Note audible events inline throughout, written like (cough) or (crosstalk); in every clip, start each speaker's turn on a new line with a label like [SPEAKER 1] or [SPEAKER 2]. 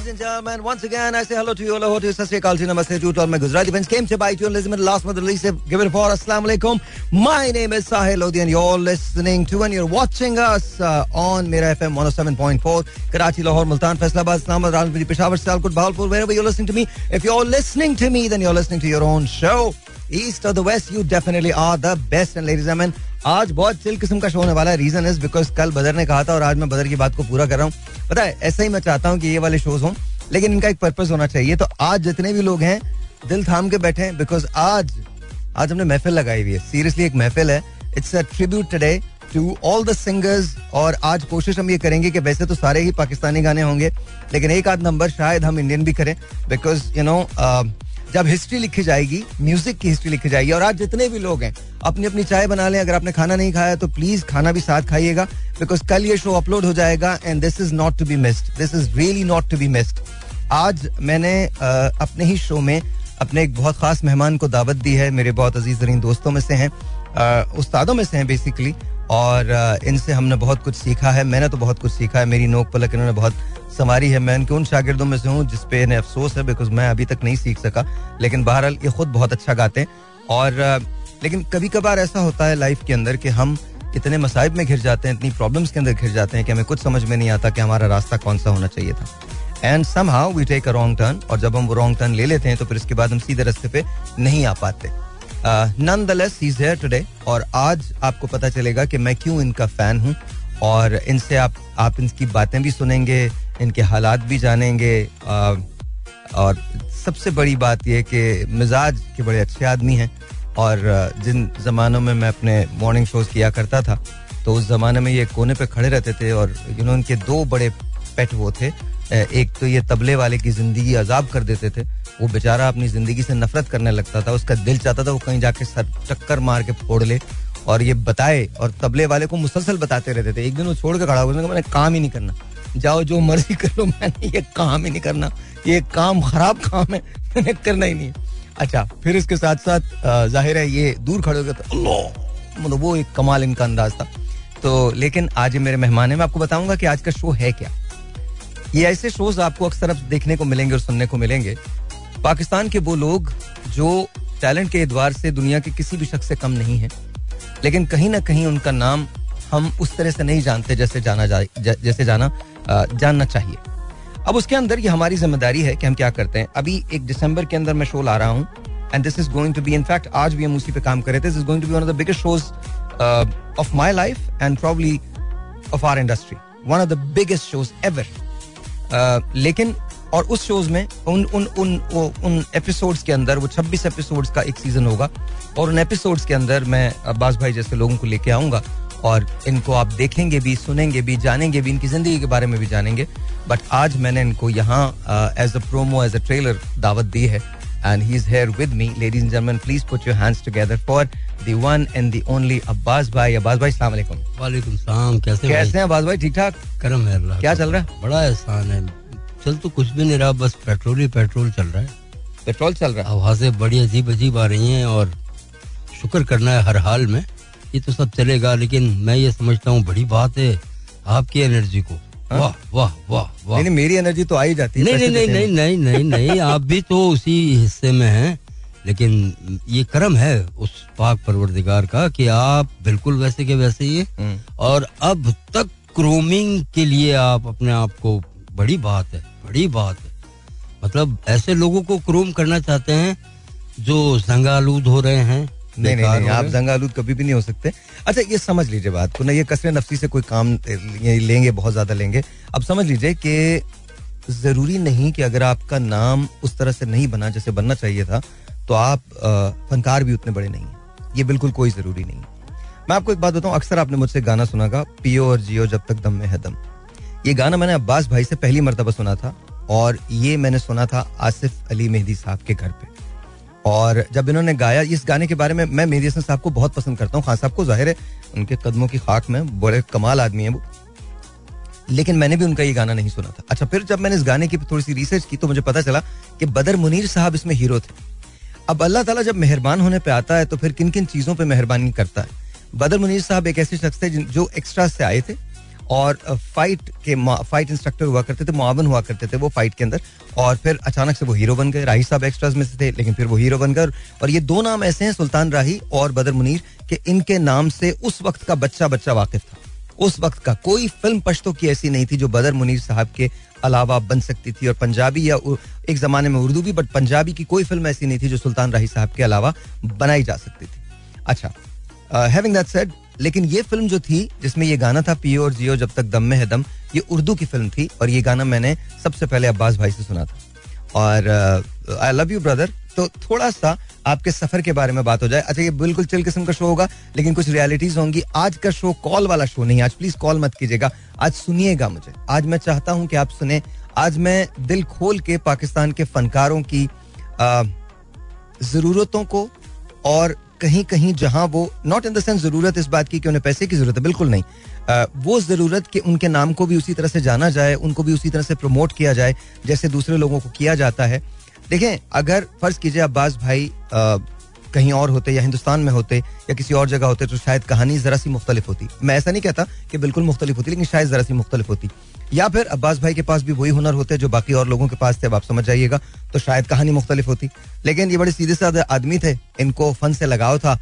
[SPEAKER 1] Ladies and gentlemen, once again, I say hello to you, hello to you, sat sri akal, namaste to all my Gujarati friends came to buy you listen to last month release. Give it for Assalamu. My name is Sahil Lodi and you're listening to and you're watching us uh, on Mira FM 107.4, Karachi, Lahore, Multan, Faisalabad, Islamabad, Rawalpindi, Peshawar, Sialkot, Bahawalpur, wherever you're listening to me. If you're listening to me, then you're listening to your own show. East or the West, you definitely are the best. And ladies and gentlemen, आज बहुत chill किस्म का show होने वाला है। Region is because कल बदर ने कहा था और आज मैं बदर की बात को पूरा कर रहा हूँ। पता है, ऐसा ही मैं चाहता हूँ कि ये वाले शोज़ हों, लेकिन इनका एक पर्पज होना चाहिए। तो आज जितने भी लोग हैं, दिल थाम के बैठे हैं बिकॉज़ आज आज हमने महफिल लगाई हुई है। सीरियसली एक महफिल है। It's a tribute today to all the singers और आज कोशिश हम ये करेंगे कि वैसे तो सारे ही पाकिस्तानी गाने होंगे, लेकिन एक आध नंबर शायद हम इंडियन भी करें बिकॉज़ यू नो जब हिस्ट्री लिखी जाएगी म्यूज़िक की हिस्ट्री लिखी जाएगी, और आज जितने भी लोग हैं अपनी अपनी चाय बना लें, अगर आपने खाना नहीं खाया तो प्लीज़ खाना भी साथ खाइएगा बिकॉज़ कल ये शो अपलोड हो जाएगा and this is not to be missed this is really not to be missed आज मैंने अपने ही शो में अपने एक बहुत खास मेहमान को दावत दी है, मेरे बहुत अज़ीज़ तरीन दोस्तों में से हैं उस्तादों में से हैं बेसिकली और इनसे हमने बहुत कुछ सीखा है, मैंने तो बहुत कुछ सीखा है, मेरी नोक पलक इन्होंने बहुत संवारी है। मैं इनके उन शागिर्दों में से हूँ जिसपे इन्हें अफसोस है बिकॉज़ मैं अभी तक नहीं सीख सका। लेकिन बहरहाल, ये खुद बहुत अच्छा गाते हैं। और लेकिन कभी कभार ऐसा होता है लाइफ के अंदर कि हम इतने मसाइब में घिर जाते हैं, इतनी प्रॉब्लम्स के अंदर घिर जाते हैं कि हमें कुछ समझ में नहीं आता कि हमारा रास्ता कौन सा होना चाहिए था। And somehow we take a wrong turn और जब हम वो रॉन्ग टर्न ले लेते हैं तो फिर इसके बाद हम सीधे रास्ते पे नहीं आ पाते। Nonetheless is here today और आज आपको पता चलेगा कि मैं क्यों इनका फ़ैन हूँ। और इनसे आप आप इनकी बातें भी सुनेंगे, इनके हालात भी जानेंगे। और सबसे बड़ी बात यह कि मिजाज के बड़े अच्छे आदमी हैं और जिन ज़मानों में मैं अपने मॉर्निंग शोज़ किया करता था तो उस ज़माने में ये कोने पे खड़े रहते थे और यू नो इनके दो बड़े पेट वो थे। एक तो ये तबले वाले की ज़िंदगी अजाब कर देते थे। वो बेचारा अपनी ज़िंदगी से नफरत करने लगता था, उसका दिल चाहता था वो कहीं जाके सर चक्कर मार के फोड़ ले। और ये बताए, और तबले वाले को मुसलसल बताते रहते थे। एक दिन वो छोड़ के खड़ा हो गया मैंने काम ही नहीं करना। जाओ, जो मर्ज़ी कर लो, मैंने ये काम ही नहीं करना। ये काम खराब काम है, मैंने करना ही नहीं अच्छा फिर इसके साथ साथ ज़ाहिर है ये दूर खड़े हो गए तो मतलब वो एक कमाल इनका अंदाज था। तो लेकिन आज मेरे मेहमान है, मैं आपको बताऊँगा कि आज का शो है क्या। ये ऐसे शोज़ आपको अक्सर अब देखने को मिलेंगे और सुनने को मिलेंगे। पाकिस्तान के वो लोग जो टैलेंट के एतवार से दुनिया के किसी भी शख्स से कम नहीं है। लेकिन कहीं ना कहीं उनका नाम हम उस तरह से नहीं जानते जैसे जाना जा जैसे जाना जानना चाहिए। अब उसके अंदर ये हमारी ज़िम्मेदारी है कि हम क्या करते हैं। अभी एक दिसंबर के अंदर मैं शो ला रहा हूँ and this is going to be in fact आज भी हम उसी पे काम कर रहे थे। This is going to be one of the biggest shows of life and probably of our industry one of the biggest shows ever लेकिन और उस शोज़ में उन उन उन वो उन एपिसोड्स के अंदर वो 26 एपिसोड्स का एक सीज़न होगा और उन एपिसोड्स के अंदर मैं अब्बास भाई जैसे लोगों को लेके आऊँगा और इनको आप देखेंगे भी सुनेंगे भी जानेंगे भी इनकी ज़िंदगी के बारे में भी जानेंगे। बट आज मैंने इनको यहाँ as a promo as a trailer दावत दी है and he's here with me. Ladies and gentlemen please put your hands together for the one and the only Abbas भाई अब्बास भाई अस्सलाम वालेकुम
[SPEAKER 2] वालेकुम सलाम कैसे
[SPEAKER 1] कैसे हैं अब्बास भाई ठीक ठाक?
[SPEAKER 2] करम है अल्लाह
[SPEAKER 1] क्या चल रहा है?
[SPEAKER 2] बड़ा एहसान है। चल तो कुछ भी नहीं रहा बस पेट्रोल ही पेट्रोल चल रहा है।
[SPEAKER 1] पेट्रोल चल रहा है?
[SPEAKER 2] आवाज़ें बड़ी अजीब अजीब आ रही हैं और शुक्र करना है हर हाल में ये तो सब चलेगा लेकिन मैं ये समझता हूँ बड़ी बात है आपकी एनर्जी को। हाँ? वाह वाह वाह वाह।
[SPEAKER 1] नहीं मेरी एनर्जी तो आई जाती है
[SPEAKER 2] नहीं नहीं नहीं नहीं नहीं नहीं आप भी तो उसी हिस्से में हैं लेकिन ये कर्म है उस पाक परवरदिगार का कि आप बिल्कुल वैसे के वैसे ही हम्म। और अब तक क्रोमिंग के लिए आप अपने आप को बड़ी बात है। बड़ी बात है। मतलब ऐसे लोगों को क्रोम करना चाहते हैं जो जंगालूद हो रहे हैं
[SPEAKER 1] नहीं नहीं, नहीं आप जंगालूद कभी भी नहीं हो सकते। अच्छा ये समझ लीजिए बात को। ना ये कसरे नफसी से कोई काम लेंगे बहुत ज़्यादा लेंगे। अब समझ लीजिए कि ज़रूरी नहीं कि अगर आपका नाम उस तरह से नहीं बना जैसे बनना चाहिए था तो आप फनकार भी उतने बड़े नहीं है। ये बिल्कुल कोई ज़रूरी नहीं मैं आपको एक बात बताऊँ अक्सर आपने मुझसे गाना सुना का पियो और जियो जब तक दम में है दम। ये गाना मैंने अब्बास भाई से पहली मरतबा सुना था और ये मैंने सुना था आसिफ अली मेहदी साहब के घर पे। और जब इन्होंने गाया, इस गाने के बारे में मैं मेहदी हसन साहब को बहुत पसंद करता हूँ। खान साहब को ज़ाहिर है, उनके कदमों की खाक में बड़े कमाल आदमी है वो। लेकिन मैंने भी उनका ये गाना नहीं सुना था। अच्छा फिर जब मैंने इस गाने की थोड़ी सी रिसर्च की तो मुझे पता चला कि बदर मुनीर साहब इसमें हीरो थे। अब अल्लाह ताला जब मेहरबान होने पे आता है तो फिर किन किन चीज़ों पे मेहरबानी करता है? बदर मुनीर साहब एक ऐसे शख्स थे जो एक्स्ट्रा से आए थे। और फाइट के फाइट इंस्ट्रक्टर हुआ करते थे मुआवन हुआ करते थे वो फाइट के अंदर और फिर अचानक से वो हीरो बन गए। राही साहब एक्स्ट्राज में से थे, लेकिन फिर वो हीरो बन गए और ये दो नाम ऐसे हैं, सुल्तान राही और बदर मुनीर, कि इनके नाम से उस वक्त का बच्चा बच्चा वाकिफ था। उस वक्त का कोई फ़िल्म पश्तो की ऐसी नहीं थी जो बदर मुनीर साहब के अलावा बन सकती थी और पंजाबी या एक जमाने में उर्दू भी बट पंजाबी की कोई फ़िल्म ऐसी नहीं थी जो सुल्तान राही साहब के अलावा बनाई जा सकती थी। अच्छा हैविंग दैट सेड लेकिन ये फ़िल्म जो थी, जिसमें ये गाना था पियो और जियो जब तक दम में है दम, ये उर्दू की फ़िल्म थी और ये गाना मैंने सबसे पहले अब्बास भाई से सुना था। और आई लव यू ब्रदर तो थोड़ा सा आपके सफ़र के बारे में बात हो जाए। अच्छा ये बिल्कुल चिल किस्म का शो होगा, लेकिन कुछ रियलिटीज होंगी। आज का शो कॉल वाला शो नहीं, आज प्लीज़ कॉल मत कीजिएगा। आज सुनिएगा मुझे। आज मैं चाहता हूँ कि आप सुने। आज मैं दिल खोल के पाकिस्तान के फनकारों की जरूरतों को और कहीं कहीं जहाँ वो नॉट इन द सेंस ज़रूरत इस बात की कि उन्हें पैसे की ज़रूरत है बिल्कुल नहीं। आ, वो ज़रूरत कि उनके नाम को भी उसी तरह से जाना जाए उनको भी उसी तरह से प्रमोट किया जाए जैसे दूसरे लोगों को किया जाता है। देखें अगर फ़र्ज़ कीजिए अब्बास भाई कहीं और होते या हिंदुस्तान में होते या किसी और जगह होते तो शायद कहानी जरा सी मुख्तलिफ़ होती। मैं ऐसा नहीं कहता कि बिल्कुल मुख्तलिफ़ होती, लेकिन शायद जरा सी मुख्तलिफ़ होती। या फिर अब्बास भाई के पास भी वही हुनर होते जो बाकी और लोगों के पास थे, अब आप समझ जाइएगा तो शायद कहानी मुख्तलिफ़ होती। लेकिन ये बड़े सीधे साधे आदमी थे, इनको फन से लगाव था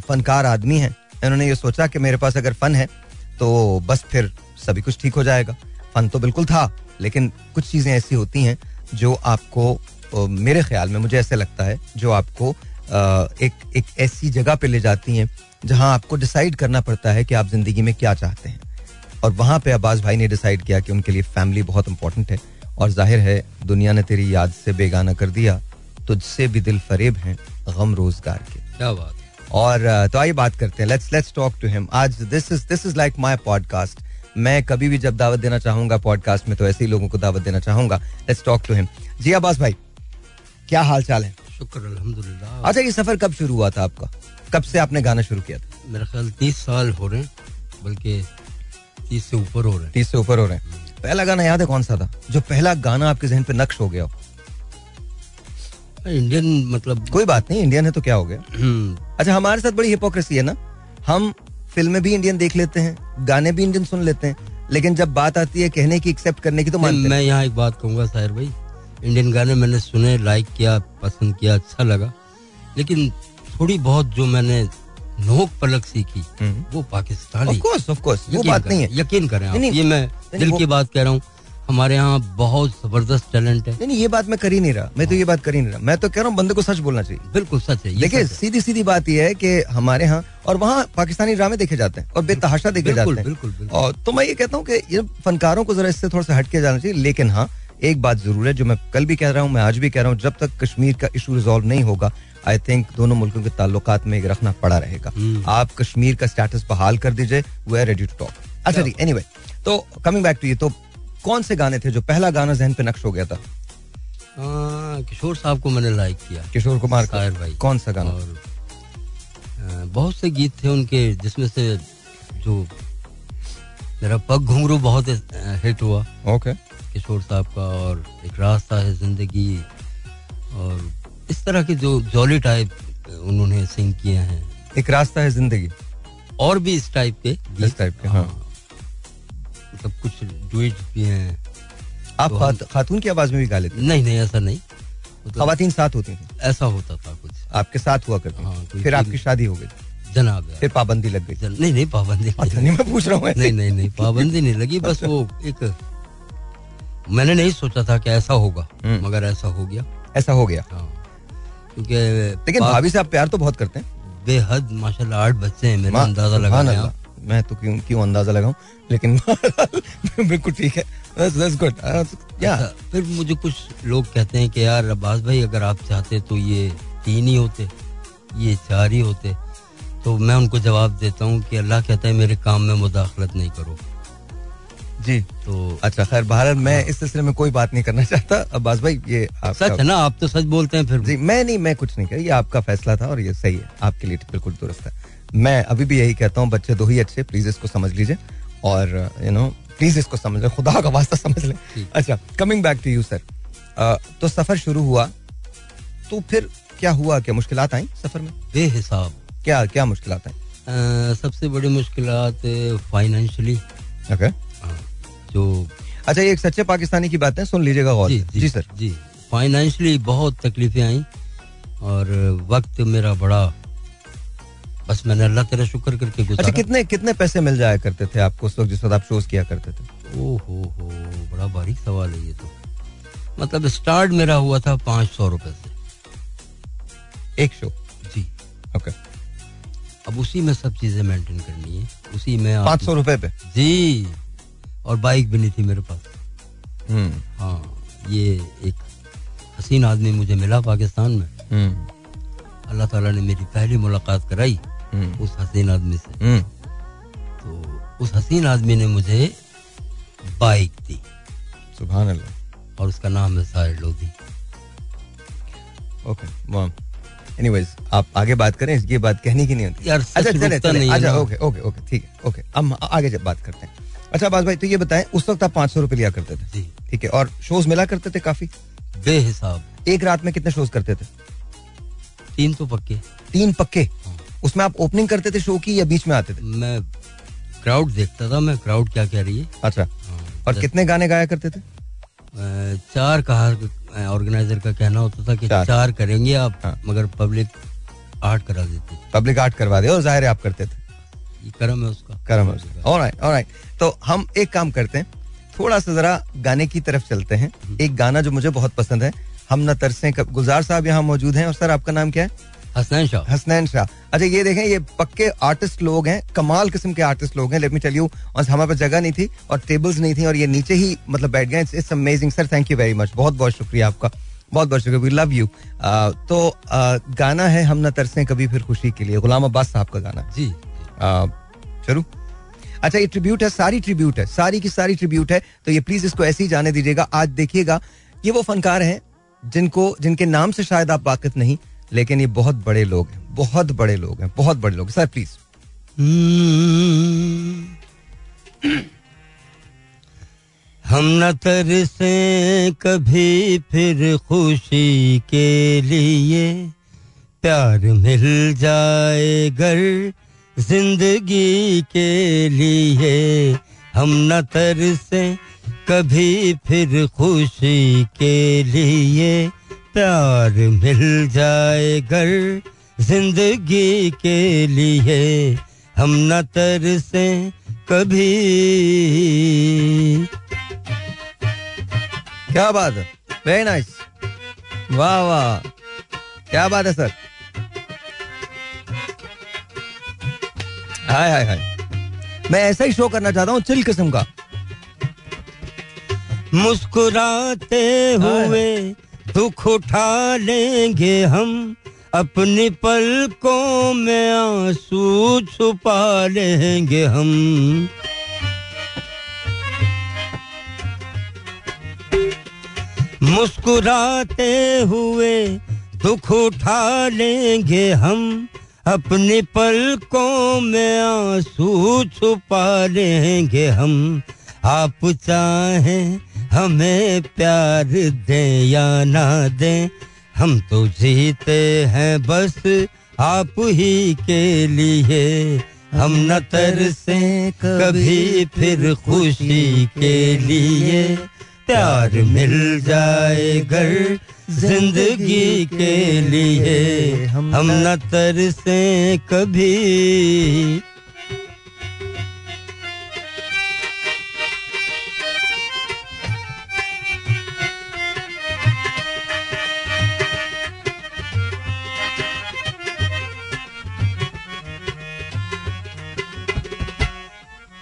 [SPEAKER 1] फनकार आदमी है। इन्होंने ये सोचा कि मेरे पास अगर फन है तो बस फिर सभी कुछ ठीक हो जाएगा। फन तो बिल्कुल था, लेकिन कुछ चीज़ें ऐसी होती हैं जो आपको मेरे ख्याल में मुझे ऐसे लगता है, जो आपको एक एक ऐसी जगह पे ले जाती हैं जहाँ आपको डिसाइड करना पड़ता है कि आप ज़िंदगी में क्या चाहते हैं। और वहाँ पे अब्बास भाई ने डिसाइड किया कि उनके लिए फैमिली बहुत इंपॉर्टेंट है। और ज़ाहिर है दुनिया ने तेरी याद से बेगाना कर दिया तुझसे भी दिल फरेब हैं गम रोज़गार के।
[SPEAKER 2] क्या बात
[SPEAKER 1] और तो आइए बात करते हैं। Let's let's talk to him आज this is this is like my podcast मैं कभी भी जब दावत देना चाहूँगा पॉडकास्ट में तो ऐसे ही लोगों को दावत देना चाहूँगा। लेट्स टॉक टू हिम जी अब्बास भाई क्या हाल चाल है?
[SPEAKER 2] शुक्र अल्हम्दुलिल्लाह।
[SPEAKER 1] अच्छा ये सफ़र कब शुरू हुआ था आपका? कब से आपने गाना शुरू किया था?
[SPEAKER 2] मेरा ख्याल तीस साल हो रहे हैं बल्कि तीस से ऊपर हो रहे हैं।
[SPEAKER 1] तीस से ऊपर हो रहे हैं। पहला गाना याद है कौन सा था? जो पहला गाना आपके जहन पे नक्श हो गया हो।
[SPEAKER 2] इंडियन मतलब
[SPEAKER 1] कोई बात नहीं इंडियन है तो क्या हो गया? हम्म। अच्छा हमारे साथ बड़ी हिपोक्रेसी है ना। हम फ़िल्में भी इंडियन देख लेते हैं गाने भी इंडियन सुन लेते हैं लेकिन जब बात आती है कहने की एक्सेप्ट करने की तो
[SPEAKER 2] मैं यहाँ एक बात कहूँगा साहिर भाई। इंडियन गाने मैंने सुने लाइक किया पसंद किया अच्छा लगा। लेकिन थोड़ी बहुत जो मैंने नोक पलक सीखी हम्म। वो पाकिस्तानी
[SPEAKER 1] वो बात नहीं है।
[SPEAKER 2] यकीन करें ये मैं दिल की बात कह रहा हूँ हमारे यहाँ बहुत ज़बरदस्त टैलेंट है।
[SPEAKER 1] नहीं ये बात मैं कर ही नहीं रहा मैं तो ये बात कर ही नहीं रहा। मैं तो कह रहा हूँ बंदे को सच बोलना चाहिए।
[SPEAKER 2] बिल्कुल सच है
[SPEAKER 1] देखिए सीधी सीधी बात यह है कि हमारे यहाँ और वहाँ पाकिस्तानी ड्रामे देखे जाते हैं और बेतहाशा देखे जाते हैं। बिल्कुल और तो मैं ये कहता हूँ कि ये फनकारों को जरा इससे थोड़ा सा हटके जाना चाहिए लेकिन हाँ एक बात ज़रूर है जो मैं कल भी कह रहा हूँ मैं आज भी कह रहा हूँ जब तक कश्मीर का इशू रिजोल्व नहीं होगा आई थिंक दोनों मुल्कों के ताल्लुकात में एक रखना पड़ा रहेगा। हम्म। आप कश्मीर का स्टेटस बहाल कर दीजिए we are ready to talk अच्छा जी एनीवे तो कमिंग बैक टू ये तो कौन से गाने थे जो पहला गाना जहन पे नक्श हो गया था?
[SPEAKER 2] किशोर साहब को मैंने लाइक किया।
[SPEAKER 1] किशोर कुमार का। भाई। कौन सा गाना? और
[SPEAKER 2] बहुत से गीत थे उनके जिसमें से जो मेरा पग घुंघरू बहुत हिट हुआ।
[SPEAKER 1] ओके
[SPEAKER 2] किशोर साहब का और एक रास्ता है ज़िंदगी और इस तरह के जो जॉली टाइप उन्होंने सिंग किए हैं।
[SPEAKER 1] एक रास्ता है ज़िंदगी।
[SPEAKER 2] और भी इस टाइप के
[SPEAKER 1] इस टाइप के हाँ।
[SPEAKER 2] मतलब कुछ डुएट भी हैं।
[SPEAKER 1] आप तो खातून की आवाज़ में भी गा लेते
[SPEAKER 2] नहीं नहीं ऐसा नहीं।
[SPEAKER 1] तो खातन साथ होती थी।
[SPEAKER 2] ऐसा होता था कुछ।
[SPEAKER 1] आपके साथ हुआ करते हाँ, फिर आपकी शादी हो गई।
[SPEAKER 2] जनाब
[SPEAKER 1] फिर पाबंदी लग गई।
[SPEAKER 2] नहीं नहीं पाबंदी
[SPEAKER 1] अच्छा नहीं मैं पूछ रहा हूँ
[SPEAKER 2] नहीं नहीं नहीं पाबंदी नहीं लगी बस वो एक मैंने नहीं सोचा था कि ऐसा होगा हम्म। मगर ऐसा हो गया।
[SPEAKER 1] ऐसा हो गया। हाँ।
[SPEAKER 2] क्योंकि
[SPEAKER 1] लेकिन भाभी से आप प्यार तो बहुत करते हैं।
[SPEAKER 2] बेहद माशाल्लाह आठ बच्चे हैं मेरा अंदाज़ा लगा
[SPEAKER 1] मैं तो क्यों क्यों अंदाज़ा लगाऊँ? लेकिन (laughs) बिल्कुल ठीक है। गुड या
[SPEAKER 2] अच्छा, फिर मुझे कुछ लोग कहते हैं कि यार अब्बास भाई अगर आप चाहते तो ये तीन ही होते ये चार ही होते। तो मैं उनको जवाब देता हूँ कि अल्लाह कहता है मेरे काम में मुदाखलत नहीं करो।
[SPEAKER 1] जी। तो अच्छा खैर भारत मैं हाँ। इस सिलसिले में कोई बात नहीं करना चाहता। अब्बास भाई ये
[SPEAKER 2] सच है ना? आप तो सच बोलते हैं फिर।
[SPEAKER 1] जी मैं नहीं मैं कुछ नहीं कह ये आपका फैसला था और ये सही है। आपके लिए बिल्कुल दुरुस्त है। मैं अभी भी यही कहता हूँ बच्चे दो ही अच्छे प्लीज़ इसको समझ लीजिए। और यू नो प्लीज़ इसको समझ लें। खुदा का वास्ता समझ लें। अच्छा coming back to you sir तो सफ़र शुरू हुआ। तो फिर क्या हुआ? क्या मुश्किल आई सफ़र में?
[SPEAKER 2] बेहिसाब।
[SPEAKER 1] क्या क्या मुश्किल आई?
[SPEAKER 2] सबसे बड़ी मुश्किल फाइनेंशियली जो
[SPEAKER 1] अच्छा ये एक सच्चे पाकिस्तानी की बात है सुन लीजिएगा गौर
[SPEAKER 2] जी जी
[SPEAKER 1] जी सर।
[SPEAKER 2] जी। फाइनेंशियली बहुत तकलीफें आई और वक्त मेरा बड़ा बस मैंने अल्लाह तेरा शुक्र करके
[SPEAKER 1] अच्छा कितने कितने पैसे मिल जाया करते थे आपको उस वक्त जिस वक्त आप शोज़ किया करते थे?
[SPEAKER 2] ओ हो हो बड़ा बारीक सवाल है ये तो। मतलब स्टार्ट मेरा हुआ था पाँच सौ रुपए से।
[SPEAKER 1] एक शो
[SPEAKER 2] जी।
[SPEAKER 1] ओके
[SPEAKER 2] अब उसी में सब चीज़ें मेंटेन करनी है उसी में
[SPEAKER 1] पाँच सौ रुपए पे?
[SPEAKER 2] जी। और बाइक भी नहीं थी मेरे पास।
[SPEAKER 1] हम्म।
[SPEAKER 2] हाँ ये एक हसीन आदमी मुझे मिला पाकिस्तान में।
[SPEAKER 1] हम्म।
[SPEAKER 2] अल्लाह ताला ने मेरी पहली मुलाकात कराई
[SPEAKER 1] हम्म।
[SPEAKER 2] उस हसीन आदमी से। तो उस हसीन आदमी ने मुझे बाइक दी।
[SPEAKER 1] सुबह अल्लाह
[SPEAKER 2] और उसका नाम है साहिर लोधी।
[SPEAKER 1] ओके वाह। एनीवेज आप आगे बात करें ये बात कहने की नहीं होती।
[SPEAKER 2] यार,
[SPEAKER 1] अच्छा चले चले। अच्छा ओके ओके ओके ठीक है ओके। हम आगे जब बात करते हैं। अच्छा अब्बास भाई तो ये बताएँ उस वक्त आप पाँच सौ रुपए लिया करते थे। ठीक है और शोज़ मिला करते थे काफ़ी?
[SPEAKER 2] बेहिसाब।
[SPEAKER 1] एक रात में कितने शोज़ करते थे?
[SPEAKER 2] तीन तो पक्के।
[SPEAKER 1] तीन पक्के?
[SPEAKER 2] हाँ।
[SPEAKER 1] उसमें आप ओपनिंग करते थे शो की या बीच में आते थे?
[SPEAKER 2] मैं क्राउड देखता था मैं क्राउड क्या कह रही है?
[SPEAKER 1] अच्छा।
[SPEAKER 2] हाँ,
[SPEAKER 1] और कितने गाने गाया करते थे?
[SPEAKER 2] चार कहा ऑर्गेनाइजर का कहना होता था कि
[SPEAKER 1] चार।
[SPEAKER 2] चार, करेंगे आप
[SPEAKER 1] हाँ।
[SPEAKER 2] मगर पब्लिक आठ करा देती।
[SPEAKER 1] पब्लिक आर्ट करवा दे और ज़ाहिर आप करते थे।
[SPEAKER 2] करम है उसका
[SPEAKER 1] करम ऑलराइट ऑलराइट तो हम एक काम करते हैं। थोड़ा सा जरा गाने की तरफ़ चलते हैं। एक गाना जो मुझे बहुत पसंद है। हम न तरसे कब गुलजार साहब यहाँ मौजूद हैं और सर आपका नाम क्या है?
[SPEAKER 2] हसनैन शाह।
[SPEAKER 1] हसनैन शाह। अच्छा ये देखें ये पक्के आर्टिस्ट लोग हैं। कमाल किस्म के आर्टिस्ट लोग हैं। लेट मी टेल यू और हमारे पास जगह नहीं थी और टेबल्स नहीं थी और ये नीचे ही मतलब बैठ गए। It's amazing sir thank you very much बहुत बहुत शुक्रिया आपका। बहुत बहुत शुक्रिया। वी लव यू तो आ, गाना है हम न तरसे कभी फिर खुशी के लिए। गुलाम अब्बास साहब का गाना।
[SPEAKER 2] जी।
[SPEAKER 1] शुरू अच्छा ये ट्रिब्यूट है, सारी ट्रिब्यूट है, सारी की सारी ट्रिब्यूट है तो ये प्लीज़ इसको ऐसे ही जाने दीजिएगा। आज देखिएगा, ये वो फनकार हैं, जिनको, जिनके नाम से शायद आप वाकिफ नहीं, लेकिन ये बहुत बड़े लोग हैं, बहुत बड़े लोग हैं, बहुत बड़े लोग सर प्लीज़
[SPEAKER 2] हम्म। हम न तरसे कभी फिर खुशी के लिए, प्यार मिल जाए घर ज़िंदगी के लिए हम न तरसे कभी फिर खुशी के लिए प्यार मिल जाए घर। ज़िंदगी के लिए हम न तरसे कभी।
[SPEAKER 1] क्या बात है? वेरी नाइस वाह वाह। क्या बात है सर हाय हाय हाय। मैं ऐसा ही शो करना चाहता हूँ चिल किस्म का।
[SPEAKER 2] मुस्कुराते हुए दुख उठा लेंगे हम अपनी पलकों में आँसू छुपा लेंगे हम। मुस्कुराते हुए दुख उठा लेंगे हम अपनी पलकों में आँसू छुपा लेंगे हम। आप चाहें हमें प्यार दें या ना दें, हम तो जीते हैं बस आप ही के लिए। हम न तरसे कभी फिर खुशी के लिए। प्यार मिल जाए घर ज़िंदगी के लिए हम न तरसे कभी।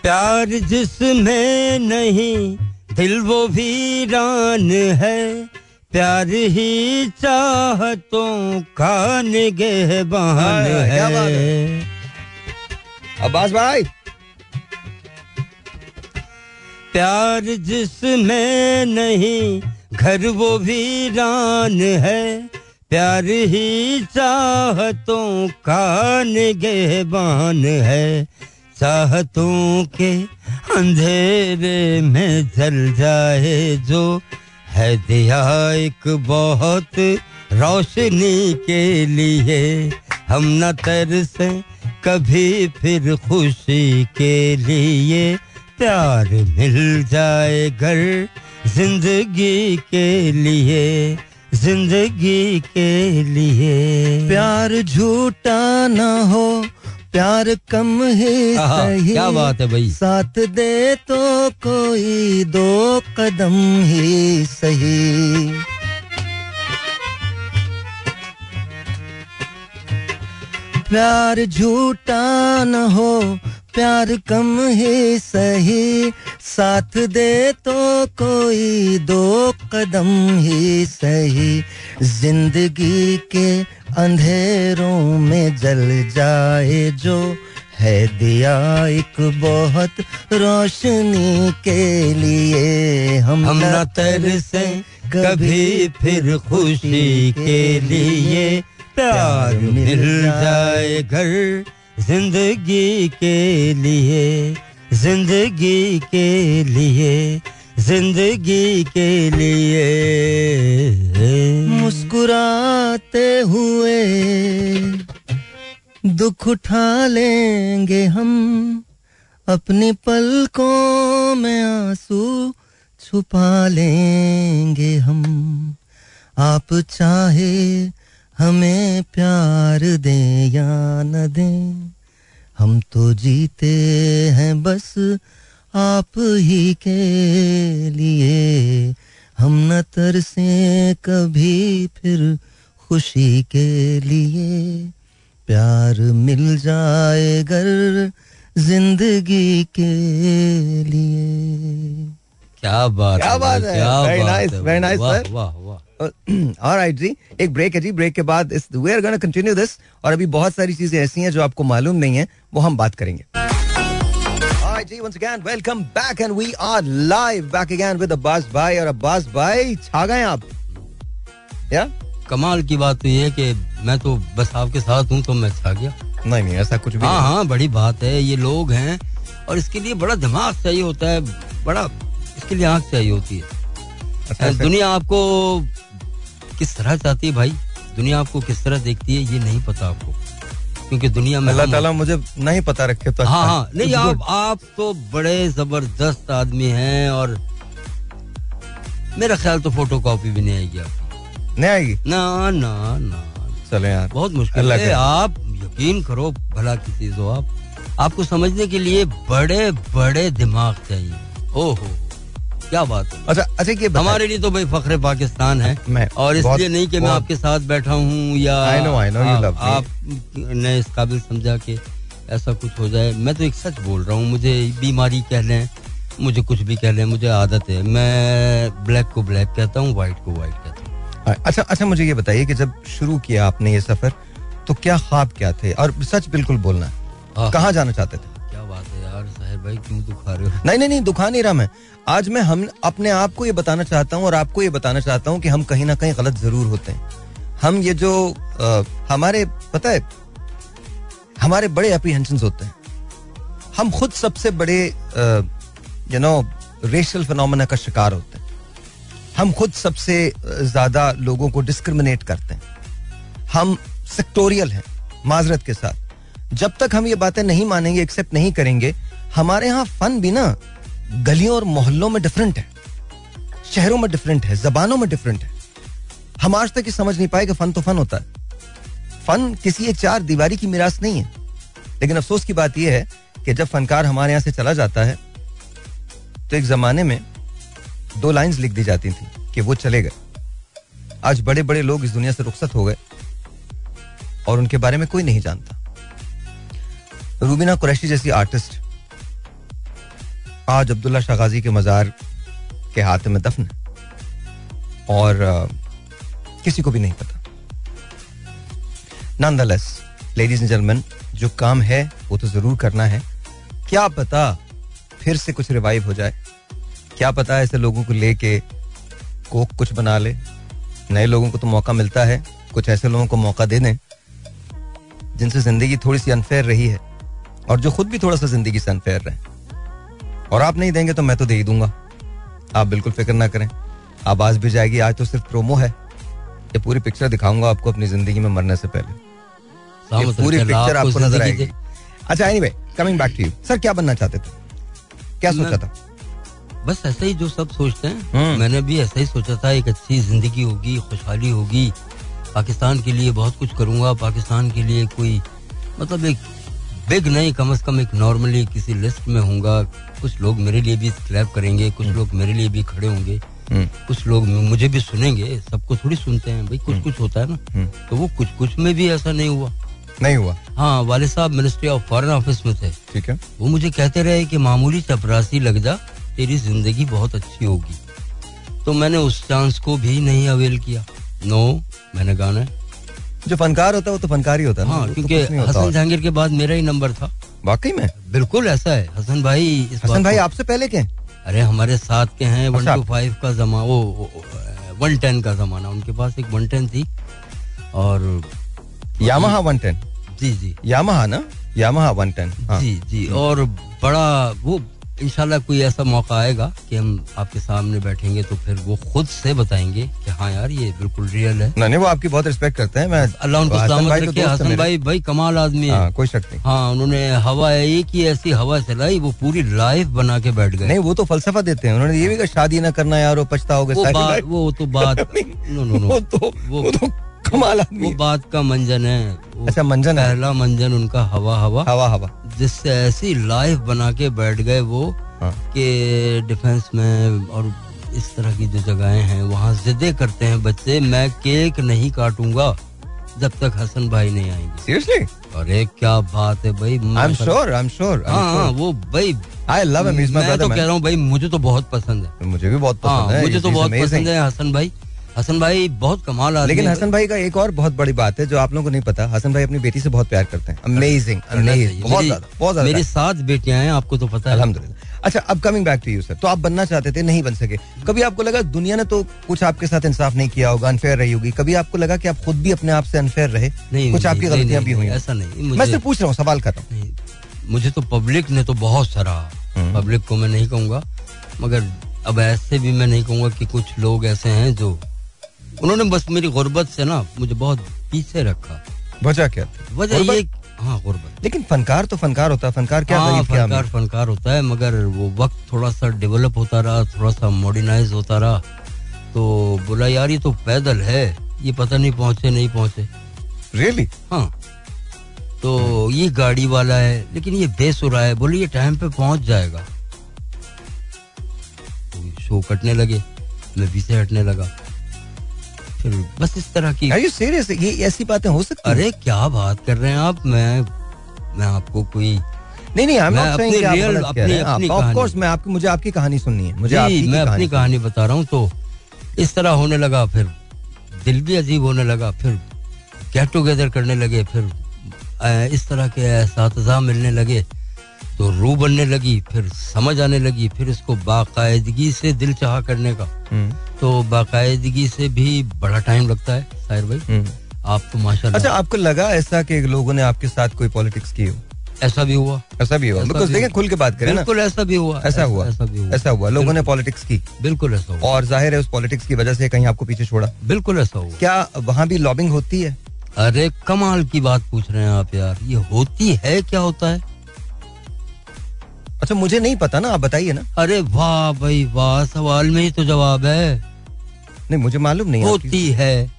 [SPEAKER 2] प्यार जिसमें नहीं दिल वो वीरान है। प्यार ही चाहतों का
[SPEAKER 1] हाय, क्या
[SPEAKER 2] है।
[SPEAKER 1] अब्बास भाई।
[SPEAKER 2] प्यार जिसमें नहीं घर वो वीरान है। प्यार ही चाहतों का निगहबान है। चाहतों के अंधेरे में जल जाए जो है दिया एक बहुत रोशनी के लिए। हम न तरसे कभी फिर खुशी के लिए। प्यार मिल जाए घर ज़िंदगी के लिए, ज़िंदगी के लिए।
[SPEAKER 1] प्यार झूठा ना हो प्यार कम ही सही
[SPEAKER 2] क्या बात है भाई।
[SPEAKER 1] साथ दे तो कोई दो कदम ही सही। प्यार झूठा न हो प्यार कम ही सही साथ दे तो कोई दो कदम ही सही। ज़िंदगी के अंधेरों में जल जाए जो है दिया एक बहुत रोशनी के लिए। हम,
[SPEAKER 2] हम
[SPEAKER 1] न
[SPEAKER 2] तरसे कभी फिर खुशी के लिए प्यार मिल जाए घर। ज़िंदगी के लिए, ज़िंदगी के लिए, ज़िंदगी के लिए।
[SPEAKER 1] मुस्कुराते हुए दुख उठा लेंगे हम, अपनी पलकों में आँसू छुपा लेंगे हम। आप चाहे हमें प्यार दें या न दें हम तो जीते हैं बस आप ही के लिए। हम न तरसे कभी फिर खुशी के लिए। प्यार मिल जाए घर ज़िंदगी के लिए।
[SPEAKER 2] क्या बात
[SPEAKER 1] क्या बात है?
[SPEAKER 2] है
[SPEAKER 1] very
[SPEAKER 2] भाई,
[SPEAKER 1] nice,
[SPEAKER 2] वाह वाह वाह। (clears throat)
[SPEAKER 1] ऑलराइट जी एक ब्रेक है जी ब्रेक के बाद इस we are gonna continue this और अभी बहुत सारी चीज़ें ऐसी हैं जो आपको मालूम नहीं है वो हम बात करेंगे। जी once again welcome back and we are live back again with Abbas भाई और अब्बास भाई छा गए आप? या
[SPEAKER 2] कमाल की बात तो ये कि मैं तो बस आपके साथ हूँ तो मैं छा गया।
[SPEAKER 1] नहीं नहीं ऐसा कुछ भी
[SPEAKER 2] हाँ। हाँ बड़ी बात है ये लोग हैं और इसके लिए बड़ा दिमाग चाहिए होता है बड़ा इसके लिए आँख चाहिए होती है।
[SPEAKER 1] अच्छा।
[SPEAKER 2] दुनिया आपको किस तरह चाहती है भाई? दुनिया आपको किस तरह देखती है ये नहीं पता आपको। क्योंकि दुनिया में
[SPEAKER 1] अल्लाह ताला मुझे नहीं पता रखे तो
[SPEAKER 2] हाँ
[SPEAKER 1] अच्छा।
[SPEAKER 2] हाँ नहीं
[SPEAKER 1] It's
[SPEAKER 2] आप आप तो बड़े ज़बरदस्त आदमी हैं और मेरा ख्याल तो फ़ोटो कॉपी भी नहीं आएगी आपकी।
[SPEAKER 1] नहीं आएगी?
[SPEAKER 2] ना ना ना।
[SPEAKER 1] चले यार
[SPEAKER 2] बहुत मुश्किल है। आप यकीन करो भला की चीज़ हो आप। आपको समझने के लिए बड़े बड़े दिमाग चाहिए। ओहो। क्या बात है?
[SPEAKER 1] अच्छा अच्छा ये
[SPEAKER 2] हमारे लिए तो भाई फख्र पाकिस्तान है।
[SPEAKER 1] मैं
[SPEAKER 2] और इसलिए नहीं कि मैं आपके साथ बैठा हूँ या
[SPEAKER 1] I know, I know
[SPEAKER 2] आप-. आपने इस काबिल समझा कि ऐसा कुछ हो जाए। मैं तो एक सच बोल रहा हूँ मुझे बीमारी कह लें मुझे कुछ भी कह लें मुझे आदत है। मैं ब्लैक को ब्लैक कहता हूँ व्हाइट को व्हाइट कहता हूँ।
[SPEAKER 1] अच्छा अच्छा मुझे ये बताइए कि जब शुरू किया आपने ये सफ़र तो क्या ख्वाब क्या थे? और सच बिल्कुल बोलना
[SPEAKER 2] हाँ।
[SPEAKER 1] कहाँ जाना चाहते थे?
[SPEAKER 2] भाई क्यों दुखा रहे हो?
[SPEAKER 1] नहीं नहीं नहीं दुखा नहीं रहा मैं। आज मैं हम अपने आप को ये बताना चाहता हूँ और आपको ये बताना चाहता हूँ कि हम कहीं ना कहीं गलत ज़रूर होते हैं। हम ये जो अ, हमारे पता है हमारे बड़े अप्रीहेंशन होते हैं। हम खुद सबसे बड़े यू नो रेशल फिनोमेना का शिकार होते हैं। हम खुद सबसे ज़्यादा लोगों को डिस्क्रिमिनेट करते हैं। हम सेक्टोरियल हैं माजरत के साथ। जब तक हम ये बातें नहीं मानेंगे एक्सेप्ट नहीं करेंगे हमारे यहाँ फन भी ना गलियों और मोहल्लों में डिफरेंट है। शहरों में डिफरेंट है, जबानों में डिफरेंट है। हम आज तक ये समझ नहीं पाए कि फन तो फन होता है। फन किसी एक चार दीवारी की मिरास नहीं है। लेकिन अफसोस की बात यह है कि जब फनकार हमारे यहाँ से चला जाता है तो एक जमाने में दो लाइंस लिख दी जाती थी कि वो चले गए। आज बड़े बड़े लोग इस दुनिया से रुखसत हो गए और उनके बारे में कोई नहीं जानता। रूबीना कुरैशी जैसी आर्टिस्ट आज अब्दुल्ला शागाजी के मजार के हाथ में दफन और अ, किसी को भी नहीं पता। नॉनदलेस लेडीज़ एंड जेंटलमैन जो काम है वो तो ज़रूर करना है। क्या पता फिर से कुछ रिवाइव हो जाए? क्या पता ऐसे लोगों को लेके कोक कुछ बना ले? नए लोगों को तो मौका मिलता है। कुछ ऐसे लोगों को मौका दे दें जिनसे ज़िंदगी थोड़ी सी अनफेयर रही है। और जो खुद भी थोड़ा सा ज़िंदगी से अनफेयर रहे। और आप नहीं देंगे तो मैं तो दे ही दूँगा। आप बिल्कुल फ़िक्र ना करें। आवाज़ भी जाएगी आज तो सिर्फ़ प्रोमो है। ये पूरी पिक्चर दिखाऊँगा आपको अपनी ज़िंदगी में मरने से पहले। ये पूरी पिक्चर आपको नज़र आएगी। अच्छा anyway coming back to you sir क्या बनना चाहते थे? क्या सोचा था?
[SPEAKER 2] बस ऐसा ही जो सब सोचते
[SPEAKER 1] हम्म।
[SPEAKER 2] हैं मैंने भी ऐसा ही सोचा था एक अच्छी ज़िंदगी होगी खुशहाली होगी। पाकिस्तान के लिए बहुत कुछ करूँगा। पाकिस्तान के लिए कोई मतलब एक बिग नहीं कम से कम एक नॉर्मली किसी लिस्ट में होऊँगा। कुछ लोग मेरे लिए भी क्लैप करेंगे कुछ लोग मेरे लिए भी खड़े होंगे
[SPEAKER 1] हम्म,
[SPEAKER 2] कुछ लोग मुझे भी सुनेंगे सबको थोड़ी सुनते हैं भाई कुछ कुछ होता है ना
[SPEAKER 1] हम्म।
[SPEAKER 2] तो वो कुछ कुछ में भी ऐसा नहीं हुआ।
[SPEAKER 1] नहीं हुआ?
[SPEAKER 2] हाँ वाले साहब मिनिस्ट्री ऑफ़ फॉरेन ऑफ़िस में थे।
[SPEAKER 1] ठीक है।
[SPEAKER 2] वो मुझे कहते रहे कि मामूली चपरासी लग जा तेरी ज़िंदगी बहुत अच्छी होगी। तो मैंने उस चांस को भी नहीं अवेल किया। नो मैंने गाना
[SPEAKER 1] जो फनकार होता है वो तो फनकार ही होता है
[SPEAKER 2] हाँ
[SPEAKER 1] तो
[SPEAKER 2] क्योंकि हसन जहांगीर के बाद मेरा ही नंबर था।
[SPEAKER 1] वाकई में?
[SPEAKER 2] बिल्कुल ऐसा है। हसन भाई
[SPEAKER 1] हसन भाई आपसे पहले के?
[SPEAKER 2] अरे हमारे साथ के हैं वन
[SPEAKER 1] अच्छा।
[SPEAKER 2] टू फाइव का जमा वो वन टेन का जमाना। उनके पास एक वन टेन थी। और
[SPEAKER 1] यामाहा वन टेन?
[SPEAKER 2] जी जी।
[SPEAKER 1] यामाहा ना? यामाहा वन टेन
[SPEAKER 2] जी जी। और बड़ा वो इंशाल्लाह कोई ऐसा मौका आएगा कि हम आपके सामने बैठेंगे तो फिर वो खुद से बताएँगे कि हाँ यार ये बिल्कुल रियल है।
[SPEAKER 1] नहीं नहीं, वो आपकी बहुत रिस्पेक्ट करते हैं मैं
[SPEAKER 2] अल्लाह उनको
[SPEAKER 1] हसन
[SPEAKER 2] सलामत
[SPEAKER 1] भाई तो
[SPEAKER 2] रखे। हसन भाई भाई कमाल आदमी है।
[SPEAKER 1] हाँ कोई शक नहीं।
[SPEAKER 2] हाँ उन्होंने हवा एक ही ऐसी हवा चलाई वो पूरी लाइफ बना के बैठ गए।
[SPEAKER 1] नहीं वो तो फलसफा देते हैं। उन्होंने ये भी शादी ना करना यार वो पछताओगे
[SPEAKER 2] वो तो बात। नो नो नो
[SPEAKER 1] वो तो
[SPEAKER 2] वो
[SPEAKER 1] तो कमाल आदमी
[SPEAKER 2] वो बात का मंजन है।
[SPEAKER 1] अच्छा मंजन है।
[SPEAKER 2] पहला मंजन उनका हवा हवा।
[SPEAKER 1] हवा हवा।
[SPEAKER 2] जिससे ऐसी लाइफ बना के बैठ गए वो
[SPEAKER 1] हाँ।
[SPEAKER 2] कि डिफेंस में और इस तरह की जो जगहें हैं वहाँ जिदे करते हैं बच्चे। मैं केक नहीं काटूँगा जब तक हसन भाई नहीं आएँगे।
[SPEAKER 1] सीरियसली
[SPEAKER 2] अरे क्या बात है भाई।
[SPEAKER 1] I am sure I am sure
[SPEAKER 2] हाँ हाँ वो भाई
[SPEAKER 1] I love him is my
[SPEAKER 2] मैं तो कह रहा हूँ भाई मुझे तो बहुत पसंद है।
[SPEAKER 1] मुझे भी बहुत
[SPEAKER 2] हाँ
[SPEAKER 1] पसंद है
[SPEAKER 2] मुझे तो बहुत पसंद है हसन भाई। हसन भाई बहुत कमाल आदमी
[SPEAKER 1] लेकिन हसन भाई का एक और बहुत बड़ी बात है जो आप लोगों को नहीं पता। हसन भाई अपनी बेटी से बहुत प्यार करते हैं। अमेजिंग। बहुत
[SPEAKER 2] मेरी-
[SPEAKER 1] ज़्यादा बहुत ज़्यादा
[SPEAKER 2] मेरी सात बेटियाँ हैं आपको तो पता है।
[SPEAKER 1] अल्हम्दुलिल्लाह। अच्छा अब coming back to you sir तो आप बनना चाहते थे नहीं बन सके। कभी आपको लगा दुनिया ने तो कुछ आपके साथ इंसाफ नहीं किया होगा अनफेयर रही होगी? कभी आपको लगा कि आप खुद भी अपने आप से अनफेयर रहे?
[SPEAKER 2] नहीं
[SPEAKER 1] कुछ आपकी गलतियाँ भी हुई
[SPEAKER 2] ऐसा नहीं।
[SPEAKER 1] मैं सिर्फ़ पूछ रहा हूँ सवाल कर रहा हूँ।
[SPEAKER 2] मुझे तो पब्लिक ने तो बहुत सराहा।
[SPEAKER 1] हम्म।
[SPEAKER 2] पब्लिक को मैं नहीं कहूँगा मगर अब ऐसे भी मैं नहीं कहूँगा कि कुछ लोग ऐसे हैं जो उन्होंने बस मेरी गुर्बत से ना मुझे बहुत पीछे रखा।
[SPEAKER 1] वजह क्या थी?
[SPEAKER 2] वजह ये हाँ गुर्बत।
[SPEAKER 1] लेकिन फनकार तो फनकार होता है फनकार क्या
[SPEAKER 2] हाँ
[SPEAKER 1] गरीब क्या
[SPEAKER 2] फनकार फनकार होता है मगर वो वक्त थोड़ा सा डेवलप होता रहा थोड़ा सा मॉडर्नाइज होता रहा। तो बोला यार ये तो पैदल है ये पता नहीं पहुँचे नहीं पहुँचे।
[SPEAKER 1] Really?
[SPEAKER 2] हाँ। तो ये गाड़ी वाला है लेकिन ये बेसुरा है बोले ये टाइम पे पहुँच जाएगा। तो शो कटने लगे मैं पीछे हटने लगा। फिर बस इस तरह की
[SPEAKER 1] Are you serious? ये ऐसी बातें हो सकती हैं?
[SPEAKER 2] अरे क्या बात कर रहे हैं आप मैं मैं आपको कोई
[SPEAKER 1] नहीं नहीं
[SPEAKER 2] मैं अपनी
[SPEAKER 1] कह
[SPEAKER 2] अपनी- अपनी कहानी।
[SPEAKER 1] course मैं आपकी मुझे आपकी कहानी सुननी है मुझे आपकी
[SPEAKER 2] मैं अपनी कहानी बता रहा हूँ तो इस तरह होने लगा फिर दिल भी अजीब होने लगा फिर गेट टुगेदर करने लगे फिर इस तरह के एहसास मिलने लगे तो रू बनने लगी फिर समझ आने लगी फिर इसको बाकायदगी से दिल चाह करने का।
[SPEAKER 1] हम्म,
[SPEAKER 2] तो बाकायदगी से भी बड़ा टाइम लगता है साहिर भाई।
[SPEAKER 1] हम्म।
[SPEAKER 2] आप तो माशाल्लाह।
[SPEAKER 1] अच्छा आपको लगा ऐसा कि लोगों ने आपके साथ कोई पॉलिटिक्स की हो?
[SPEAKER 2] ऐसा भी हुआ।
[SPEAKER 1] ऐसा भी हुआ। बिकॉज़ देखें खुल के बात करें ना।
[SPEAKER 2] बिल्कुल ऐसा भी हुआ।
[SPEAKER 1] ऐसा हुआ।
[SPEAKER 2] ऐसा भी हुआ।
[SPEAKER 1] ऐसा हुआ। लोगों ने पॉलिटिक्स की।
[SPEAKER 2] बिल्कुल ऐसा हुआ।
[SPEAKER 1] और ज़ाहिर है उस पॉलिटिक्स की वजह से कहीं आपको पीछे छोड़ा।
[SPEAKER 2] बिल्कुल ऐसा हुआ।
[SPEAKER 1] क्या वहाँ भी लॉबिंग होती है?
[SPEAKER 2] अरे कमाल की बात पूछ रहे हैं आप यार। ये होती है? क्या होता है?
[SPEAKER 1] अच्छा मुझे नहीं पता ना आप बताइए ना।
[SPEAKER 2] अरे वाह भाई वाह सवाल में ही तो जवाब है।
[SPEAKER 1] नहीं मुझे मालूम नहीं
[SPEAKER 2] होती है।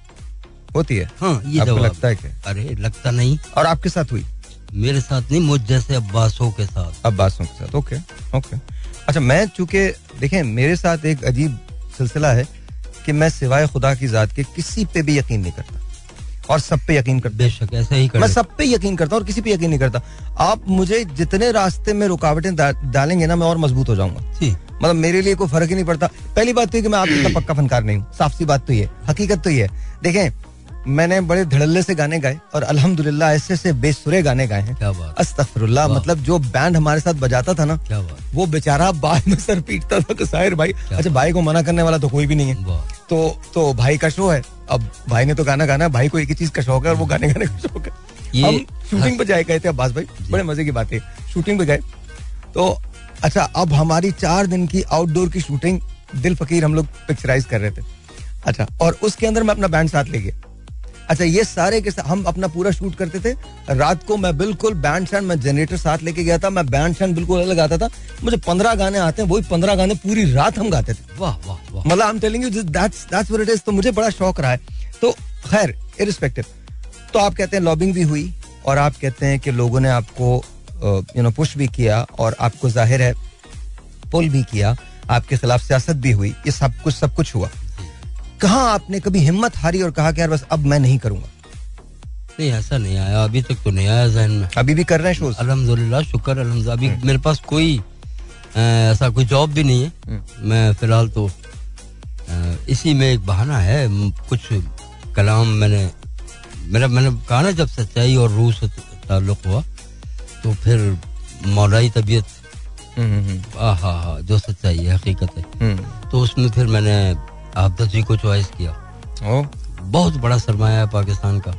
[SPEAKER 1] होती है?
[SPEAKER 2] हाँ ये
[SPEAKER 1] आपको लगता है क्या?
[SPEAKER 2] अरे लगता नहीं।
[SPEAKER 1] और आपके साथ हुई?
[SPEAKER 2] मेरे साथ नहीं मुझ जैसे अब्बासों के साथ।
[SPEAKER 1] अब्बासों के साथ ओके ओके। अच्छा मैं चूँकि देखें मेरे साथ एक अजीब सिलसिला है कि मैं सिवाय खुदा की जात के किसी पे भी यकीन नहीं करता। और सब पे यकीन करता
[SPEAKER 2] बेशक ऐसे ही कर
[SPEAKER 1] मैं सब पे यकीन करता हूँ और किसी पे यकीन नहीं करता। आप मुझे जितने रास्ते में रुकावटें दा, डालेंगे ना मैं और मज़बूत हो जाऊँगा। मतलब मेरे लिए कोई फ़र्क ही नहीं पड़ता। पहली बात तो ये कि मैं आपका इतना पक्का फनकार नहीं हूँ। साफ़ सी बात तो ये हकीकत तो ये देखें मैंने बड़े धड़ल्ले से गाने गाए और अल्हम्दुलिल्लाह ऐसे से बेसुरे गाने गाए हैं।
[SPEAKER 2] क्या बात
[SPEAKER 1] अस्तगफिरुल्लाह मतलब जो बैंड हमारे साथ बजाता था ना
[SPEAKER 2] क्या बात
[SPEAKER 1] वो बेचारा बाद में सर पीटता था साहिर भाई अच्छा भाई को मना करने वाला तो कोई भी नहीं है। तो तो भाई का शो है। अब भाई ने तो गाना गाना है भाई को एक ही चीज़ का शौक है और वो गाने गाने का शौक है।
[SPEAKER 2] ये
[SPEAKER 1] हम शूटिंग पे जाए गए थे अब्बास भाई बड़े मज़े की बात है। शूटिंग पे गए। तो अच्छा अब हमारी चार दिन की आउटडोर की शूटिंग दिल फकीर हम लोग पिक्चराइज कर रहे थे। अच्छा और उसके अंदर मैं अपना बैंड साथ ले गया। अच्छा ये सारे के हम अपना पूरा शूट करते थे। रात को मैं बिल्कुल बैंड शैंड मैं जनरेटर साथ लेके गया था मैं बैंड शैंड बिल्कुल अलग गाता था। मुझे पंद्रह गाने आते हैं वही पंद्रह गाने पूरी रात हम गाते थे।
[SPEAKER 2] वाह वाह वाह।
[SPEAKER 1] मतलब am telling you that's that's what it is तो मुझे बड़ा शौक रहा है। तो खैर इरिस्पेक्टिव तो आप कहते हैं लॉबिंग भी हुई और आप कहते हैं कि लोगों ने आपको यू नो पुश भी किया और आपको ज़ाहिर है पुल भी किया। आपके खिलाफ सियासत भी हुई। ये सब कुछ सब कुछ हुआ। कहा आपने कभी हिम्मत हारी और कहा कि यार बस अब मैं नहीं करूँगा?
[SPEAKER 2] नहीं ऐसा नहीं आया। अभी तक तो नहीं आया जहन में।
[SPEAKER 1] अभी भी कर रहे हैं शोज़?
[SPEAKER 2] अल्हम्दुलिल्लाह शुक्र अल्हम्दुलिल्लाह। अभी
[SPEAKER 1] हम्म।
[SPEAKER 2] मेरे पास कोई ऐसा कोई जॉब भी नहीं है।
[SPEAKER 1] हम्म।
[SPEAKER 2] मैं फ़िलहाल तो इसी में एक बहाना है। कुछ कलाम मैंने मेरा मैंने कहा ना जब सच्चाई और रूह से ताल्लुक हुआ तो फिर मौलाई तबीयत हाँ हाँ हा जो सच्चाई है हकीकत है। तो उसमें फिर मैंने आपदा जी को चॉइस किया।
[SPEAKER 1] ओ
[SPEAKER 2] बहुत बड़ा सरमाया है पाकिस्तान का।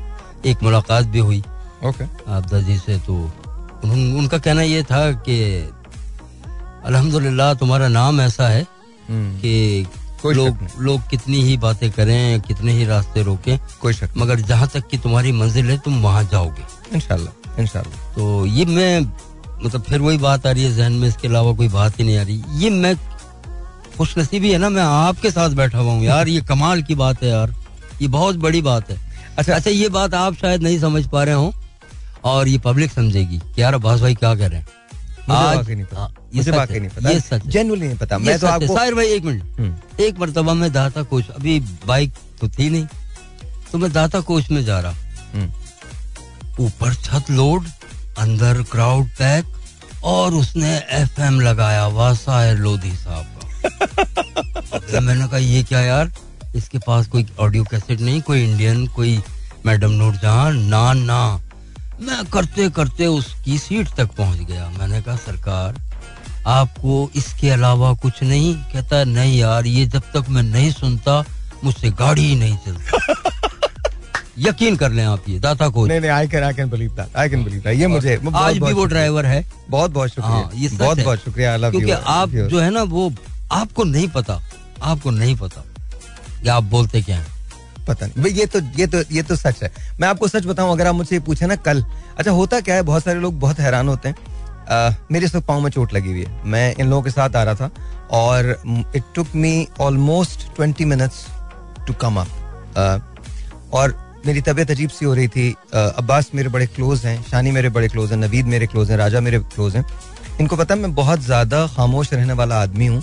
[SPEAKER 2] एक मुलाकात भी हुई।
[SPEAKER 1] ओके
[SPEAKER 2] आपदा जी से तो उन, उनका कहना ये था कि अल्हम्दुलिल्लाह तुम्हारा नाम ऐसा है कि
[SPEAKER 1] कोई
[SPEAKER 2] लोग लोग कितनी ही बातें करें कितने ही रास्ते रोकें
[SPEAKER 1] कोई शक
[SPEAKER 2] मगर जहाँ तक कि तुम्हारी मंजिल है तुम वहाँ जाओगे।
[SPEAKER 1] इंशाल्लाह इंशाल्लाह।
[SPEAKER 2] तो ये मैं मतलब फिर वही बात आ रही है जहन में इसके अलावा कोई बात ही नहीं आ रही। ये मैं खुशनसीबी है ना मैं आपके साथ बैठा हुआ हूँ यार। ये कमाल की बात है यार। ये बहुत बड़ी बात है।
[SPEAKER 1] अच्छा
[SPEAKER 2] अच्छा ये बात आप शायद नहीं समझ पा रहे हो और ये पब्लिक समझेगी कि यार अब्बास भाई क्या कह रहे हैं।
[SPEAKER 1] तो
[SPEAKER 2] एक मिनट।
[SPEAKER 1] हम्म,
[SPEAKER 2] एक मरतबा मैं दाता कोच अभी बाइक तो थी नहीं तो मैं दाता कोच में जा रहा।
[SPEAKER 1] हम्म,
[SPEAKER 2] ऊपर छत लोड अंदर क्राउड पैक और उसने एफएम लगाया साहिर लोधी साहब। फिर (laughs) मैंने कहा ये क्या यार? इसके पास कोई ऑडियो कैसेट नहीं कोई इंडियन कोई मैडम नूरजहां ना ना। मैं करते करते उसकी सीट तक पहुँच गया। मैंने कहा सरकार आपको इसके अलावा कुछ नहीं? कहता नहीं यार ये जब तक मैं नहीं सुनता मुझसे गाड़ी ही नहीं चलती। (laughs) यकीन कर लें आप ये दाता को।
[SPEAKER 1] नहीं नहीं I can I can believe that I can believe that ये मुझे
[SPEAKER 2] आज भी वो ड्राइवर है।
[SPEAKER 1] बहुत बहुत
[SPEAKER 2] हाँ,
[SPEAKER 1] शुक्रिया बहुत बहुत शुक्रिया
[SPEAKER 2] क्योंकि आप जो है ना वो आपको नहीं पता आपको नहीं पता कि आप बोलते क्या हैं।
[SPEAKER 1] पता नहीं। भाई ये तो ये तो ये तो सच है। मैं आपको सच बताऊँ अगर आप मुझसे पूछे ना कल। अच्छा होता क्या है बहुत सारे लोग बहुत हैरान होते हैं। अ, मेरे सब पाँव में चोट लगी हुई है। मैं इन लोगों के साथ आ रहा था और it took me almost twenty minutes to come up और मेरी तबीयत अजीब सी हो रही थी। अ, अब्बास मेरे बड़े क्लोज हैं शानी मेरे बड़े क्लोज हैं नवीद मेरे क्लोज हैं राजा मेरे क्लोज हैं। इनको पता है मैं बहुत ज़्यादा खामोश रहने वाला आदमी हूँ।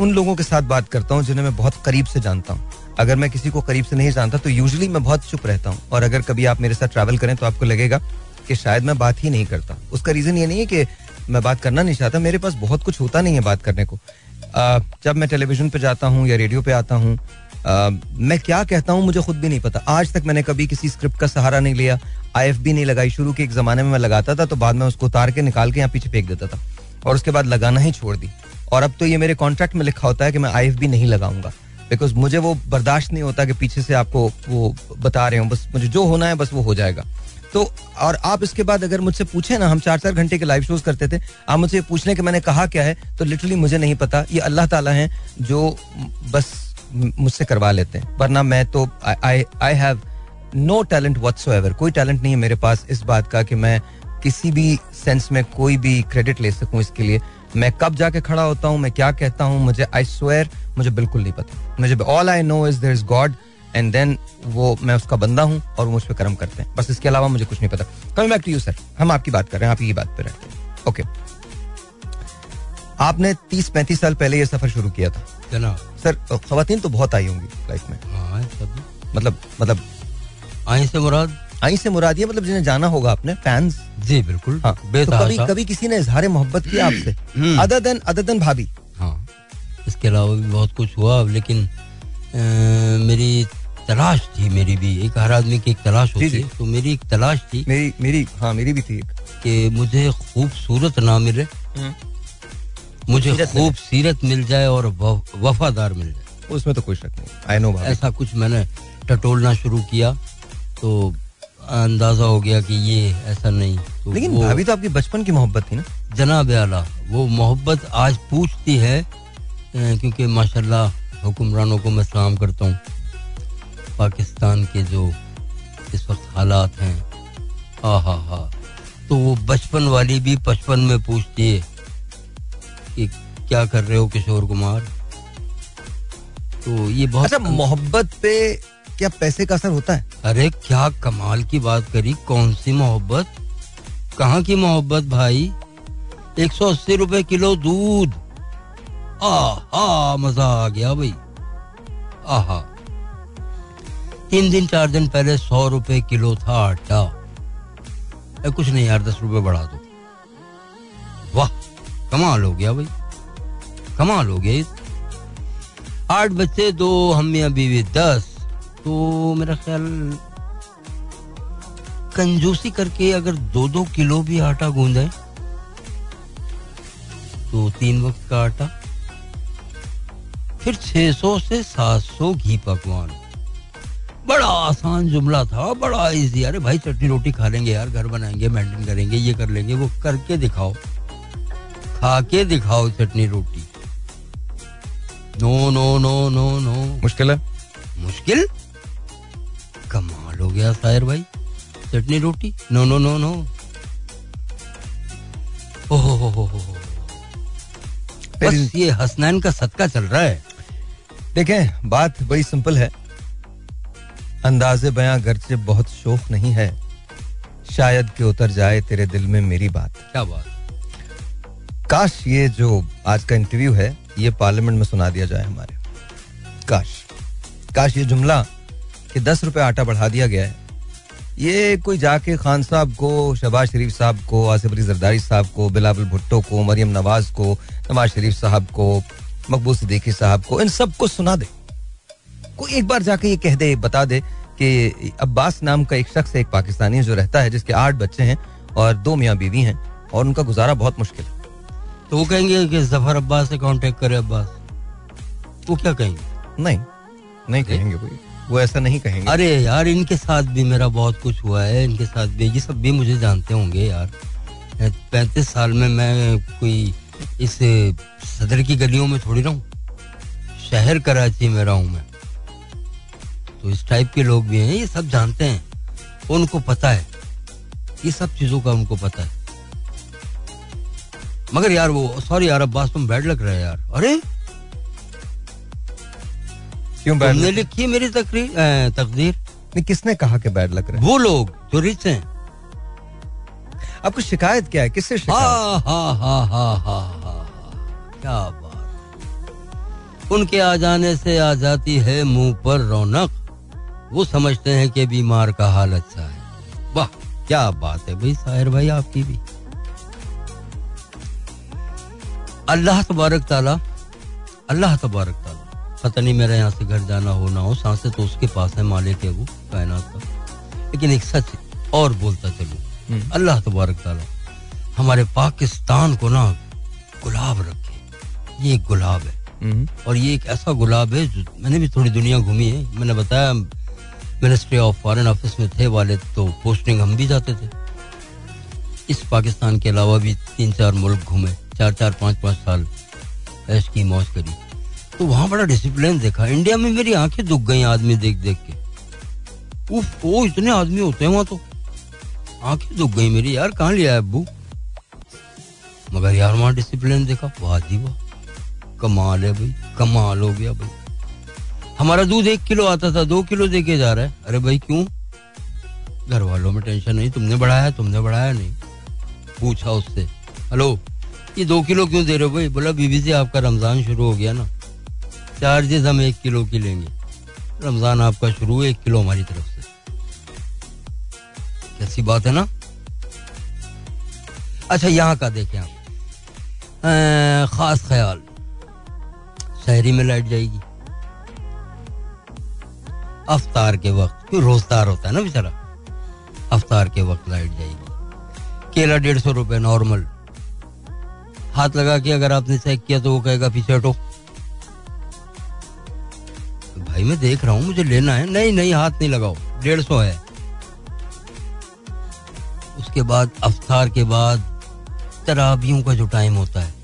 [SPEAKER 1] उन लोगों के साथ बात करता हूँ, जिन्हें मैं बहुत करीब से जानता हूँ। अगर मैं किसी को करीब से नहीं जानता तो यूजली मैं बहुत चुप रहता हूँ। और अगर कभी आप मेरे साथ ट्रैवल करें तो आपको लगेगा कि शायद मैं बात ही नहीं करता। उसका रीजन ये नहीं है कि मैं बात करना नहीं चाहता, मेरे पास बहुत कुछ होता नहीं है बात करने को। जब मैं टेलीविज़न पे जाता हूँ या रेडियो पे आता हूँ मैं क्या कहता हूँ मुझे खुद भी नहीं पता। आज तक मैंने कभी किसी स्क्रिप्ट का सहारा नहीं लिया आई नहीं लगाई। शुरू के एक जमाने में मैं लगाता था तो बाद में उसको उतार के निकाल के यहाँ पीछे फेंक देता था। और उसके बाद लगाना ही छोड़ दी। और अब तो ये मेरे कॉन्ट्रैक्ट में लिखा होता है कि मैं आई नहीं लगाऊँगा। बिकॉज़ मुझे वो बर्दाश्त नहीं होता कि पीछे से आपको वो बता रहे हो, बस मुझे जो होना है, बस वो हो जाएगा। तो और आप इसके बाद अगर मुझसे पूछे ना, हम चार चार घंटे के लाइव शोज़ करते थे, आप मुझसे ये पूछ लें कि मैंने कहा क्या है तो लिटरली मुझे नहीं पता। ये अल्लाह ताला हैं जो बस मुझसे करवा लेते हैं। वरना मैं तो I have no talent what's कोई टैलेंट नहीं है मेरे पास इस बात का कि मैं किसी भी सेंस में कोई भी क्रेडिट ले सकूँ इसके लिए। मैं कब जाके खड़ा होता हूँ मैं क्या कहता हूँ मुझे आई स्वेयर मुझे बिल्कुल नहीं पता। मुझे all I know is there is God and then वो मैं उसका बंदा हूँ और वो मुझ पर कर्म करते हैं। बस इसके अलावा मुझे कुछ नहीं पता। Coming back to you sir हम आपकी बात कर रहे हैं आप ये बात पे रहते हैं। ओके आपने तीस पैंतीस साल पहले ये सफ़र शुरू किया था।
[SPEAKER 2] जनाब।
[SPEAKER 1] सर खातन तो बहुत आई होंगी लाइफ में।
[SPEAKER 2] हाँ
[SPEAKER 1] मतलब मतलब
[SPEAKER 2] आई से मुराद?
[SPEAKER 1] आई से मुराद ये मतलब जिन्हें जाना होगा आपने फैंस
[SPEAKER 2] जी बिल्कुल।
[SPEAKER 1] हाँ। तो कभी कभी किसी ने इजहार मोहब्बत किया आपसे?
[SPEAKER 2] हम्म।
[SPEAKER 1] अदर देन अदर देन भाभी?
[SPEAKER 2] हाँ। इसके अलावा भी बहुत कुछ हुआ लेकिन अ, मेरी तलाश थी मेरी भी। एक हर आदमी की एक तलाश होती है तो मेरी एक तलाश थी
[SPEAKER 1] मेरी मेरी हाँ मेरी भी थी एक।
[SPEAKER 2] कि मुझे खूबसूरत ना मिले। मुझे
[SPEAKER 1] सीरत
[SPEAKER 2] खूबसीरत मिल जाए और वफादार मिल जाए।
[SPEAKER 1] उसमें तो कोई शक नहीं। आई नो
[SPEAKER 2] ऐसा कुछ मैंने टटोलना शुरू किया तो अंदाज़ा हो गया कि ये ऐसा नहीं तो
[SPEAKER 1] लेकिन भाभी तो आपकी बचपन की मोहब्बत थी ना?
[SPEAKER 2] जनाब आला वो मोहब्बत आज पूछती है क्योंकि माशाल्लाह हुक्मरानों को मैं सलाम करता हूँ। पाकिस्तान के जो इस वक्त हालात हैं हा हा हा। तो वो बचपन वाली भी बचपन में पूछती है कि क्या कर रहे हो किशोर कुमार? तो ये बहुत
[SPEAKER 1] अच्छा मोहब्बत पे क्या पैसे का असर होता है?
[SPEAKER 2] अरे, क्या कमाल की बात करी। कौन सी मोहब्बत? कहाँ की मोहब्बत भाई? एक सौ अस्सी रुपए किलो दूध। आ मज़ा आ गया भाई। आहा। तीन दिन, चार दिन पहले सौ रुपए किलो था आटा। कुछ नहीं यार, दस रुपए बढ़ा दो। वाह, कमाल हो गया भाई। कमाल हो गया आठ बच्चे, दो हम बीवी, दस। तो मेरा ख्याल कंजूसी करके अगर दो दो किलो भी आटा गूंदे तो तीन वक्त का आटा फिर 600 से 700 घी पकवान। बड़ा आसान जुमला था बड़ा इजी अरे भाई चटनी रोटी खा लेंगे यार घर बनाएँगे मेंटेन करेंगे ये कर लेंगे वो करके दिखाओ। खा के दिखाओ चटनी रोटी। No no no no no
[SPEAKER 1] मुश्किल है?
[SPEAKER 2] मुश्किल? कमाल हो गया सायर भाई। चटनी रोटी? नो नो नो नो ओहो हो हो हो बस ये हसनैन का सदका चल रहा है।
[SPEAKER 1] देखें बात बड़ी सिंपल है। अंदाजे बयां गर्चे बहुत शोक नहीं है। शायद कि उतर जाए तेरे दिल में मेरी बात।
[SPEAKER 2] क्या बात?
[SPEAKER 1] काश ये जो आज का इंटरव्यू है ये पार्लियामेंट में सुना दिया जाए हमारे। काश। काश ये जुमला कि दस रुपए आटा बढ़ा दिया गया है। ये कोई जाके खान साहब को शहबाज शरीफ साहब को आसिफ अली जरदारी साहब को बिलावल भुट्टो को मरियम नवाज़ को नवाज़ शरीफ साहब को मकबूल सिद्दीकी साहब को इन सबको सुना दे। कोई एक बार जाके ये कह दे बता दे कि अब्बास नाम का एक शख्स है एक पाकिस्तानी जो रहता है जिसके आठ बच्चे हैं और दो मियाँ बीवी हैं और उनका गुजारा बहुत मुश्किल है।
[SPEAKER 2] तो वो कहेंगे कि ज़फ़र अब्बास से कांटेक्ट करे अब्बास। वो क्या कहेंगे?
[SPEAKER 1] नहीं नहीं कहेंगे कोई। वो ऐसा नहीं कहेंगे।
[SPEAKER 2] अरे यार, इनके साथ भी मेरा बहुत कुछ हुआ है, इनके साथ भी। ये सब भी मुझे जानते होंगे यार। पैंतीस साल में मैं कोई इस सदर की गलियों में थोड़ी रहूँ? शहर कराची में रहूँ मैं। तो इस टाइप के लोग भी हैं, ये सब जानते हैं। उनको पता है। ये सब चीज़ों का उनको पता है। मगर यार वो सॉरी यार, अब्बास, तुम बैड लग रहे हैं यार। अरे!
[SPEAKER 1] क्यों बैड
[SPEAKER 2] तुमने लिखी मेरी तकदीर।
[SPEAKER 1] नहीं किसने कहा कि बैड लग रहा है?
[SPEAKER 2] वो लोग जो रिच हैं।
[SPEAKER 1] आपको शिकायत क्या है? किससे शिकायत?
[SPEAKER 2] हाँ हाँ हाँ हाँ हाँ हाँ क्या बात उनके आ जाने से आ जाती है मुँह पर रौनक। वो समझते हैं कि बीमार का हाल अच्छा है। वाह क्या बात है भाई साहिर भाई आपकी भी। अल्लाह तबारक ताला अल्लाह तबारक ताला। पता नहीं मेरा यहाँ से घर जाना हो ना हो सांसे तो उसके पास है मालिक है वो कायनात का। लेकिन एक सच और बोलता चलू। हम्म। अल्लाह तबारक ताला हमारे पाकिस्तान को ना गुलाब रखे। ये एक गुलाब है। हम्म। और ये एक ऐसा गुलाब है जो मैंने भी थोड़ी दुनिया घूमी है। मैंने बताया मिनिस्ट्री ऑफ़ फॉरेन ऑफ़िस में थे वाले तो पोस्टिंग हम भी जाते थे। इस पाकिस्तान के अलावा भी तीन चार मुल्क घूमे चार चार पाँच पाँच साल ऐश की मौज करी। तो वहाँ बड़ा डिसिप्लिन देखा। इंडिया में मेरी आँखें दुख गई आदमी देख देख के। वो इतने आदमी होते हैं वहाँ तो। आँखें दुख गई मेरी, यार, कहाँ लिया है अबू मगर यार, वहाँ डिसिप्लिन देखा, वाह जी वाह। कमाल है भाई, कमाल हो गया भाई। हमारा दूध एक किलो आता था, दो किलो देके जा रहा है। अरे भाई, क्यों? घर वालों में टेंशन नहीं, तुमने बढ़ाया तुमने बढ़ाया नहीं। पूछा उससे, हेलो, ये दो किलो क्यों दे रहे हो भाई? बोला बीबी से आपका रमज़ान शुरू हो गया ना। चार्जेस हम एक किलो की लेंगे। रमज़ान आपका शुरू एक किलो हमारी तरफ़ से। कैसी बात है ना? अच्छा यहाँ का देखें आप। खास ख्याल। शहरी में लाइट जाएगी। अफ्तार के वक्त, क्यों रोजदार होता है ना बेचारा? अफ्तार के वक्त लाइट जाएगी। केला डेढ़ सौ रुपए नॉर्मल। हाथ लगा के अगर आपने चेक किया तो वो कहेगा, पीछे हटो। भाई मैं देख रहा हूँ मुझे लेना है। नहीं नहीं हाथ नहीं लगाओ। डेढ़ सौ है। उसके बाद अफ्तार के बाद तराबियों का जो टाइम होता है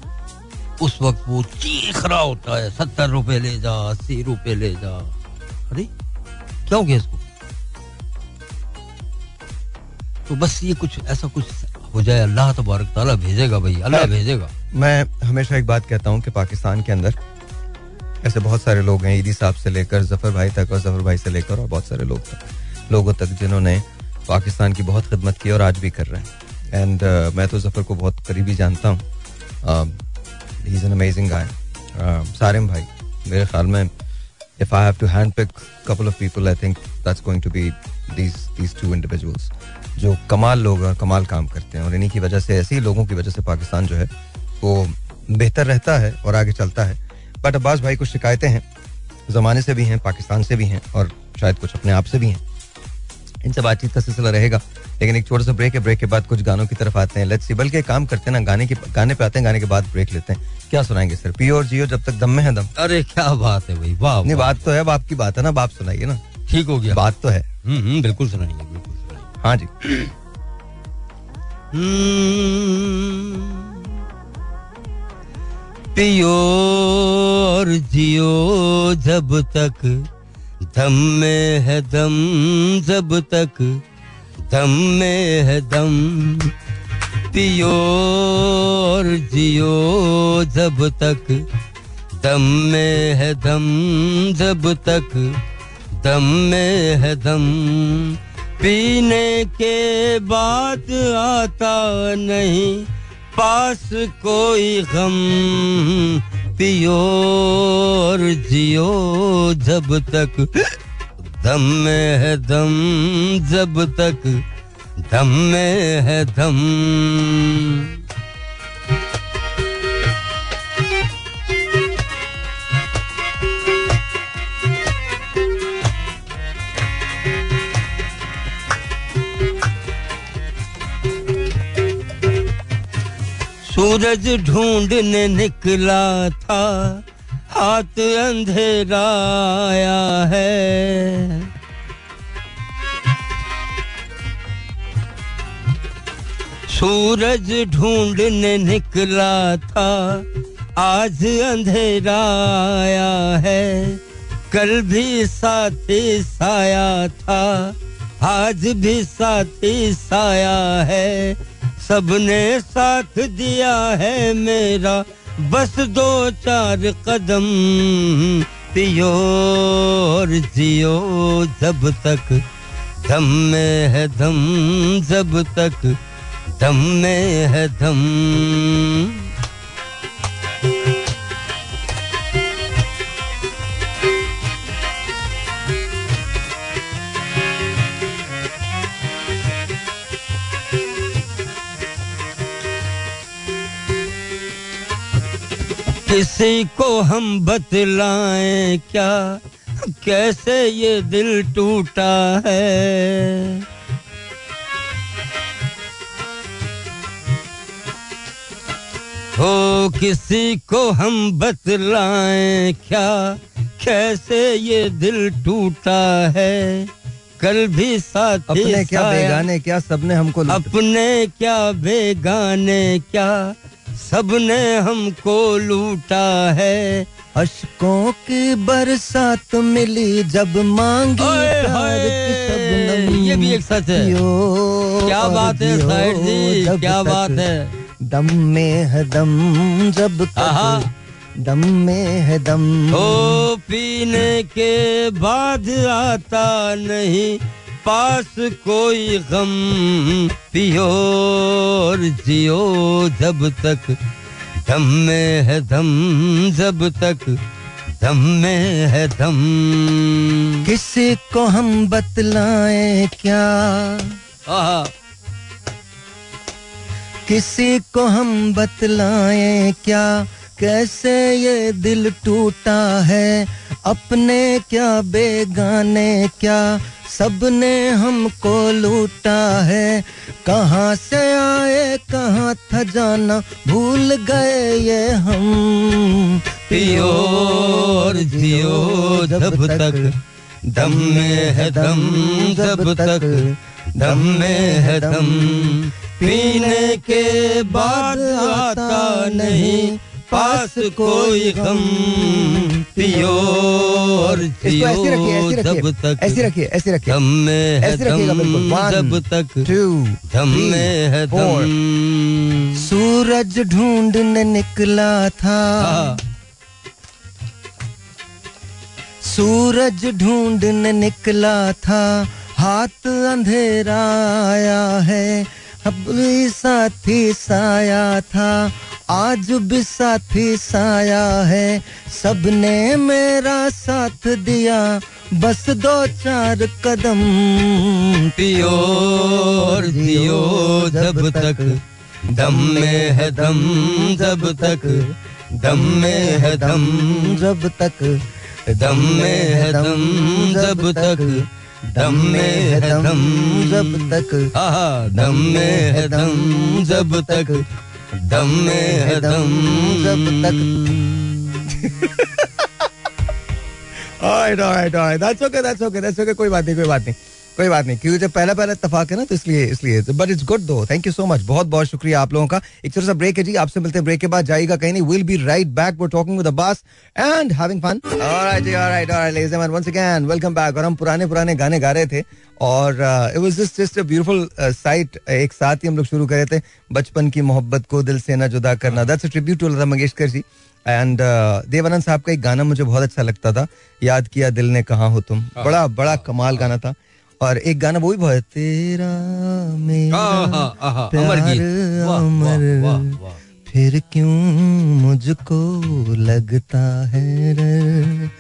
[SPEAKER 2] उस वक्त वो चीख रहा होता है। सत्तर रुपए ले जा अस्सी रुपए ले जा। अरे क्या हो गया इसको? तो बस ये कुछ ऐसा कुछ हो जाए अल्लाह तबारक ताला भेजेगा भाई अल्लाह भेजेगा।
[SPEAKER 1] मैं हमेशा एक बात कहता हूँ कि पाकिस्तान के अंदर ऐसे बहुत सारे लोग हैं ईदी साहब से लेकर ज़फ़र भाई तक और ज़फ़र भाई से लेकर और बहुत सारे लोग तक। लोगों तक जिन्होंने पाकिस्तान की बहुत खिदमत की और आज भी कर रहे हैं। एंड uh, मैं तो ज़फ़र को बहुत करीबी जानता हूँ। He is an amazing guy Sarim भाई मेरे ख्याल में if I have to hand pick couple of people I think that's going to be these these two individuals. जो कमाल लोग हैं कमाल काम करते हैं। और इन्हीं की वजह से ऐसे ही लोगों की वजह से पाकिस्तान जो है वो बेहतर रहता है और आगे चलता है। बट अब्बास भाई कुछ शिकायतें हैं। ज़माने से भी हैं पाकिस्तान से भी हैं और शायद कुछ अपने आप से भी हैं। इनसे बातचीत का सिलसिला रहेगा लेकिन एक छोटा सा ब्रेक है ब्रेक के बाद कुछ गानों की तरफ़ आते हैं। लेट्स सी बल्कि काम करते हैं ना गाने के गाने पे आते हैं गाने के बाद ब्रेक लेते हैं। क्या सुनाएँगे सर पियो और जियो जब तक दम में है दम।
[SPEAKER 2] अरे क्या बात है भाई वाह
[SPEAKER 1] नहीं बात तो है अब आपकी बात है ना आप सुनाइए ना।
[SPEAKER 2] ठीक हो गया।
[SPEAKER 1] बात तो है।
[SPEAKER 2] हम्म हम्म, बिल्कुल सुनाइए बिल्कुल
[SPEAKER 1] हाँ जी।
[SPEAKER 2] हम्म। पियो और जियो जब तक। दम में है दम जब तक। दम में है दम। पियो और जियो जब तक। दम में है दम जब तक। दम में है दम। पीने के बाद आता नहीं। पास कोई गम पियो और जियो जब तक। दम में है दम जब तक, दम में है दम। सूरज ढूँढने निकला था, हाथ अंधेरा आया है। सूरज ढूँढने निकला था, आज अंधेरा आया है। कल भी साथी साया था, आज भी साथी साया है। सबने साथ दिया है मेरा, बस दो चार कदम। पियो और जियो जब तक, दम में है दम जब तक, दम में है दम। किसी को हम बतलाएँ क्या? कैसे ये दिल टूटा है? हो किसी को हम बतलाएँ क्या? कैसे ये दिल टूटा है? कल भी साथी
[SPEAKER 1] अपने क्या बेगाने क्या? सबने हमको
[SPEAKER 2] अपने क्या बेगाने क्या? सबने हमको लूटा है।
[SPEAKER 1] अशकों की बरसात मिली जब मांगी
[SPEAKER 2] ये भी एक सच है। क्या बात है साहिर जी क्या बात है।
[SPEAKER 1] दम में है दम जब दम में है दम।
[SPEAKER 2] ओ पीने के बाद आता नहीं। पास कोई गम पियो और जियो जब तक। दम में है दम जब तक दम में है दम।
[SPEAKER 1] किसी को हम बतलाएँ क्या?
[SPEAKER 2] आहा।
[SPEAKER 1] किसी को हम बतलाएँ क्या? कैसे ये दिल टूटा है? अपने क्या बेगाने क्या? सबने हमको लूटा है। कहाँ से आए, कहाँ था जाना, भूल गए ये हम।
[SPEAKER 2] पियो जियो जब तक, दम में है दम जब तक, दम में है दम। पीने के बाद आता नहीं पास कोई गम पियो और
[SPEAKER 1] इसको ऐसे रखिए ऐसे
[SPEAKER 2] जब तक
[SPEAKER 1] ऐसे रखिए ऐसे रखिए।
[SPEAKER 2] दम में है दम जब तक दम में है दम।
[SPEAKER 1] सूरज ढूँढने निकला था।
[SPEAKER 2] हाँ,
[SPEAKER 1] सूरज ढूँढने निकला था। हाथ अंधेरा आया है। अब भी साथी साया था। आज भी साथी साया है। सबने मेरा साथ दिया। बस दो चार कदम
[SPEAKER 2] पियो जियो जब तक। दम में है दम जब तक। दम में है दम
[SPEAKER 1] जब तक।
[SPEAKER 2] दम में है दम जब तक। दम में है दम
[SPEAKER 1] जब तक।
[SPEAKER 2] दम में है दम जब तक। दम में है दम
[SPEAKER 1] जब तक alright, alright, alright. That's okay, that's okay, that's okay. कोई बात नहीं, कोई बात नहीं, कोई बात नहीं. क्योंकि जब पहला पहला इत्तेफाक है ना तो इसलिए इसलिए but it's good though thank you so much बहुत बहुत शुक्रिया आप लोगों का। एक छोटा सा ब्रेक है जी आपसे मिलते हैं ब्रेक के बाद जाएगा कहीं नहीं will be right back we're talking with Abbas and having fun alright ji alright alright ladies and once again welcome back और हम पुराने पुराने गाने गा रहे थे और it was just just a beautiful sight एक साथ ही हम लोग शुरू करे थे बचपन की मोहब्बत को दिल से ना जुदा करना। That's a tribute to Lata Mangeshkar ji and Dev Anand साहब का एक गाना मुझे बहुत अच्छा लगता था याद किया दिल ने कहा हो तुम। बड़ा बड़ा कमाल गाना था। और एक गाना वो भी बहुत तेरा मेरा
[SPEAKER 2] आहा, आहा, अमर
[SPEAKER 1] प्यार अमर। फिर क्यों मुझको लगता है डर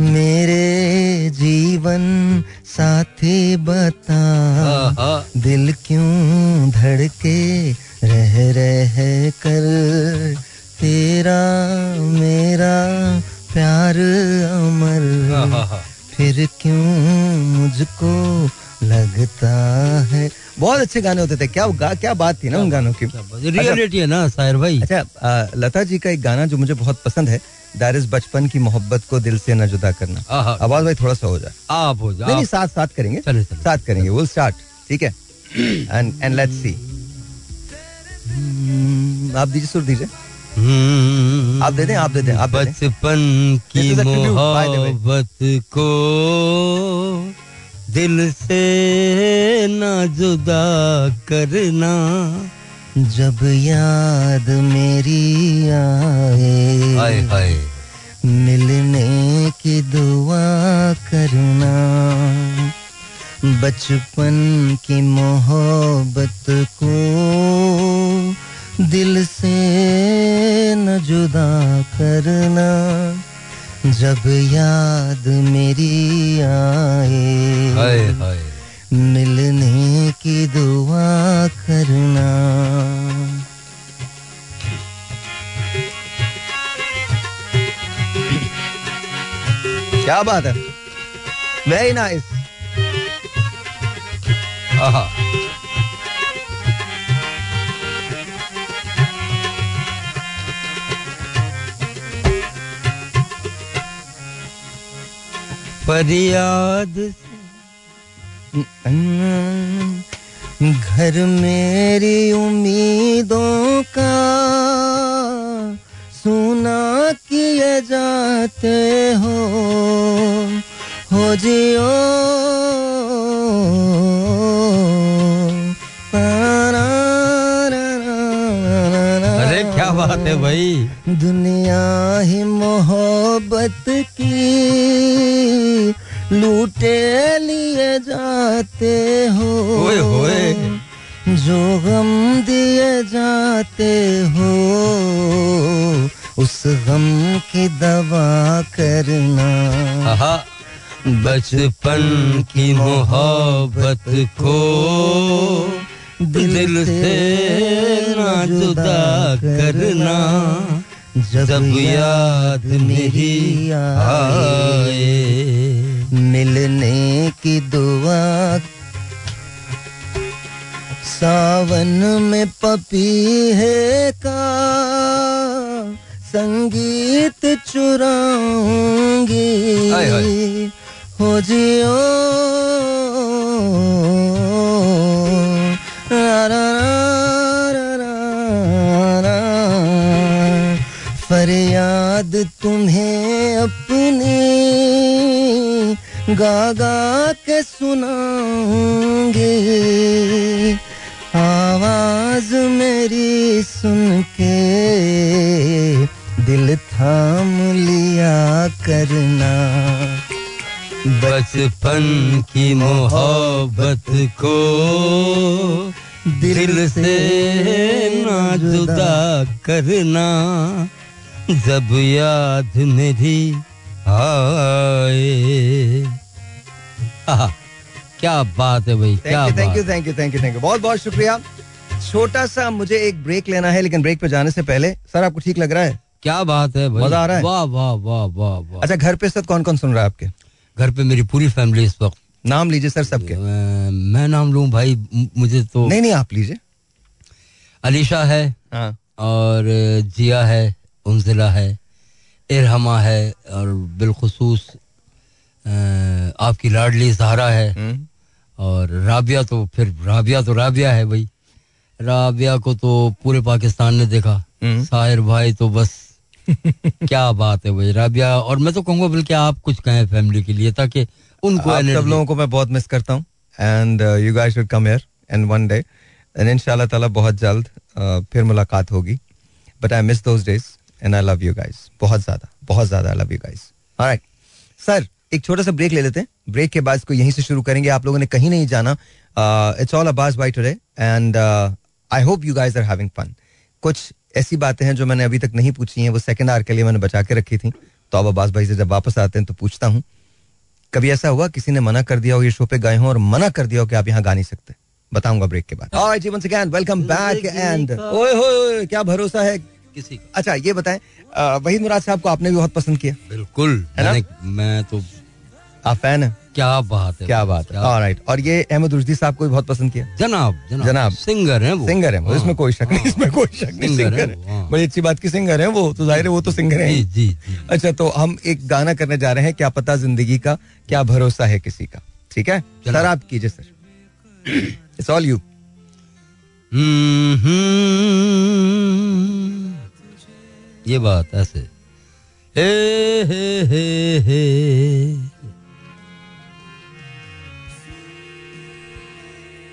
[SPEAKER 1] मेरे जीवन साथी बता। दिल क्यों धड़के रह रह कर? तेरा मेरा प्यार अमर। फिर क्यों मुझको लगता है? बहुत अच्छे गाने होते थे। क्या गा, क्या बात थी ना उन गानों की।
[SPEAKER 2] रियलिटी है ना साहिर भाई।
[SPEAKER 1] अच्छा आ, लता जी का एक गाना जो मुझे बहुत पसंद है इज़ बचपन की मोहब्बत को दिल से न जुदा करना। आवाज़ भाई थोड़ा सा हो जाए।
[SPEAKER 2] आप हो जाओ।
[SPEAKER 1] नहीं साथ साथ करेंगे।
[SPEAKER 2] चले, चले।
[SPEAKER 1] साथ करेंगे। विल स्टार्ट ठीक है? एंड एंड लेट्स सी आप दीजिए सुर दीजिए। आप दे दें आप दे दें आप
[SPEAKER 2] बचपन की. मोहब्बत को दिल से ना जुदा करना
[SPEAKER 1] जब याद मेरी आए।
[SPEAKER 2] हाय हाय।
[SPEAKER 1] मिलने की दुआ करना बचपन की मोहब्बत को दिल से न जुदा करना जब याद मेरी आए।
[SPEAKER 2] हाय हाय।
[SPEAKER 1] मिलने की दुआ करना। क्या बात है? वेरी नाइस
[SPEAKER 2] आहा। फरियाद।
[SPEAKER 1] घर मेरी उम्मीदों का सुना किए जाते हो। हो जियो।
[SPEAKER 2] है भाई।
[SPEAKER 1] दुनिया ही मोहब्बत की लूटे लिए जाते हो।
[SPEAKER 2] ओए होए।
[SPEAKER 1] जो गम दिए जाते हो उस गम की दवा करना।
[SPEAKER 2] बचपन की मोहब्बत को दिल से ना जुदा करना जब याद मेरी आए।
[SPEAKER 1] मिलने की दुआ सावन में पपी है का संगीत चुराऊँगी। हो जियो। रा रा रा रा रा रा। याद तुम्हें अपनी गा गा के सुनाऊँगी आवाज़ मेरी सुन के दिल थाम लिया करना
[SPEAKER 2] बचपन की मोहब्बत को दिल से ना जुदा करना जब याद मेरी आए। क्या बात है भाई क्या
[SPEAKER 1] thank you thank you thank you thank you बहुत बहुत शुक्रिया। छोटा सा मुझे एक ब्रेक लेना है लेकिन ब्रेक पे जाने से पहले सर आपको ठीक लग रहा है?
[SPEAKER 2] क्या बात है भाई।
[SPEAKER 1] मज़ा आ रहा है?
[SPEAKER 2] वाह वाह वाह वाह वाह।
[SPEAKER 1] अच्छा घर पे वक्त कौन कौन सुन रहा है आपके?
[SPEAKER 2] घर पे मेरी पूरी फैमिली इस वक्त।
[SPEAKER 1] नाम लीजिए सर सबके।
[SPEAKER 2] मैं नाम लू भाई मुझे तो
[SPEAKER 1] नहीं नहीं आप लीजिए।
[SPEAKER 2] अलीशा है
[SPEAKER 1] हाँ।
[SPEAKER 2] और जिया है उनजिला है इरहमा है और बिलखसूस आपकी लाडली जहरा है।
[SPEAKER 1] हम्म,
[SPEAKER 2] और राबिया तो फिर राबिया तो राबिया है भाई। राबिया को तो पूरे पाकिस्तान ने देखा।
[SPEAKER 1] हम्म।
[SPEAKER 2] साहिर भाई तो बस (laughs) क्या बात है भाई राबिया। और मैं तो कहूँगा बल्कि आप कुछ कहें फैमिली के लिए ताकि उनको
[SPEAKER 1] आप सब लोगों को मैं बहुत मिस करता हूँ। And you guys should come here and one day and इंशाल्लाह ताला बहुत जल्द uh, फिर मुलाकात होगी। But I miss those days and I love you guys बहुत ज़्यादा बहुत ज़्यादा I love you guys alright sir एक छोटा सा ब्रेक ले लेते हैं। ब्रेक के बाद इसको यहीं से शुरू करेंगे। आप लोगों ने कहीं नहीं जाना। It's all about by today and I hope you guys are having fun कुछ ऐसी बातें हैं जो मैंने अभी तक नहीं पूछी हैं। वो सेकंड आर के लिए मैंने बचा के रखी थी। तो अब अब्बास भाई से जब वापस आते हैं तो पूछता हूँ। कभी ऐसा हुआ? किसी ने मना कर दिया हो ये शो पे गए हो और मना कर दिया हो कि आप यहाँ गा नहीं सकते? बताऊँगा ब्रेक के बाद। Alright once again welcome back and ओए होए क्या भरोसा है?
[SPEAKER 2] किसी का।
[SPEAKER 1] अच्छा ये बताएँ वही वहीद मुराद साहब को आपने भी बहुत पसंद किया?
[SPEAKER 2] बिल्कुल।
[SPEAKER 1] है ना?
[SPEAKER 2] मैं तो
[SPEAKER 1] आप फ़ैन हैं?
[SPEAKER 2] क्या बात है
[SPEAKER 1] क्या बात है। ऑलराइट और ये अहमद रुश्दी साहब को भी बहुत पसंद किया।
[SPEAKER 2] जनाब जनाब
[SPEAKER 1] जनाब।
[SPEAKER 2] सिंगर हैं वो।
[SPEAKER 1] सिंगर है वो
[SPEAKER 2] हाँ,
[SPEAKER 1] इसमें कोई शक नहीं इसमें कोई शक नहीं
[SPEAKER 2] सिंगर है
[SPEAKER 1] है।
[SPEAKER 2] हाँ।
[SPEAKER 1] बड़ी अच्छी बात की सिंगर है वो तो ज़ाहिर है वो तो सिंगर है।
[SPEAKER 2] जी
[SPEAKER 1] अच्छा तो हम एक गाना करने जा रहे हैं क्या पता ज़िंदगी का क्या भरोसा है किसी का। ठीक है? सर आप कीजिए सर। इट्स ऑल यू
[SPEAKER 2] ये बात ऐसे। हे हे हे।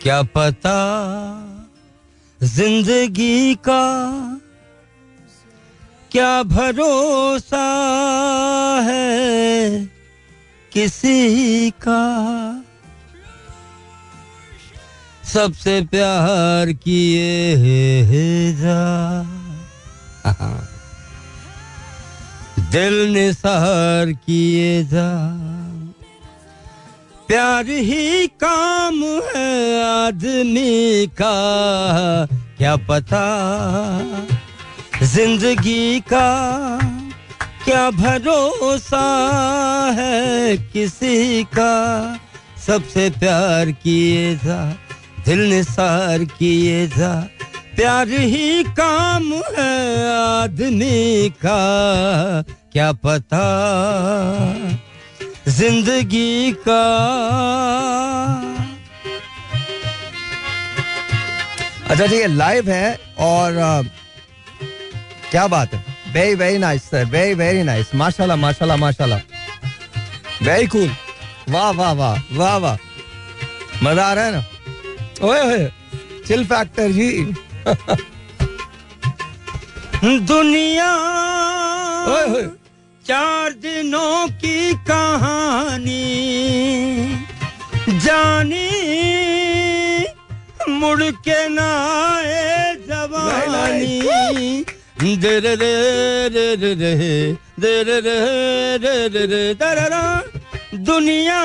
[SPEAKER 2] क्या पता ज़िंदगी का क्या भरोसा है किसी का? सबसे प्यार किए जा (laughs) दिल निसार किए जा। प्यार ही काम है आदमी का। क्या पता ज़िंदगी का क्या भरोसा है किसी का। सबसे प्यार किए जा, दिल निसार किए जा। प्यार ही काम है आदमी का। क्या पता ज़िंदगी का।
[SPEAKER 1] अच्छा ठीक है लाइव है और अ, क्या बात है? Very very nice sir very very nice माशाल्लाह माशाल्लाह माशाल्लाह। वेरी कूल वाह वाह वाह वाह वाह। मज़ा आ रहा है ना? ओए ओए चिल फैक्टर जी। (laughs)
[SPEAKER 2] दुनिया।
[SPEAKER 1] ओए ओए।
[SPEAKER 2] चार दिनों की कहानी। जानी मुड़ के ना आए जवानी। दे रे रे रे रे रे दे रे रे रे रे रे दररा दुनिया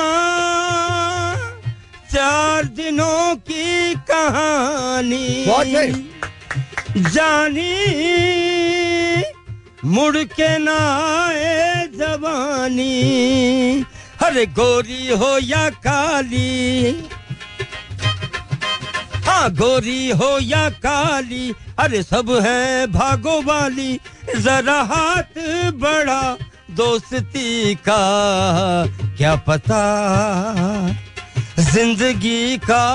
[SPEAKER 2] चार दिनों की कहानी। जानी मुड़ के ना आए जवानी। हरे गोरी हो या काली? हाँ गोरी हो या काली, अरे सब है भागो वाली। जरा हाथ बड़ा दोस्ती का, क्या पता ज़िंदगी का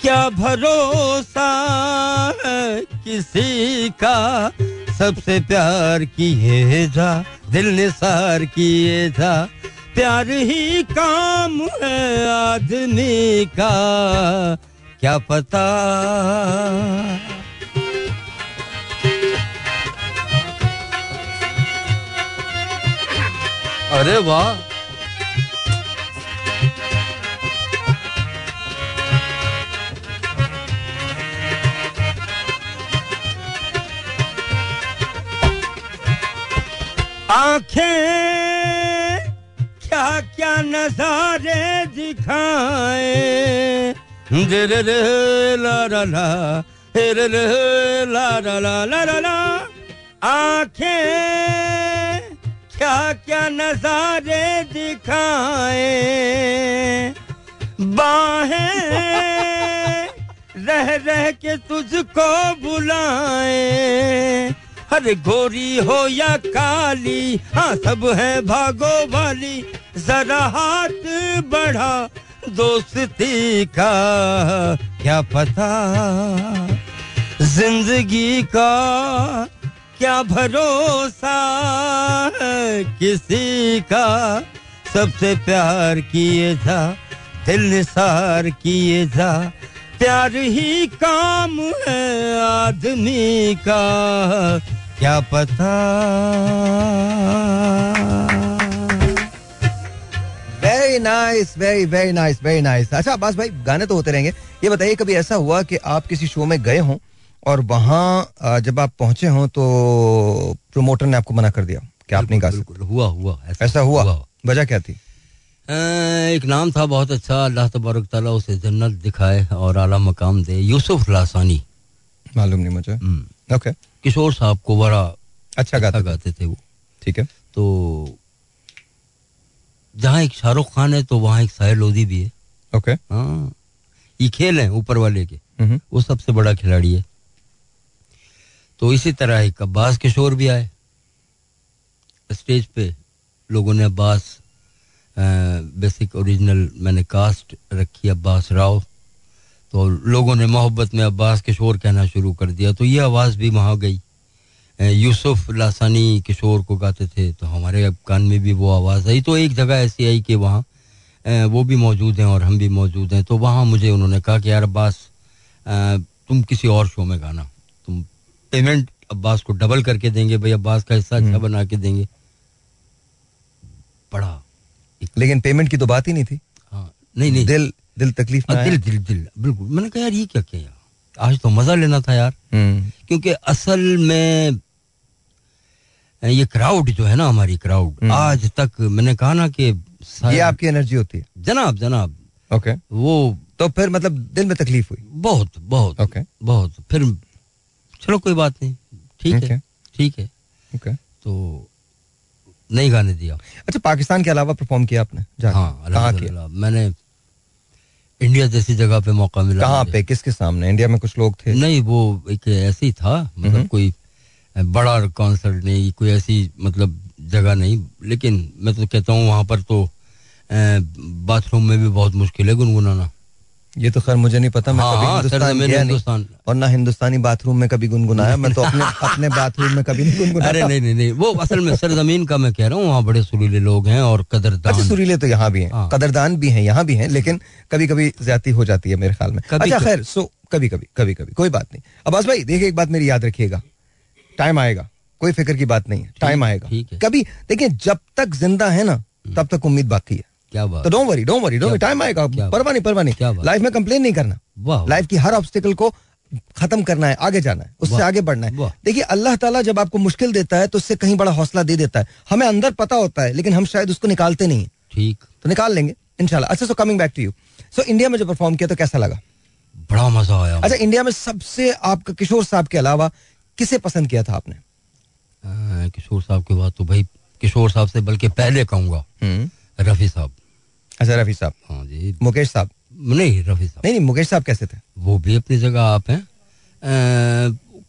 [SPEAKER 2] क्या भरोसा किसी का? सबसे प्यार किए जा, दिल निसार किए जा। प्यार ही काम है आदमी का, क्या पता? अरे वाह! आँखें क्या क्या नजारे दिखाए। रे रे रे ला ला ला रे रे रे ला ला ला ला ला ला। आँखें क्या क्या नजारे दिखाए। बाहें रह रह के तुझको बुलाए। अरे गोरी हो या काली हाँ सब है भागो वाली। जरा हाथ बढ़ा, दोस्ती का क्या पता? ज़िंदगी का क्या भरोसा किसी का? सबसे प्यार किए जा, दिल निसार किए जा। प्यार ही काम है आदमी का। क्या पता?
[SPEAKER 1] Very nice very very nice very nice अच्छा अब्बास भाई गाने तो होते रहेंगे। ये बताइए कभी ऐसा हुआ कि आप किसी शो में गए हों और वहाँ जब आप पहुँचे हों तो प्रमोटर ने आपको मना कर दिया? कि आप नहीं गा सकते
[SPEAKER 2] हुआ हुआ
[SPEAKER 1] ऐसा, ऐसा हुआ, हुआ। वजह क्या थी?
[SPEAKER 2] एक नाम था बहुत अच्छा अल्लाह तबारक ताला उसे जन्नत दिखाए और आला मकाम दे। यूसुफ लासानी।
[SPEAKER 1] मालूम नहीं मुझे। ओके
[SPEAKER 2] किशोर साहब को बड़ा
[SPEAKER 1] अच्छा गाते
[SPEAKER 2] गाते थे वो।
[SPEAKER 1] ठीक है।
[SPEAKER 2] तो जहाँ एक शाहरुख खान है तो वहाँ एक साहिर लोधी भी है।
[SPEAKER 1] ओके
[SPEAKER 2] हाँ। ये खेल है ऊपर वाले के।
[SPEAKER 1] हम्म।
[SPEAKER 2] वो सबसे बड़ा खिलाड़ी है। तो इसी तरह एक अब्बास किशोर भी आए। स्टेज पे लोगों ने अब्बास बेसिक ओरिजिनल मैंने कास्ट रखी अब्बास राव। तो लोगों ने मोहब्बत में अब्बास किशोर कहना शुरू कर दिया। तो ये आवाज़ भी वहाँ गई। यूसुफ लासानी किशोर को गाते थे तो हमारे कान में भी वो आवाज़ आई। तो एक जगह ऐसी आई कि वहाँ वो भी मौजूद हैं और हम भी मौजूद हैं। तो वहाँ मुझे उन्होंने कहा कि यार अब्बास तुम किसी और शो में गाना। तुम पेमेंट अब्बास को डबल करके देंगे भाई अब्बास का हिस्सा अच्छा
[SPEAKER 1] हम्म।
[SPEAKER 2] बना के देंगे। बड़ा
[SPEAKER 1] लेकिन पेमेंट की तो बात ही नहीं थी।
[SPEAKER 2] हाँ नहीं नहीं।
[SPEAKER 1] दिल दिल तकलीफ़
[SPEAKER 2] में दिल दिल दिल बिल्कुल। मैंने कहा यार ये क्या किया आज तो मज़ा लेना था यार।
[SPEAKER 1] हम्म।
[SPEAKER 2] क्योंकि असल में ये क्राउड जो है ना हमारी क्राउड
[SPEAKER 1] हम्म।
[SPEAKER 2] आज तक मैंने कहा ना कि
[SPEAKER 1] ये आपकी एनर्जी होती है।
[SPEAKER 2] जनाब जनाब।
[SPEAKER 1] ओके
[SPEAKER 2] वो
[SPEAKER 1] तो फिर मतलब दिल में तकलीफ़ हुई?
[SPEAKER 2] बहुत बहुत।
[SPEAKER 1] ओके
[SPEAKER 2] बहुत। फिर चलो कोई बात नहीं। ठीक है। ठीक है।
[SPEAKER 1] ओके
[SPEAKER 2] तो नहीं गाने दिया।
[SPEAKER 1] अच्छा पाकिस्तान के अलावा परफॉर्म किया आपने?
[SPEAKER 2] हाँ किया? मैंने इंडिया जैसी जगह पे मौका मिला
[SPEAKER 1] कहाँ पे? किसके सामने? इंडिया में कुछ लोग थे?
[SPEAKER 2] नहीं वो एक ऐसे ही था मतलब कोई बड़ा कॉन्सर्ट नहीं कोई ऐसी मतलब जगह नहीं। लेकिन मैं तो कहता हूँ वहाँ पर तो बाथरूम में भी बहुत मुश्किल है गुनगुनाना।
[SPEAKER 1] ये तो खैर मुझे नहीं पता मैं
[SPEAKER 2] हाँ,
[SPEAKER 1] कभी हिंदुस्तान गया
[SPEAKER 2] हिंदुस्तान
[SPEAKER 1] और ना हिंदुस्तानी बाथरूम में कभी गुनगुनाया मैं तो अपने (laughs) अपने बाथरूम में कभी नहीं गुनगुनाया।
[SPEAKER 2] अरे नहीं नहीं नहीं वो असल में सरजमीन का मैं कह रहा हूँ वहाँ बड़े सुरीले लोग हैं और कदरदान
[SPEAKER 1] अच्छा सुरीले तो यहाँ भी हैं। हाँ। कदरदान भी हैं यहाँ भी हैं लेकिन कभी कभी ज़्यादा हो जाती है मेरे ख्याल में। अच्छा खैर सो कभी कभी कभी कभी कोई बात नहीं। अब्बास भाई देखिए एक बात मेरी याद रखिएगा। टाइम आएगा कोई फ़िक्र की बात नहीं है टाइम आएगा। कभी देखिए जब तक ज़िंदा है ना तब तक उम्मीद बाकी है।
[SPEAKER 2] क्या बात?
[SPEAKER 1] तो don't worry don't worry don't time आएगा। परवाह नहीं परवाह नहीं। लाइफ में कंप्लेन नहीं करना। लाइफ की हर ऑब्स्टिकल को खत्म करना है आगे जाना है उससे आगे बढ़ना है। देखिए अल्लाह ताला जब आपको मुश्किल देता है तो उससे कहीं बड़ा हौसला दे देता है। हमें अंदर पता होता है लेकिन हम शायद उसको निकालते नहीं है।
[SPEAKER 2] ठीक।
[SPEAKER 1] तो निकाल लेंगे इनशाला अच्छा so coming back to you so India में जो परफॉर्म किया तो कैसा लगा?
[SPEAKER 2] बड़ा मज़ा आया
[SPEAKER 1] अच्छा इंडिया में सबसे आपका किशोर साहब के अलावा किसे पसंद किया था आपने?
[SPEAKER 2] किशोर साहब के बाद तो भाई किशोर साहब से बल्कि पहले कहूँगा रफी साहब।
[SPEAKER 1] अच्छा रफी साहब।
[SPEAKER 2] हाँ जी।
[SPEAKER 1] मुकेश साहब।
[SPEAKER 2] नहीं रफी साहब।
[SPEAKER 1] नहीं नहीं मुकेश साहब कैसे थे?
[SPEAKER 2] वो भी अपनी जगह आप हैं।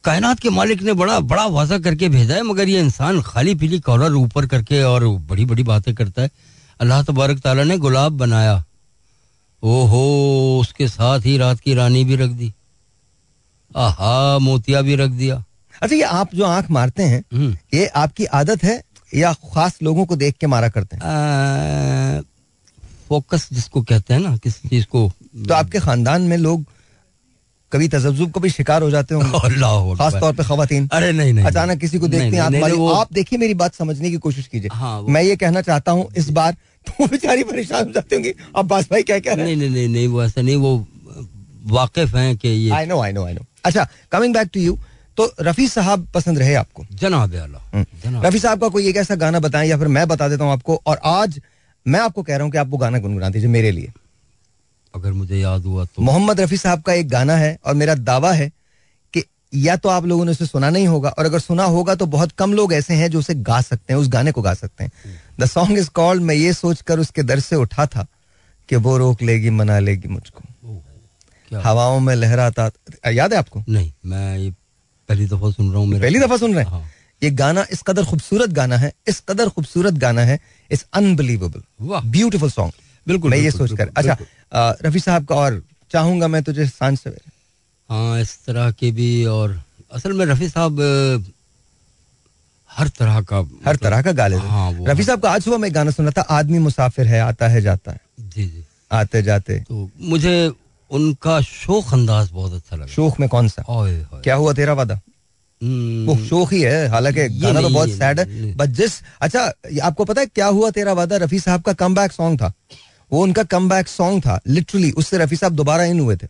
[SPEAKER 2] कायनात के मालिक ने बड़ा बड़ा वाजा करके भेजा है मगर ये इंसान खाली पीली कॉलर ऊपर करके और बड़ी बड़ी बातें करता है। अल्लाह तबारक ताला ने गुलाब बनाया। ओहो उसके साथ ही रात की रानी भी रख दी। आहा मोतिया भी रख दिया।
[SPEAKER 1] अच्छा ये आप जो आँख मारते हैं
[SPEAKER 2] हम्म।
[SPEAKER 1] ये आपकी आदत है या खास लोगों को देख के मारा करते हैं?
[SPEAKER 2] आ, फोकस जिसको कहते हैं ना किसी चीज़ को
[SPEAKER 1] तो आपके खानदान में लोग कभी तजब्जुब को भी शिकार हो जाते होंगे। खास तौर पे खवातीन।
[SPEAKER 2] अरे नहीं नहीं
[SPEAKER 1] अचानक किसी को देखते हैं आप आप देखिए मेरी बात समझने की कोशिश कीजिए।
[SPEAKER 2] हाँ,
[SPEAKER 1] मैं ये कहना चाहता हूँ इस बार तो बेचारी परेशान हो जाती होंगी। अब्बास भाई क्या कह रहे हैं?
[SPEAKER 2] नहीं नहीं नहीं वो ऐसा नहीं वो वाकिफ हैं कि ये
[SPEAKER 1] I know I know I know अच्छा कमिंग बैक टू यू तो रफी साहब पसंद रहे आपको? हम्म।
[SPEAKER 2] जनाब।
[SPEAKER 1] रफी साहब का कोई एक ऐसा गाना बताएँ या फिर मैं बता देता हूँ आपको और आज मैं आपको कह रहा हूँ कि आप वो गाना गुनगुना दीजिए मेरे लिए।
[SPEAKER 2] अगर मुझे याद हुआ तो।
[SPEAKER 1] मोहम्मद रफी साहब का एक गाना है और मेरा दावा है कि या तो आप लोगों ने उसे सुना नहीं होगा और अगर सुना होगा तो बहुत कम लोग ऐसे हैं जो उसे गा सकते हैं उस गाने को गा सकते हैं। द सॉन्ग इज़ कॉल्ड मैं ये सोचकर उसके दर से उठा था कि वो रोक लेगी मना लेगी मुझको। हवाओं में लहराता याद है आपको?
[SPEAKER 2] नहीं मैं ये पहली दफ़ा सुन रहा हूँ
[SPEAKER 1] पहली दफ़ा सुन रहे हैं?
[SPEAKER 2] हाँ।
[SPEAKER 1] ये गाना इस कदर खूबसूरत गाना है इस कदर खूबसूरत गाना है इट्स अनबिलीवेबल। ब्यूटीफुल सॉन्ग
[SPEAKER 2] बिल्कुल,
[SPEAKER 1] मैं ये सोचकर अच्छा रफी साहब का और चाहूँगा मैं तुझे साँझ सवेरे
[SPEAKER 2] हाँ इस तरह के भी और असल में रफी साहब हर तरह का
[SPEAKER 1] हर तरह का गा लेते हाँ रफी साहब का आज सुबह मैं गाना सुना था आदमी मुसाफिर है आता है जाता है।
[SPEAKER 2] जी जी।
[SPEAKER 1] आते जाते।
[SPEAKER 2] तो मुझे उनका शोक अंदाज बहुत अच्छा लगा।
[SPEAKER 1] शोक में कौन सा?
[SPEAKER 2] ओए होए।
[SPEAKER 1] क्या हुआ तेरा वादा? वो शोक ही है हालाँकि गाना तो बहुत सैड है बट जिस अच्छा आपको पता है क्या हुआ तेरा वादा? रफी साहब का कम सॉन्ग था। वो उनका कम सॉन्ग था लिटरली उससे रफी साहब दोबारा इन हुए थे।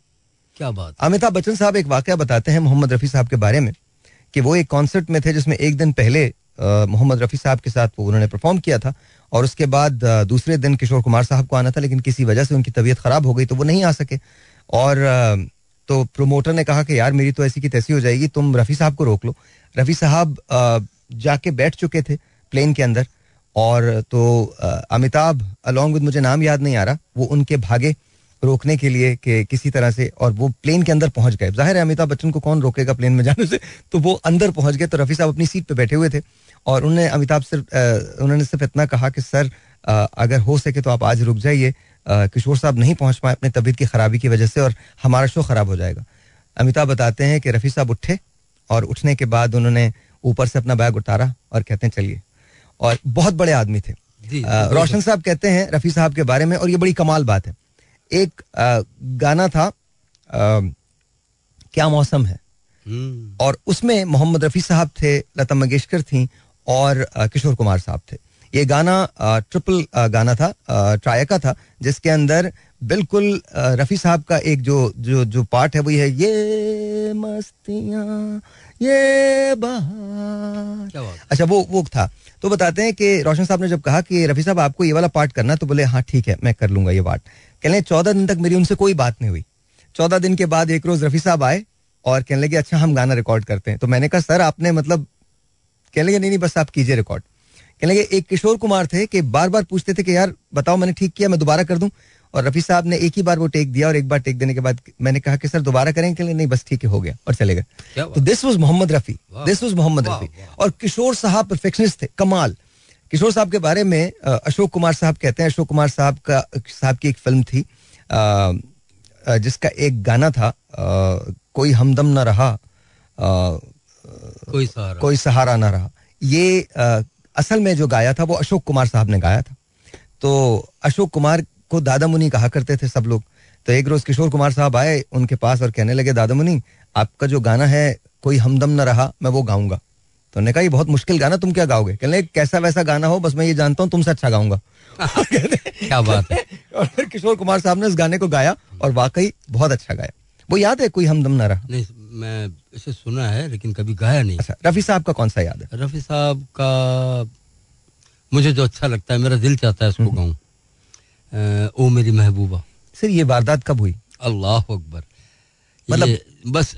[SPEAKER 2] क्या बात
[SPEAKER 1] अमिताभ बच्चन साहब एक वाकया बताते हैं मोहम्मद रफी साहब के बारे में कि वो एक कॉन्सर्ट में थे जिसमें एक दिन पहले मोहम्मद रफी साहब के साथ वो उन्होंने परफॉर्म किया था और उसके बाद दूसरे दिन किशोर कुमार साहब को आना था लेकिन किसी वजह से उनकी तबीयत खराब हो गई तो वो नहीं आ सके। और तो प्रोमोटर ने कहा कि, यार, मेरी तो ऐसी की तैसी हो जाएगी, तुम रफी साहब को रोक लो। रफी साहब जाके बैठ चुके थे प्लेन के अंदर और तो अमिताभ अलॉन्ग विद मुझे नाम याद नहीं आ रहा, वो उनके भागे रोकने के लिए कि किसी तरह से और वो प्लेन के अंदर पहुँच गए। ज़ाहिर है, अमिताभ बच्चन को कौन रोकेगा प्लेन में जाने से? तो वो अंदर पहुँच गए तो रफी साहब अपनी सीट पे बैठे हुए थे और उन्होंने अमिताभ सिर्फ़ उन्होंने सिर्फ़ इतना कहा कि, सर अगर हो सके तो आप आज रुक जाइए। किशोर साहब नहीं पहुँच पाए अपनी तबीयत की खराबी की वजह से और हमारा शो खराब हो जाएगा। अमिताभ बताते हैं कि रफी साहब उठे और उठने के बाद उन्होंने ऊपर से अपना बैग उतारा और कहते हैं चलिए। और बहुत बड़े आदमी थे। रोशन साहब कहते हैं रफी साहब के बारे में और ये बड़ी कमाल बात है। एक गाना था क्या मौसम है?
[SPEAKER 2] हम्म,
[SPEAKER 1] और उसमें मोहम्मद रफी साहब थे लता मंगेशकर थी और किशोर कुमार साहब थे। ये गाना ट्रिपल गाना था ट्राया का था जिसके अंदर बिल्कुल रफी साहब का एक जो जो जो पार्ट है वो है ये मस्तियाँ ये बहार। अच्छा वो वो था। तो बताते हैं कि रोशन साहब ने जब कहा कि रफी साहब आपको ये वाला पार्ट करना तो बोले हाँ ठीक है मैं कर लूँगा ये पार्ट। कहने चौदह दिन तक मेरी उनसे कोई बात नहीं हुई। चौदह दिन के बाद एक रोज रफी साहब आए और कहने लगे अच्छा हम गाना रिकॉर्ड करते हैं। तो मैंने कहा सर आपने मतलब कहने लगे नहीं नहीं बस आप कीजिए रिकॉर्ड कहने लगे एक किशोर कुमार थे कि बार बार पूछते थे कि यार बताओ मैंने ठीक किया मैं दोबारा कर दूँ? और रफी साहब ने एक ही बार वो टेक दिया और एक बार टेक देने के बाद मैंने कहा कि सर दोबारा करेंगे कहने लगे, नहीं बस ठीक है हो गया और चले गए। तो this was Mohammad Rafi this was Mohammad Rafi और किशोर साहब परफेक्शनिस्ट थे कमाल। किशोर साहब के बारे में अशोक कुमार साहब कहते हैं अशोक कुमार साहब का साहब की एक फ़िल्म थी जिसका एक गाना था कोई हमदम ना रहा
[SPEAKER 2] कोई सहारा।
[SPEAKER 1] कोई सहारा ना रहा। ये असल में जो गाया था वो अशोक कुमार साहब ने गाया था। तो अशोक कुमार को दादा मुनि कहा करते थे सब लोग। तो एक रोज किशोर कुमार साहब आए उनके पास और कहने लगे दादा मुनि आपका जो गाना है कोई हमदम न रहा मैं वो गाऊँगा। तो उन्होंने कहा ये बहुत मुश्किल गाना तुम क्या गाओगे? कहने कैसा वैसा गाना हो बस मैं ये जानता हूँ तुमसे अच्छा गाऊँगा। (laughs)
[SPEAKER 2] क्या बात है।
[SPEAKER 1] और फिर किशोर कुमार साहब ने उस गाने को गाया और वाकई बहुत अच्छा गाया। वो याद है कोई हमदम न रहा?
[SPEAKER 2] मैं इसे सुना है लेकिन कभी गाया नहीं।
[SPEAKER 1] अच्छा रफी साहब का कौन सा याद है?
[SPEAKER 2] रफी साहब का मुझे जो अच्छा लगता है मेरा दिल चाहता है उसको
[SPEAKER 1] हम्म।
[SPEAKER 2] गाऊं। ओ मेरी महबूबा।
[SPEAKER 1] सर ये वारदात कब हुई?
[SPEAKER 2] अल्लाह अकबर।
[SPEAKER 1] मतलब-
[SPEAKER 2] बस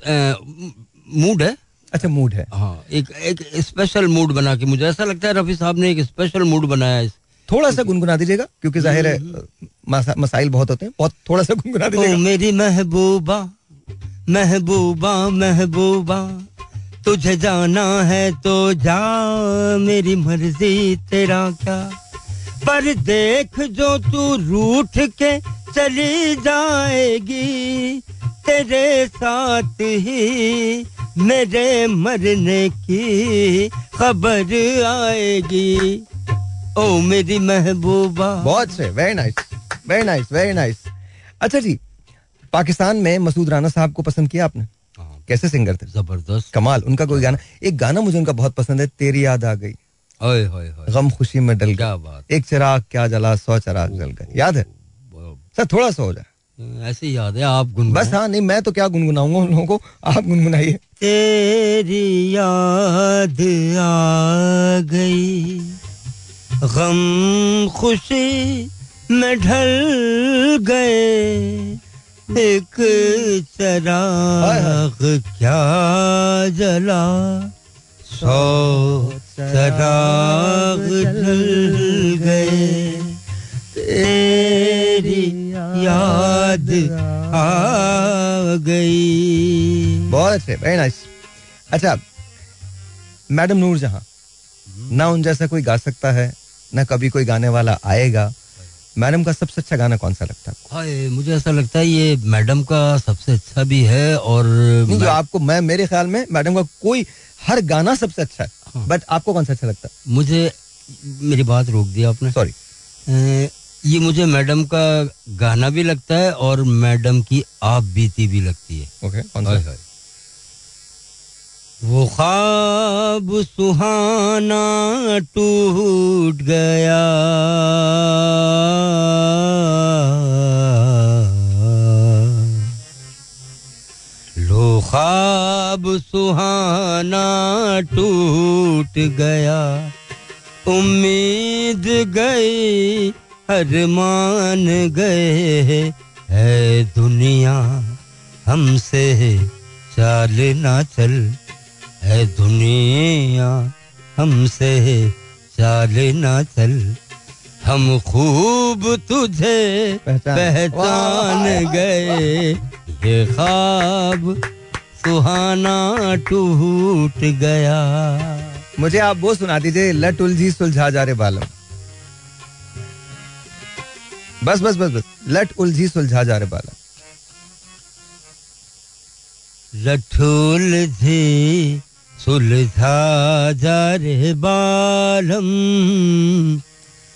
[SPEAKER 2] मूड है।
[SPEAKER 1] अच्छा मूड है।
[SPEAKER 2] हाँ एक एक स्पेशल मूड बना के मुझे ऐसा लगता है रफी साहब ने एक स्पेशल मूड बनाया है इस
[SPEAKER 1] थोड़ा सा गुनगुना दीजिएगा क्योंकि ज़ाहिर है मसाइल बहुत होते हैं बहुत थोड़ा सा गुनगुना दीजिएगा।
[SPEAKER 2] मेरी महबूबा। महबूबा महबूबा, तुझे जाना है तो जा, मेरी मर्ज़ी तेरा क्या? पर देख जो तू रूठ के चली जाएगी, तेरे साथ ही मेरे मरने की खबर आएगी। ओ मेरी महबूबा।
[SPEAKER 1] बहुत से very nice very nice very nice अच्छा जी पाकिस्तान में मसूद राना साहब को पसंद किया आपने?
[SPEAKER 2] हाँ,
[SPEAKER 1] कैसे सिंगर थे?
[SPEAKER 2] ज़बरदस्त।
[SPEAKER 1] कमाल उनका कोई गाना एक गाना मुझे उनका बहुत पसंद है तेरी याद आ गई। गम खुशी में डल गया
[SPEAKER 2] बात।
[SPEAKER 1] एक चिराग क्या जला सौ चिराग जल गए। याद है? सर थोड़ा सा हो जाए।
[SPEAKER 2] ऐसे याद है आप गुन
[SPEAKER 1] बस हाँ नहीं मैं तो क्या गुनगुनाऊँगा उन लोगों को? आप गुनगुनाइए।
[SPEAKER 2] तेरी याद आ गई। गम खुशी में ढल गए। एक चराग क्या जला? सौ चराग जल गए। तेरी याद आ गई।
[SPEAKER 1] बहुत अच्छे वेरी नाइस अच्छा मैडम नूर जहाँ ना उन जैसा कोई गा सकता है ना कभी कोई गाने वाला आएगा। मैडम का सबसे अच्छा गाना कौन सा लगता है
[SPEAKER 2] हाय मुझे ऐसा लगता है ये मैडम का सबसे अच्छा भी है और
[SPEAKER 1] नहीं जो आपको मैं मेरे ख्याल में मैडम का कोई हर गाना सबसे अच्छा है
[SPEAKER 2] हाँ।
[SPEAKER 1] बट आपको कौन सा अच्छा लगता है?
[SPEAKER 2] मुझे मेरी बात रोक दी आपने।
[SPEAKER 1] सॉरी
[SPEAKER 2] ये मुझे मैडम का गाना भी लगता है और मैडम की आप बीती भी लगती है।
[SPEAKER 1] ओके कौन सा?
[SPEAKER 2] वो ख्वाब सुहाना टूट गया। लो ख्वाब सुहाना टूट गया। उम्मीद गई हर मान गए। है दुनिया हमसे चाल ना चल। है दुनिया हमसे चाल ना चल। हम खूब तुझे
[SPEAKER 1] पहचान-
[SPEAKER 2] पहचान गए। ये ख्वाब सुहाना टूट गया।
[SPEAKER 1] मुझे आप वो सुना दीजिए लट उलझी सुलझा जा रे बालम। बस बस बस बस लट उलझी सुलझा जा रे बालम।
[SPEAKER 2] लठुल थी सुलझा जा रे बालम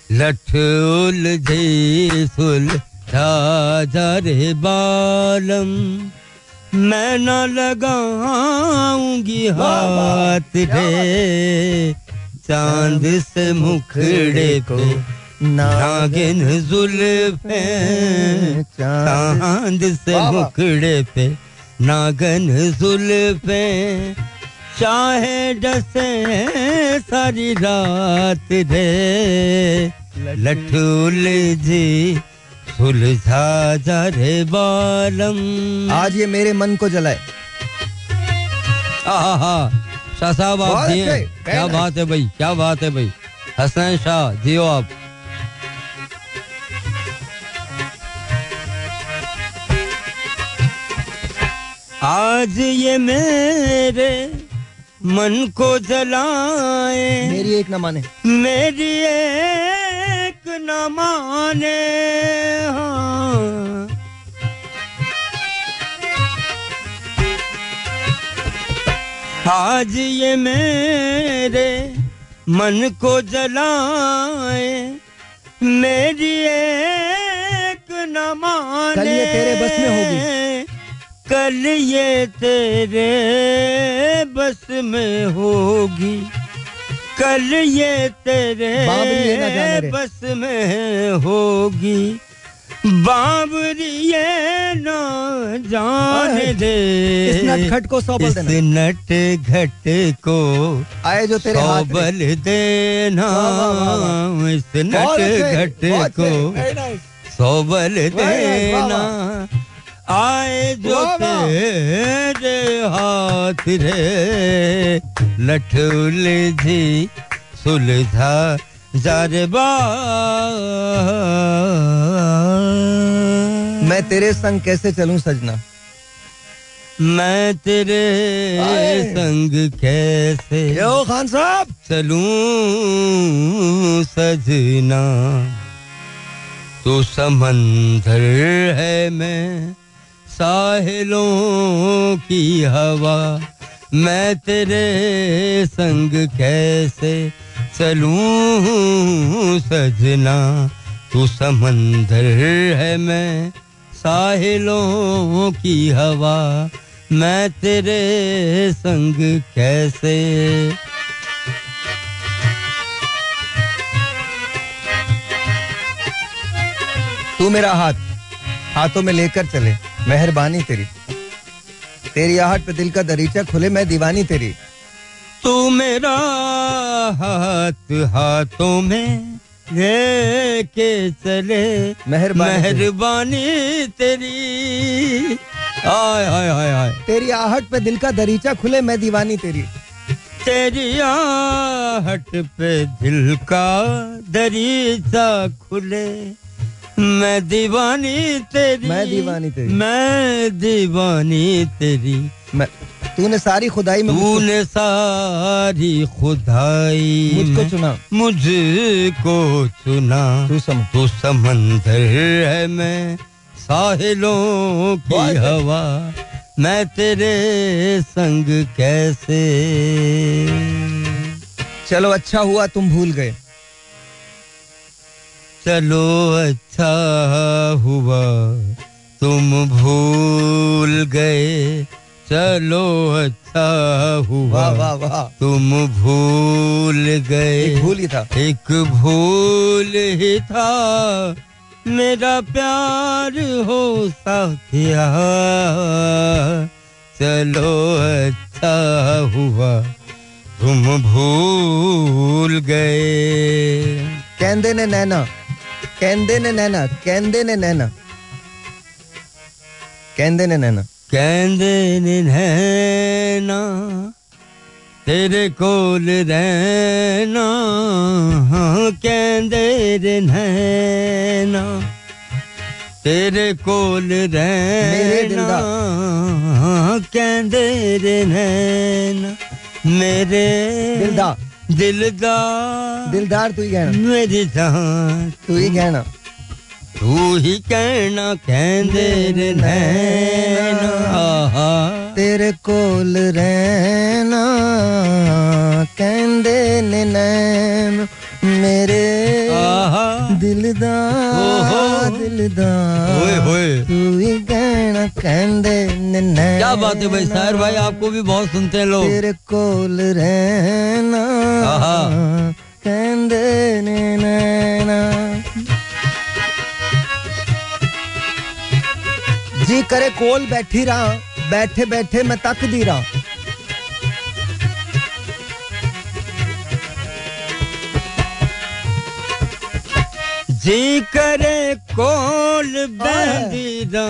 [SPEAKER 2] लठुल थी सुलझा जा रे बालम। मैं न लगाऊँगी हाथ रे चाँद से मुखड़े को नागिन जुल्फे चाँद से। मुखड़े पे नागन जुल्फे। चाहे डसे सारी रात रे। लठुल जी सुलझा जा रे बालम।
[SPEAKER 1] आज ये मेरे मन को जलाए।
[SPEAKER 2] शाह साहब आप
[SPEAKER 1] अच्छे,
[SPEAKER 2] क्या बात है भाई क्या बात है भाई। हसन शाह जियो आप। आज ये मेरे मन को जलाए
[SPEAKER 1] मेरी एक न माने
[SPEAKER 2] मेरी एक न माने हाँ। आज ये मेरे मन को जलाए मेरी एक न माने
[SPEAKER 1] कल ये तेरे बस में होगी।
[SPEAKER 2] कल ये तेरे बस में होगी। कल ये तेरे। बस में होगी। बाबरी ये न जाने दे।
[SPEAKER 1] इस नटखट को सौ बल
[SPEAKER 2] इस नट घट को
[SPEAKER 1] आए जो तेरे
[SPEAKER 2] सौ
[SPEAKER 1] हाथ
[SPEAKER 2] बल देना। इस नट घट को
[SPEAKER 1] अच्छे,
[SPEAKER 2] सौ बल देना। आए जो। तेरे हाथ रे लठुल जी सुलझा जारबा
[SPEAKER 1] मैं तेरे संग कैसे चलूँ सजना?
[SPEAKER 2] मैं तेरे संग कैसे
[SPEAKER 1] यो खान साहब।
[SPEAKER 2] चलूँ सजना? तू समंदर है मैं साहिलों की हवा, मैं तेरे संग कैसे चलूँ सजना? तू समंदर है मैं साहिलों की हवा, मैं तेरे संग कैसे?
[SPEAKER 1] तू मेरा हाथ, हाथों में लेकर चले। मेहरबानी तेरी। तेरी आहट पे दिल का दरीचा खुले मैं दीवानी तेरी।
[SPEAKER 2] तू मेरा हाथ हाथों में लेके चले।
[SPEAKER 1] मेहरबानी तेरी।
[SPEAKER 2] मेहरबानी तेरी। आय हाय हाय हाय
[SPEAKER 1] तेरी आहट पे दिल का दरीचा खुले मैं दीवानी तेरी।
[SPEAKER 2] तेरी आहट पे दिल का दरीचा खुले। मैं दीवानी तेरी
[SPEAKER 1] मैं दीवानी तेरी।
[SPEAKER 2] मैं दीवानी तेरी।
[SPEAKER 1] मैं तूने सारी खुदाई में
[SPEAKER 2] तूने सारी खुदाई
[SPEAKER 1] मुझको चुना।
[SPEAKER 2] मुझको चुना।
[SPEAKER 1] तू समझ।
[SPEAKER 2] तू समंदर है मैं साहिलों की हवा। मैं तेरे संग कैसे?
[SPEAKER 1] चलो अच्छा हुआ तुम भूल गए।
[SPEAKER 2] चलो अच्छा हुआ तुम भूल गए। चलो अच्छा हुआ
[SPEAKER 1] वाह वाह
[SPEAKER 2] तुम भूल गए।
[SPEAKER 1] एक भूल ही था।
[SPEAKER 2] एक भूल ही था। मेरा प्यार हो साथिया। चलो अच्छा हुआ तुम भूल गए।
[SPEAKER 1] कहते ने नैना कहंदे ने नैना कहंदे ने नैना कहंदे ने नैना
[SPEAKER 2] कहंदे ने नैना तेरे कोल रहना कहंदे रे नैना तेरे कोल रहना कहंदे रे नैना मेरे
[SPEAKER 1] दिलदार।
[SPEAKER 2] दिलदार
[SPEAKER 1] दिलदार तू ही कहना।
[SPEAKER 2] मेरी जान।
[SPEAKER 1] तू ही कहना।
[SPEAKER 2] तू ही कहना कहंदे रे नैना
[SPEAKER 1] तेरे कोल रहना कहंदे ने नैन। मेरे दिलदार
[SPEAKER 2] ओहो।
[SPEAKER 1] दिलदार।
[SPEAKER 2] ओए
[SPEAKER 1] तू ही कहना कहंदे ने
[SPEAKER 2] क्या बात है भाई? भाई आपको भी बहुत सुनते हैं लोग।
[SPEAKER 1] तेरे कोल रहना।
[SPEAKER 2] आहा।
[SPEAKER 1] कहंदे ने नैना। जी करे कोल बैठी रहा बैठे बैठे मैं तक दी रहा।
[SPEAKER 2] जी करे कोल बंदीरा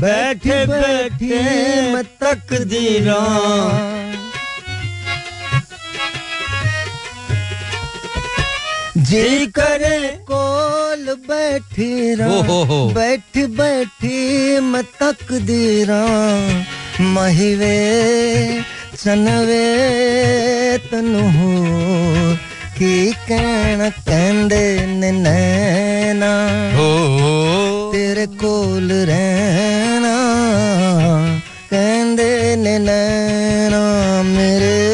[SPEAKER 2] बैठे बैठे मैं तक दीरा
[SPEAKER 1] जी करे कोल बैठी बैठी बैठी मैं तक दी महिवे चनवे तनु कहना कहंदे ने नैना
[SPEAKER 2] हो
[SPEAKER 1] तेरे कोल रहना कहंदे ने नैना मेरे।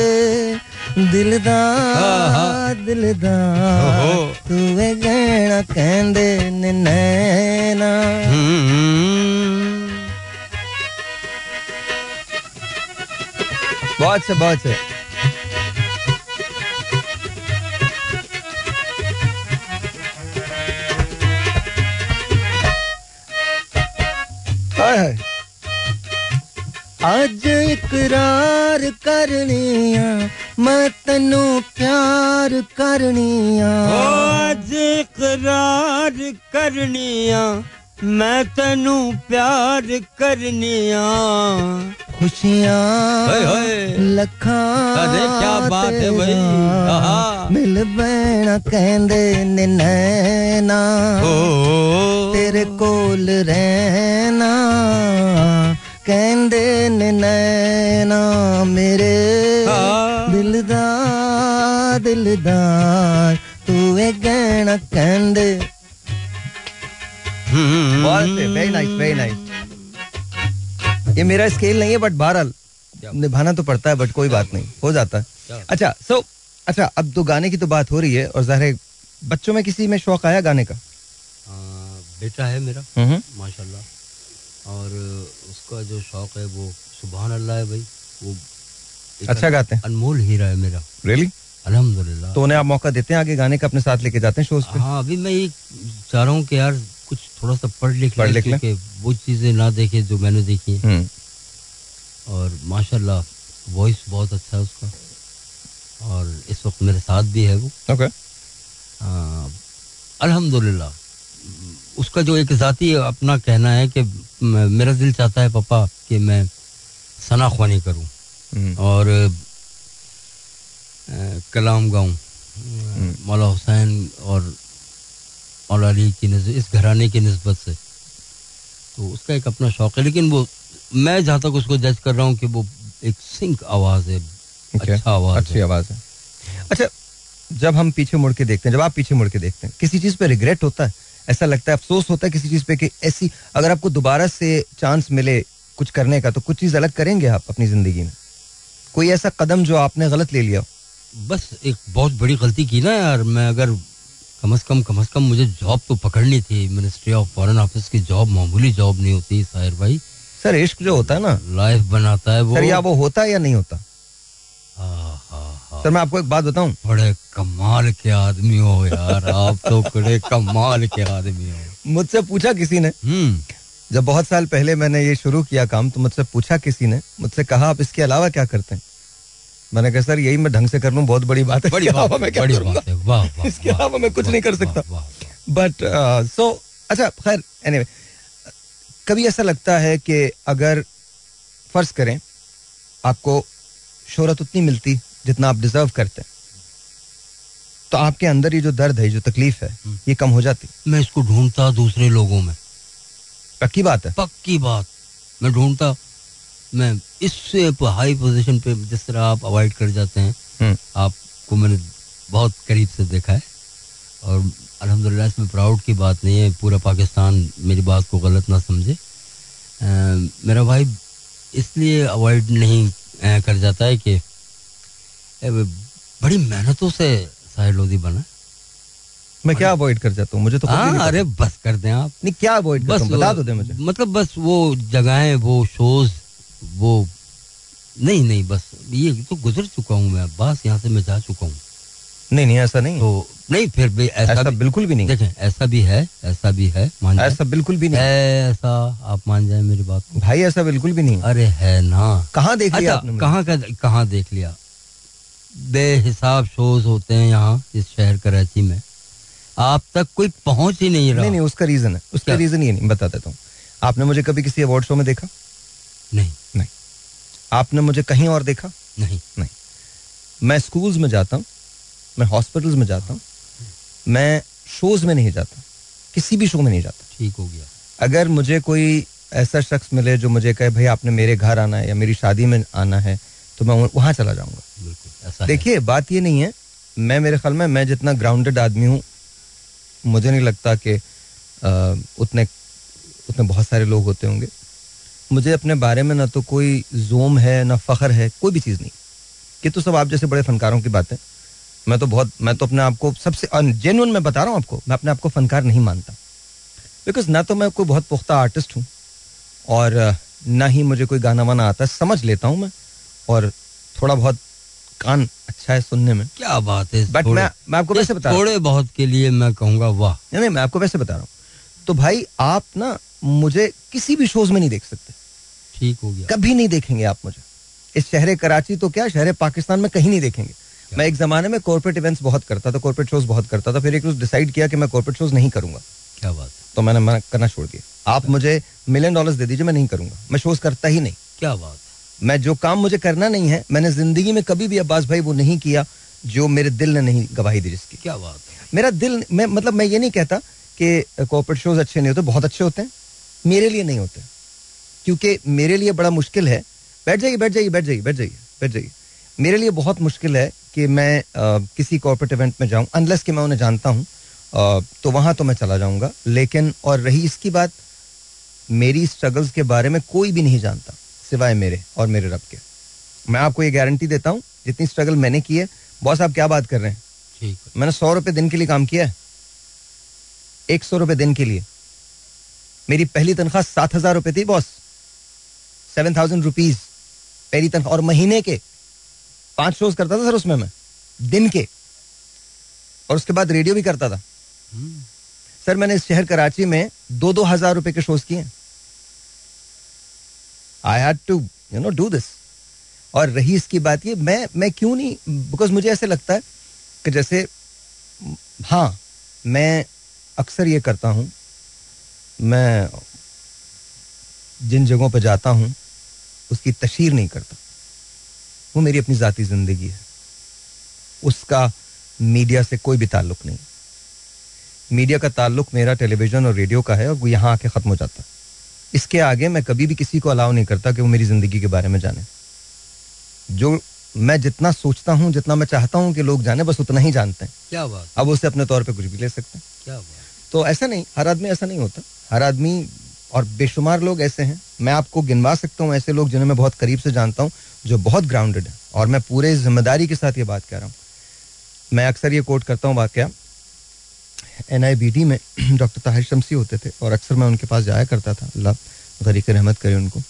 [SPEAKER 1] दिलदार
[SPEAKER 2] ओहो।
[SPEAKER 1] तू है गहना कहंदे नैना
[SPEAKER 2] हम्म।
[SPEAKER 1] बहुत से बहुत से है ਅੱਜ ਇਕਰਾਰ ਕਰਨੀਆਂ ਮੈਂ ਤੈਨੂੰ ਪਿਆਰ ਕਰਨੀਆਂ
[SPEAKER 2] ਅੱਜ ਇਕਰਾਰ ਕਰਨੀਆਂ मैं तेनु प्यार करनिया। खुशियाँ
[SPEAKER 1] लखा
[SPEAKER 2] क्या
[SPEAKER 1] बात है भाई। मिल भैना
[SPEAKER 2] कहते
[SPEAKER 1] ने नैना। तेरे कोल रहना। कहते ने
[SPEAKER 2] नैना
[SPEAKER 1] मेरे। दिलदार दिलदार तू ए गहना
[SPEAKER 2] कहते
[SPEAKER 1] वेरी नाइस वेरी नाइस ये मेरा स्केल नहीं है बट बहरहाल निभाना तो पड़ता है बट कोई बात नहीं हो जाता है। अच्छा सो अच्छा अब तो गाने की तो बात हो रही है और ज़ाहिर बच्चों में किसी में शौक आया गाने का?
[SPEAKER 2] बेटा है मेरा
[SPEAKER 1] हम्म
[SPEAKER 2] माशाल्लाह। और उसका जो शौक है वो सुबह अल्लाह है भाई वो
[SPEAKER 1] अच्छा गाते हैं।
[SPEAKER 2] अनमोल हीरा है मेरा।
[SPEAKER 1] रियली
[SPEAKER 2] अल्हम्दुलिल्लाह।
[SPEAKER 1] तो उन्हें आप मौका देते हैं आगे गाने का अपने साथ लेके जाते हैं शोज़ पे?
[SPEAKER 2] हाँ अभी मैं ये चाह रहा हूँ कि यार कुछ थोड़ा सा पढ़ लिख
[SPEAKER 1] पढ़ लिख लें।
[SPEAKER 2] वो चीज़ें ना देखे जो मैंने देखी हैं।
[SPEAKER 1] हम्म।
[SPEAKER 2] और माशाल्लाह वॉइस बहुत अच्छा है उसका। और इस वक्त मेरे साथ भी है वो।
[SPEAKER 1] ओके
[SPEAKER 2] अल्हम्दुलिल्लाह उसका जो एक ज़ाती अपना कहना है कि मेरा दिल चाहता है पापा कि मैं सना ख्वानी करूँ।
[SPEAKER 1] हम्म।
[SPEAKER 2] और कलाम गाऊं। मौला हुसैन और मौला अली की नस्बत इस घराने की नस्बत से। तो उसका एक अपना शौक है लेकिन वो मैं जहाँ तक उसको जज कर रहा हूँ कि वो एक सिंक आवाज़ है
[SPEAKER 1] Okay.
[SPEAKER 2] अच्छा आवाज़
[SPEAKER 1] अच्छी आवाज़ है। अच्छा जब हम पीछे मुड़ के देखते हैं जब आप पीछे मुड़ के देखते हैं किसी चीज़ पे रिग्रेट होता है? ऐसा लगता है अफसोस होता है किसी चीज़ पे कि ऐसी अगर आपको दोबारा से चांस मिले कुछ करने का तो कुछ चीज़ अलग करेंगे आप अपनी ज़िंदगी में? कोई ऐसा कदम जो आपने गलत ले लिया हो?
[SPEAKER 2] बस एक बहुत बड़ी गलती की ना यार मैं अगर कम अज कम कम अज कम मुझे जॉब तो पकड़नी थी। मिनिस्ट्री ऑफ़ फॉरेन ऑफ़िस की जॉब मामूली जॉब नहीं होती साहिर भाई।
[SPEAKER 1] सर इश्क जो होता है ना
[SPEAKER 2] लाइफ बनाता है वो।
[SPEAKER 1] सर या वो होता है या नहीं होता?
[SPEAKER 2] हाँ, हाँ, हाँ।
[SPEAKER 1] सर मैं आपको एक बात बताऊँ।
[SPEAKER 2] बड़े कमाल के आदमी हो यार आप तो बड़े कमाल के आदमी हो।
[SPEAKER 1] मुझसे पूछा किसी ने?
[SPEAKER 2] हम्म।
[SPEAKER 1] जब बहुत साल पहले मैंने ये शुरू किया काम तो मुझसे पूछा किसी ने? मुझसे कहा आप इसके अलावा क्या करते हैं? मैंने कहा सर यही मैं ढंग से कर लूँ बहुत बड़ी बात है।
[SPEAKER 2] बड़ी बात
[SPEAKER 1] अलावा मैं क्या
[SPEAKER 2] बड़ी बात है वाह (laughs)
[SPEAKER 1] इसके अलावा मैं कुछ नहीं कर सकता। बट सो अच्छा खैर एनीवे कभी ऐसा लगता है कि अगर फ़र्ज़ करें आपको शोहरत उतनी मिलती जितना आप डिजर्व करते हैं तो आपके अंदर ये जो दर्द है जो तकलीफ़ है
[SPEAKER 2] हम्म।
[SPEAKER 1] ये कम हो जाती।
[SPEAKER 2] मैं इसको ढूंढता दूसरे लोगों में।
[SPEAKER 1] पक्की बात है।
[SPEAKER 2] पक्की बात। मैं ढूंढता मैं इससे हाई पोजीशन पे जिस तरह आप अवॉइड कर जाते हैं
[SPEAKER 1] हम्म,
[SPEAKER 2] आपको मैंने बहुत करीब से देखा है। और अल्हम्दुलिल्लाह इसमें प्राउड की बात नहीं है पूरा पाकिस्तान मेरी बात को गलत ना समझे। अ, मेरा भाई इसलिए अवॉइड नहीं अ, कर जाता है कि बड़ी मेहनतों से साहिर लोधी बना।
[SPEAKER 1] मैं क्या अवॉइड कर जाता हूँ? मुझे तो
[SPEAKER 2] हाँ अरे बस कर दें आप।
[SPEAKER 1] नहीं क्या अवॉइड
[SPEAKER 2] बस
[SPEAKER 1] बता दो दे मुझे।
[SPEAKER 2] मतलब बस वो जगहें वो शोज़ वो नहीं नहीं बस ये तो गुजर चुका हूँ मैं बस यहाँ से मैं जा चुका हूँ।
[SPEAKER 1] नहीं नहीं ऐसा नहीं।
[SPEAKER 2] तो नहीं फिर भी ऐसा,
[SPEAKER 1] ऐसा
[SPEAKER 2] भी,
[SPEAKER 1] बिल्कुल भी नहीं।
[SPEAKER 2] देखें ऐसा भी है ऐसा भी है मान जाए।
[SPEAKER 1] ऐसा बिल्कुल भी नहीं।
[SPEAKER 2] ऐसा आप मान जाए मेरी बात
[SPEAKER 1] भाई ऐसा बिल्कुल भी नहीं।
[SPEAKER 2] अरे है ना।
[SPEAKER 1] कहाँ देख लिया
[SPEAKER 2] अच्छा कहाँ का कहाँ देख लिया? बेहिसाब शोज़ होते हैं यहाँ इस शहर कराची में। आप तक कोई पहुँच ही नहीं रहा।
[SPEAKER 1] नहीं नहीं उसका रीजन है। उसका रीजन ये नहीं बता देता हूँ। आपने मुझे कभी किसी अवार्ड शो में देखा?
[SPEAKER 2] नहीं।
[SPEAKER 1] नहीं। आपने मुझे कहीं और देखा?
[SPEAKER 2] नहीं।
[SPEAKER 1] नहीं। मैं स्कूल्स में जाता हूँ मैं हॉस्पिटल्स में जाता हूँ मैं शोज़ में नहीं जाता किसी भी शो में नहीं जाता।
[SPEAKER 2] ठीक हो गया।
[SPEAKER 1] अगर मुझे कोई ऐसा शख्स मिले जो मुझे कहे भाई आपने मेरे घर आना है या मेरी शादी में आना है तो मैं वहाँ चला जाऊँगा। देखिए बात ये नहीं है मैं मेरे ख्याल में मैं जितना ग्राउंडेड आदमी हूँ मुझे नहीं लगता कि उतने उतने बहुत सारे लोग होते होंगे। मुझे अपने बारे में ना तो कोई जोम है ना फख्र है कोई भी चीज़ नहीं। ये तो सब आप जैसे बड़े फनकारों की बात। है मैं तो बहुत मैं तो अपने आप को सबसे जेनुअन मैं बता रहा हूँ आपको मैं अपने आप को फनकार नहीं मानता। बिकॉज़ ना तो मैं कोई बहुत पुख्ता आर्टिस्ट हूँ और ना ही मुझे कोई गाना वाना आता है समझ लेता हूँ मैं और थोड़ा बहुत कान अच्छा है सुनने में।
[SPEAKER 2] क्या बात है
[SPEAKER 1] बट मैं मैं आपको वैसे बता
[SPEAKER 2] थोड़े बहुत के लिए मैं कहूँगा वाह।
[SPEAKER 1] नहीं नहीं मैं आपको वैसे बता रहा हूँ। तो भाई आप ना मुझे किसी भी शोज़ में नहीं देख सकते।
[SPEAKER 2] ठीक हो गया।
[SPEAKER 1] कभी नहीं देखेंगे आप मुझे। इस शहर कराची तो क्या शहर पाकिस्तान में कहीं नहीं देखेंगे। मैं एक जमाने में कॉर्पोरेट इवेंट्स बहुत करता था कॉर्पोरेट शोज़ बहुत करता था फिर एक रोज डिसाइड किया कि मैं कॉर्पोरेट शोज़ नहीं करूँगा।
[SPEAKER 2] क्या बात
[SPEAKER 1] तो मैंने मना करना छोड़ दिया। आप मुझे मिलियन डॉलर्स दे दीजिए मैं नहीं करूँगा। मैं शोज़ करता ही नहीं।
[SPEAKER 2] क्या बात
[SPEAKER 1] मैं जो काम मुझे करना नहीं है मैंने ज़िंदगी में कभी भी अब्बास भाई वो नहीं किया जो मेरे दिल ने नहीं गवाही दी जिसकी।
[SPEAKER 2] क्या बात है।
[SPEAKER 1] मेरा दिल मैं मतलब मैं ये नहीं कहता कि कॉर्पोरेट शोज़ अच्छे नहीं होते बहुत अच्छे होते हैं। मेरे लिए नहीं होते। क्योंकि मेरे लिए बड़ा मुश्किल है। बैठ जाइए बैठ जाइए बैठ जाइए बैठ जाइए बैठ जाइए। मेरे लिए बहुत मुश्किल है कि मैं अ, किसी कॉर्पोरेट इवेंट में जाऊँ अनलेस कि मैं उन्हें जानता हूँ। अ, तो वहाँ तो मैं चला जाऊँगा। लेकिन और रही इसकी बात मेरी स्ट्रगल्स के बारे में कोई भी नहीं जानता सिवाय मेरे और मेरे रब के। मैं आपको ये गारंटी देता हूँ जितनी स्ट्रगल मैंने की है बॉस आप क्या बात कर रहे हैं?
[SPEAKER 2] ठीक।
[SPEAKER 1] मैंने सौ रुपये दिन के लिए काम किया है। एक सौ रुपए दिन के लिए। मेरी पहली तनख्वाह सात हज़ार रुपए थी बॉस सेवन थाउज़ेंड रुपीज़ पहली तनख्वाह और महीने के पाँच शोज़ करता था सर उसमें मैं। दिन के। और उसके बाद रेडियो भी करता था। सर, मैंने इस शहर कराची में दो दो हज़ार रुपए के शोज़ किए। I had to you know do this और रही इसकी बात ये, मैं मैं क्यों नहीं बिकॉज़ मुझे ऐसे लगता है कि जैसे हाँ मैं अक्सर ये करता हूँ मैं जिन जगहों पर जाता हूँ उसकी तशहीर नहीं करता। वो मेरी अपनी ज़ाती ज़िंदगी है। उसका मीडिया से कोई भी ताल्लुक नहीं। मीडिया का ताल्लुक मेरा टेलीविज़न और रेडियो का है और वो यहाँ आके ख़त्म हो जाता है। इसके आगे मैं कभी भी किसी को अलाउ नहीं करता कि वो मेरी ज़िंदगी के बारे में जाने। जो मैं जितना सोचता हूँ जितना मैं चाहता हूँ कि लोग जाने बस उतना ही जानते हैं।
[SPEAKER 2] क्या बात
[SPEAKER 1] अब उसे अपने तौर पर कुछ भी ले सकते हैं।
[SPEAKER 2] क्या बात
[SPEAKER 1] तो ऐसा नहीं, हर आदमी ऐसा नहीं होता। हर आदमी और बेशुमार लोग ऐसे हैं। मैं आपको गिनवा सकता हूँ ऐसे लोग जिन्हें मैं बहुत करीब से जानता हूँ, जो बहुत ग्राउंडेड है। और मैं पूरे ज़िम्मेदारी के साथ ये बात कह रहा हूँ। मैं अक्सर ये कोट करता हूँ वाक्य। एन में (clears throat) डॉक्टर ताहिर शमसी होते थे और अक्सर मैं उनके पास जाया करता था। अल्लाह गरीक रहमत करे उनको।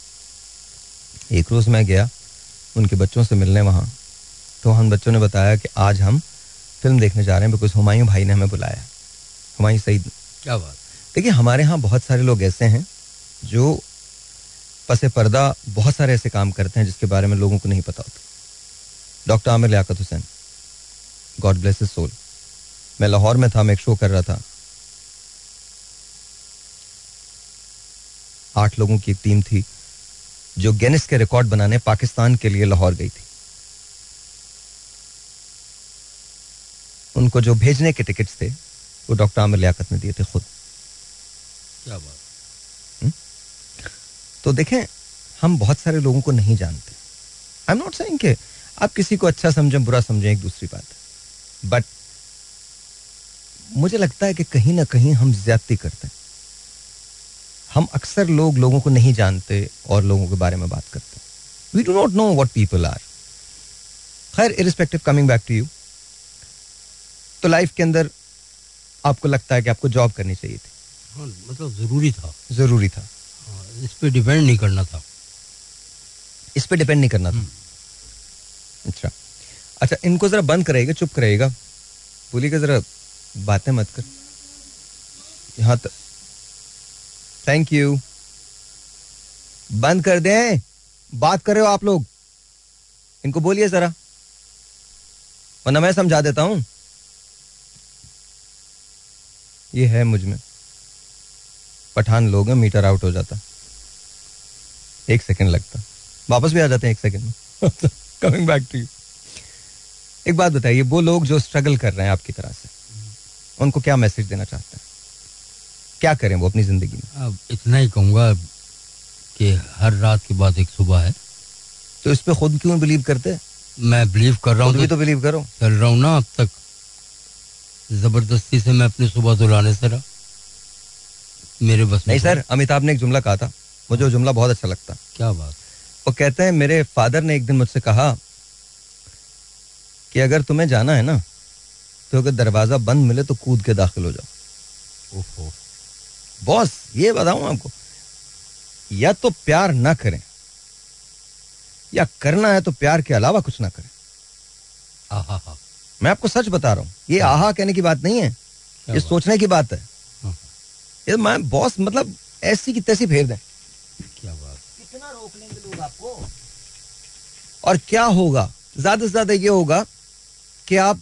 [SPEAKER 1] एक रोज़ मैं गया, उनके बच्चों से मिलने वहाँ। तो हम बच्चों ने बताया कि आज हम फ़िल्म देखने जा रहे हैं, बिकॉज़ हुमायूं भाई ने हमें बुलाया। है हुमायूं सईद
[SPEAKER 2] क्या बात।
[SPEAKER 1] देखिए हमारे यहाँ बहुत सारे लोग ऐसे हैं जो पसे पर्दा बहुत सारे ऐसे काम करते हैं जिसके बारे में लोगों को नहीं पता होता। Doctor Aamir Liaquat Hussain God bless soul. मैं लाहौर में था मैं एक शो कर रहा था। आठ लोगों की एक टीम थी जो गेनिस के रिकॉर्ड बनाने पाकिस्तान के लिए लाहौर गई थी। उनको जो भेजने के टिकट्स थे वो डॉक्टर आमिर लियाकत ने दिए थे खुद।
[SPEAKER 2] क्या बात?
[SPEAKER 1] तो देखें हम बहुत सारे लोगों को नहीं जानते। आई एम नॉट सेइंग कि आप किसी को अच्छा समझें बुरा समझें एक दूसरी बात। बट मुझे लगता है कि कहीं ना कहीं हम ज्यादती करते हैं। हम अक्सर लोग लोगों को नहीं जानते और लोगों के बारे में बात करते हैं। We do not know what people are खैर irrespective coming back to you तो लाइफ के अंदर आपको लगता है कि आपको जॉब करनी चाहिए थी?
[SPEAKER 2] हाँ मतलब ज़रूरी था।
[SPEAKER 1] ज़रूरी था।
[SPEAKER 2] हाँ, इस पे डिपेंड नहीं करना था।
[SPEAKER 1] इस पे डिपेंड नहीं करना था? अच्छा। अच्छा इनको जरा बंद करेगा चुप करेगा। बोलिएगा जरा बातें मत कर। यहाँ तक थैंक यू बंद कर दें। बात कर रहे हो आप लोग। इनको बोलिए जरा। वरना मैं समझा देता हूँ। ये है मुझमें। पठान लोग हैं मीटर आउट हो जाता। एक सेकंड लगता। वापस भी आ जाते हैं एक सेकंड में। कमिंग बैक टू यू एक बात बताइए वो लोग जो स्ट्रगल कर रहे हैं आपकी तरह से उनको क्या मैसेज देना चाहते हैं? क्या करें वो अपनी ज़िंदगी में?
[SPEAKER 2] अब इतना ही कहूँगा कि हर रात के बाद एक सुबह है।
[SPEAKER 1] तो इस पे खुद क्यों बिलीव करते
[SPEAKER 2] मैं बिलीव कर रहा हूँ
[SPEAKER 1] तो बिलीव करो।
[SPEAKER 2] चल रहा हूँ ना अब तक ज़बरदस्ती से मैं अपनी सुबह तो लाने से रहा। मेरे बस
[SPEAKER 1] नहीं सर अमिताभ ने एक जुमला कहा था। मुझे वो जुमला बहुत अच्छा लगता।
[SPEAKER 2] क्या बात।
[SPEAKER 1] वो कहते हैं मेरे फादर ने एक दिन मुझसे कहा कि अगर तुम्हें जाना है ना तो अगर दरवाज़ा बंद मिले तो कूद के दाखिल हो जाओ।
[SPEAKER 2] ओहो।
[SPEAKER 1] बॉस ये बताऊँ आपको या तो प्यार ना करें या करना है तो प्यार के अलावा कुछ ना करें।
[SPEAKER 2] आहा हा
[SPEAKER 1] मैं आपको सच बता रहा हूँ। ये आहा कहने की बात नहीं है ये सोचने की बात है।
[SPEAKER 2] हाँ।
[SPEAKER 1] ये मैं बॉस मतलब ऐसी की तैसी फेर दें।
[SPEAKER 2] क्या बात?
[SPEAKER 1] कितना रोक लेंगे लोग आपको? और क्या होगा? ज़्यादा से ज़्यादा ये होगा कि आप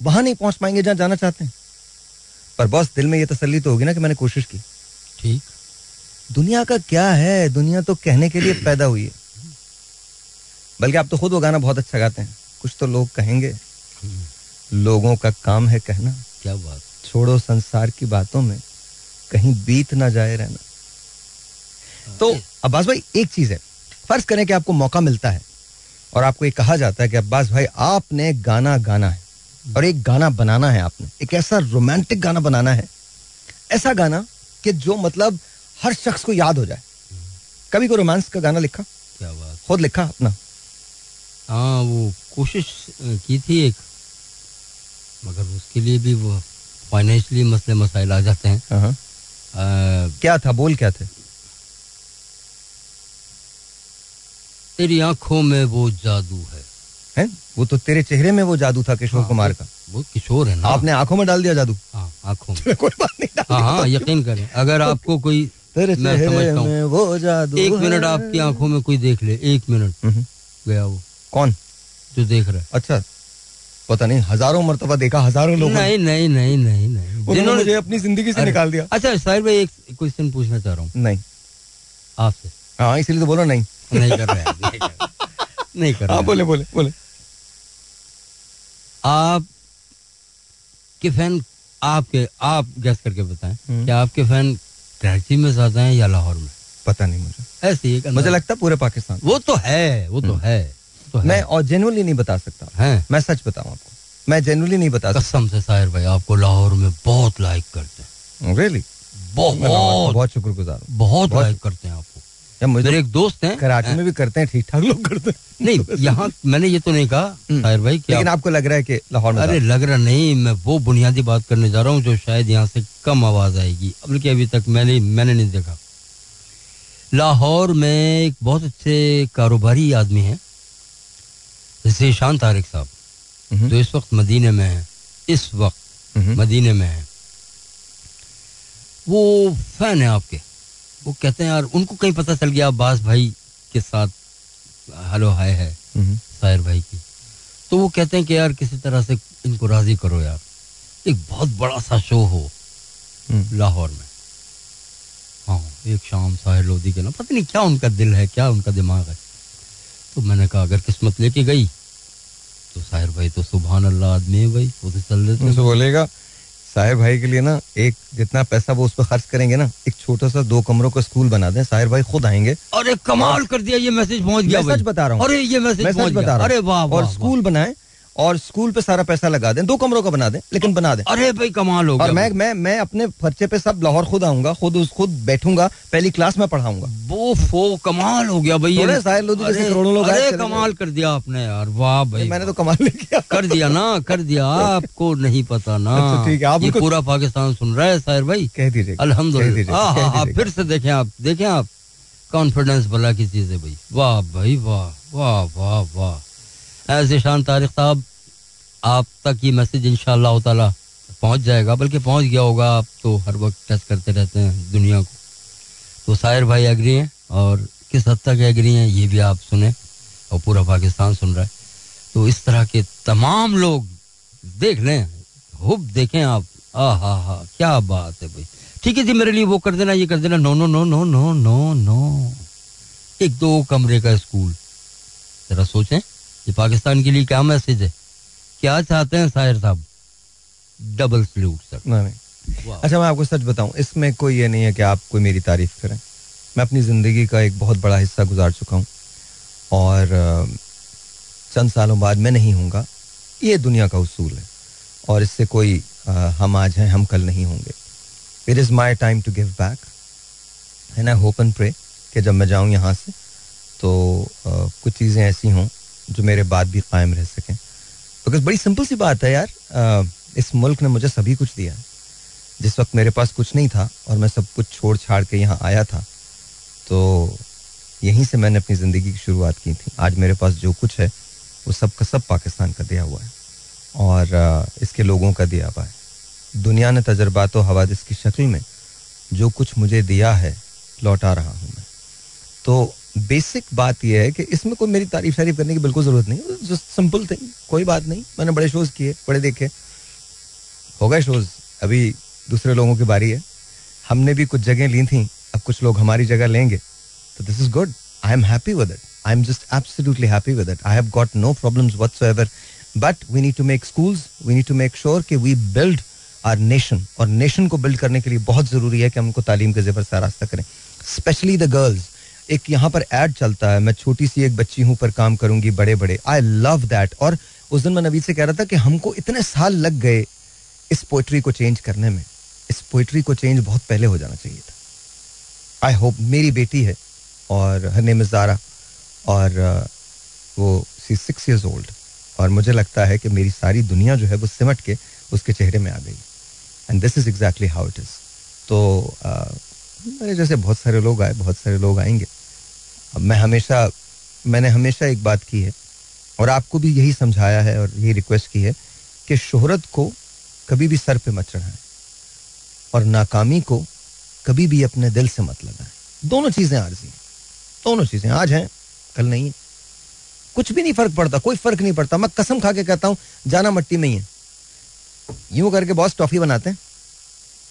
[SPEAKER 1] वहाँ नहीं पहुँच पाएँगे जहाँ जाना चाहते हैं। पर बॉस दिल में ये तसल्ली तो होगी ना कि मैंने कोशिश की।
[SPEAKER 2] ठीक।
[SPEAKER 1] दुनिया का क्या है? दुनिया तो कहने के लिए पैदा हुई है। बल्कि आप तो खुद वो गाना बहुत अच्छा गाते हैं। कुछ तो लोग कहेंगे। लोगों का काम है कहना।
[SPEAKER 2] क्या बात?
[SPEAKER 1] छोड़ो संसार की बातों में कहीं बीत ना जाए रहना। तो अब्बास भाई एक चीज़ है। फ़र्ज़ करें कि आपको मौका मिलता है और आपको ये कहा जाता है कि अब्बास भाई आपने गाना गाना है और एक गाना बनाना है आपने। एक ऐसा रोमांटिक गाना बनाना है। ऐसा गाना कि जो मतलब हर शख्स को याद हो जाए। कभी कोई रोमांस का गाना लिखा?
[SPEAKER 2] क्या बात?
[SPEAKER 1] खुद लिखा अपना।
[SPEAKER 2] हाँ वो कोशिश की थी एक। मगर उसके लिए भी वो फाइनेंशियली मसले मसाइल आ जाते हैं।
[SPEAKER 1] हाँ, हाँ। क्या था? बोल क्या थे?
[SPEAKER 2] तेरी आँखों में वो जादू है।
[SPEAKER 1] हैं? वो तो तेरे चेहरे में वो जादू था किशोर
[SPEAKER 2] हाँ,
[SPEAKER 1] कुमार का।
[SPEAKER 2] वो किशोर है ना।
[SPEAKER 1] आपने आँखों में डाल दिया जादू?
[SPEAKER 2] हाँ आँखों में।
[SPEAKER 1] कोई बात नहीं
[SPEAKER 2] हाँ हाँ यकीन करें अगर आपको कोई
[SPEAKER 1] तेरे
[SPEAKER 2] मैं समझता हूँ।
[SPEAKER 1] वो जादू
[SPEAKER 2] एक मिनट आपकी आँखों में कोई देख ले एक मिनट।
[SPEAKER 1] हम्म,
[SPEAKER 2] गया वो।
[SPEAKER 1] कौन?
[SPEAKER 2] जो देख रहा है।
[SPEAKER 1] अच्छा। पता नहीं हज़ारों मरतबा देखा हज़ारों लोग
[SPEAKER 2] नहीं नहीं नहीं नहीं नहीं।
[SPEAKER 1] उन्होंने मुझे अपनी ज़िंदगी से निकाल दिया।
[SPEAKER 2] अच्छा साहिर भाई एक क्वेश्चन पूछना चाह रहा हूँ।
[SPEAKER 1] नहीं।
[SPEAKER 2] आपसे।
[SPEAKER 1] हाँ इसलिए तो बोलो नहीं।
[SPEAKER 2] नहीं कर रहे नहीं कर रहे हैं।
[SPEAKER 1] बोले बोले बोले।
[SPEAKER 2] आप के फ़ैन आपके आप गैस करके बताएँ
[SPEAKER 1] हम्म।
[SPEAKER 2] कि आपके फ़ैन कराची में ज़्यादा हैं या लाहौर में?
[SPEAKER 1] पता नहीं मुझे।
[SPEAKER 2] ऐसे ही
[SPEAKER 1] मुझे लगता है पूरे पाकिस्तान।
[SPEAKER 2] वो तो है वो तो है। तो है।
[SPEAKER 1] मैं और जेनुअली नहीं बता सकता।
[SPEAKER 2] है?
[SPEAKER 1] मैं सच बताऊँ आपको। मैं जेनुअली नहीं बता सकता।
[SPEAKER 2] कसम से साहिर भाई आपको लाहौर में बहुत लाइक करते हैं।
[SPEAKER 1] रियली
[SPEAKER 2] बहुत।
[SPEAKER 1] बहुत शुक्रगुजार
[SPEAKER 2] बहुत लाइक करते हैं आपको। मेरे एक दोस्त हैं।
[SPEAKER 1] कराची में भी करते हैं ठीक ठाक लोग करते हैं।
[SPEAKER 2] नहीं यहाँ मैंने ये तो नहीं कहा
[SPEAKER 1] हम्म।
[SPEAKER 2] साहिर भाई
[SPEAKER 1] लेकिन
[SPEAKER 2] आप-
[SPEAKER 1] आपको लग रहा है कि लाहौर में
[SPEAKER 2] अरे लग रहा नहीं मैं वो बुनियादी बात करने जा रहा हूँ जो शायद यहाँ से कम आवाज़ आएगी। बल्कि अभी तक मैंने मैंने नहीं देखा। लाहौर में एक बहुत अच्छे कारोबारी आदमी है। जीशान तारिक साहब
[SPEAKER 1] हम्म,
[SPEAKER 2] जो इस वक्त मदीने में है इस वक्त
[SPEAKER 1] हम्म,
[SPEAKER 2] मदीने में है वो फ़ैन है आपके। वो कहते हैं यार उनको कहीं पता चल गया अब्बास भाई के साथ हेलो हाय है
[SPEAKER 1] हम्म,
[SPEAKER 2] साहिर भाई की। तो वो कहते हैं कि यार किसी तरह से इनको राज़ी करो यार। एक बहुत बड़ा सा शो हो। लाहौर में। हाँ एक शाम साहिर लोधी के ना पता नहीं क्या उनका दिल है क्या उनका दिमाग है। तो मैंने कहा अगर किस्मत लेके गई तो साहिर भाई तो सुबह अल्लाह आदमी है भाई वो तो चल देते
[SPEAKER 1] उसे बोलेगा साहिर भाई के लिए ना एक जितना पैसा वो उस पर खर्च करेंगे ना एक छोटा सा दो कमरों का स्कूल बना दें साहिर भाई खुद आएँगे।
[SPEAKER 2] अरे कमाल कर दिया ये मैसेज पहुँच गया
[SPEAKER 1] मैं सच बता रहा हूँ।
[SPEAKER 2] अरे ये मैसेज
[SPEAKER 1] मैं सच बता रहा हूँ। अरे
[SPEAKER 2] वाह और
[SPEAKER 1] स्कूल बनाएँ और स्कूल पे सारा पैसा लगा दें दो कमरों का बना दें लेकिन बना दें।
[SPEAKER 2] अरे भाई कमाल होगा
[SPEAKER 1] और मैं मैं मैं अपने खर्चे पे सब लाहौर खुद आऊँगा खुद उस खुद बैठूँगा पहली क्लास में पढ़ाऊँगा।
[SPEAKER 2] वो फो कमाल हो गया भाई। ये
[SPEAKER 1] करोड़ों लोग
[SPEAKER 2] अरे कमाल कर दिया आपने यार वाह भाई।
[SPEAKER 1] मैंने तो कमाल किया।
[SPEAKER 2] कर दिया ना कर दिया (laughs) आपको नहीं पता ना।
[SPEAKER 1] अच्छा, ठीक है, आप
[SPEAKER 2] पूरा पाकिस्तान सुन रहा है साहिर भाई?
[SPEAKER 1] कह दीजिए
[SPEAKER 2] अल्हम्दुलिल्लाह। हाँ, हाँ, हाँ, फिर से देखें आप देखें आप। कॉन्फिडेंस भला की चीज़ है भाई। वाह भाई वाह वाह वाह वाह। शान तारिक साहब, आप तक ये मैसेज इंशाल्लाह ताला पहुँच जाएगा, बल्कि पहुँच गया होगा आप तो हर वक्त टच करते रहते हैं दुनिया को। तो साहिर भाई एग्री हैं और किस हद तक एग्री हैं, ये भी आप सुने और पूरा पाकिस्तान सुन रहा है। तो इस तरह के तमाम लोग देख लें, हुब देखें आप आ हा हा, क्या बात है भाई। ठीक है जी, मेरे लिए वो कर देना, ये कर देना, no no no no no no no. एक दो कमरे का स्कूल, जरा सोचें। ये पाकिस्तान के लिए क्या मैसेज है? क्या चाहते हैं साहिर साहब? डबल सल्यूट सर
[SPEAKER 1] अच्छा मैं आपको सच बताऊँ इसमें कोई ये नहीं है कि आप कोई मेरी तारीफ़ करें। मैं अपनी ज़िंदगी का एक बहुत बड़ा हिस्सा गुजार चुका हूँ और चंद सालों बाद मैं नहीं हूँगा ये दुनिया का उसूल है और इससे कोई हम आज हैं हम कल नहीं होंगे। It is my time to give back and I hope and pray कि जब मैं जाऊँ यहाँ से तो कुछ चीज़ें ऐसी हों जो मेरे बाद भी कायम रह सकें। बिकॉज़ बड़ी सिंपल सी बात है यार इस मुल्क ने मुझे सभी कुछ दिया। जिस वक्त मेरे पास कुछ नहीं था और मैं सब कुछ छोड़ छाड़ के यहाँ आया था तो यहीं से मैंने अपनी ज़िंदगी की शुरुआत की थी। आज मेरे पास जो कुछ है, वो सब का सब पाकिस्तान का दिया हुआ है और इसके लोगों का दिया हुआ है। दुनिया ने तजर्बात व हवादिस की शक्ल में जो कुछ मुझे दिया है, लौटा रहा हूँ मैं। तो बेसिक बात यह है कि इसमें कोई मेरी तारीफ़ शारीफ करने की बिल्कुल ज़रूरत नहीं सिंपल थिंग कोई बात नहीं। मैंने बड़े शोज़ किए, बड़े देखे। हो गए शोज़ अभी दूसरे लोगों की बारी है। हमने भी कुछ जगह ली थी। अब कुछ लोग हमारी जगह लेंगे। तो this is good I am happy with it I am just absolutely happy with it I have got no problems whatsoever but we need to make schools we need to make sure कि we build our nation और nation को build करने के लिए बहुत ज़रूरी है कि हम उनको तालीम के जेवर से रास्ता करें। स्पेशली द गर्ल्स एक यहाँ पर एड चलता है। मैं छोटी सी एक बच्ची हूँ पर काम करूँगी बड़े बड़े आई लव दैट और उस दिन मैं नवीद से कह रहा था कि हमको इतने साल लग गए इस पोइट्री को चेंज करने में। इस पोइट्री को चेंज बहुत पहले हो जाना चाहिए था। आई होप मेरी बेटी है और हर नेम इज़ ज़ारा और वो सी सिक्स ईयर्स ओल्ड और मुझे लगता है कि मेरी सारी दुनिया जो है वो सिमट के उसके चेहरे में आ गई। And this is exactly how it is तो मेरे जैसे बहुत सारे लोग आए, बहुत सारे लोग आएँगे। मैं हमेशा, मैंने हमेशा एक बात की है और आपको भी यही समझाया है और यही रिक्वेस्ट की है कि शोहरत को कभी भी सर पे मत चढ़ाएँ और नाकामी को कभी भी अपने दिल से मत लगाएँ। दोनों चीज़ें आरजी हैं। दोनों चीज़ें आज हैं, कल नहीं है। कुछ भी नहीं फ़र्क पड़ता, कोई फ़र्क नहीं पड़ता। मैं कसम खा के कहता हूँ, जाना मट्टी में ही है। यूँ करके बॉस टॉफी बनाते हैं,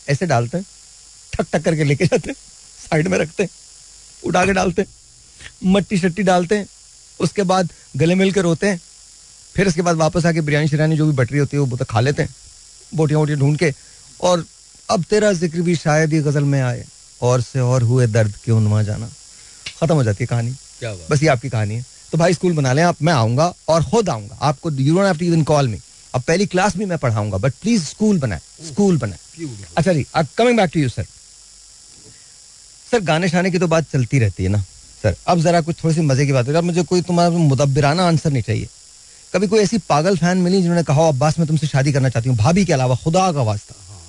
[SPEAKER 1] ऐसे डालते हैं ठक ठक करके लेके जाते हैं साइड में रखते हैं, उठा के डालते हैं। मट्टी शट्टी डालते हैं उसके बाद गले मिलकर रोते हैं फिर उसके बाद वापस आके बिरयानी शिरानी जो भी बटरी होती है वो तो खा लेते हैं बोटियाँ वोटियाँ ढूंढ के। और अब तेरा ज़िक्र भी शायद ही गज़ल में आए और से और हुए दर्द क्यों नुमा जाना। खत्म हो जाती है कहानी। क्या बस ये आपकी कहानी है। तो भाई स्कूल बना लें आप मैं आऊँगा और खुद आऊँगा। आपको you don't have to even call me अब पहली क्लास भी मैं पढ़ाऊँगा बट प्लीज़ स्कूल बनाए स्कूल बनाए। अच्छा जी coming back to you sir sir गाने शाने की तो बात चलती रहती है ना। सर अब जरा कुछ थोड़ी सी मज़े की बात है। मुझे कोई तुम्हारा मुदब्बिराना आंसर नहीं चाहिए। कभी कोई ऐसी पागल फ़ैन मिली जिन्होंने कहा अब्बास मैं तुमसे शादी करना चाहती हूँ। भाभी के अलावा खुदा का वास्ता।
[SPEAKER 2] हाँ,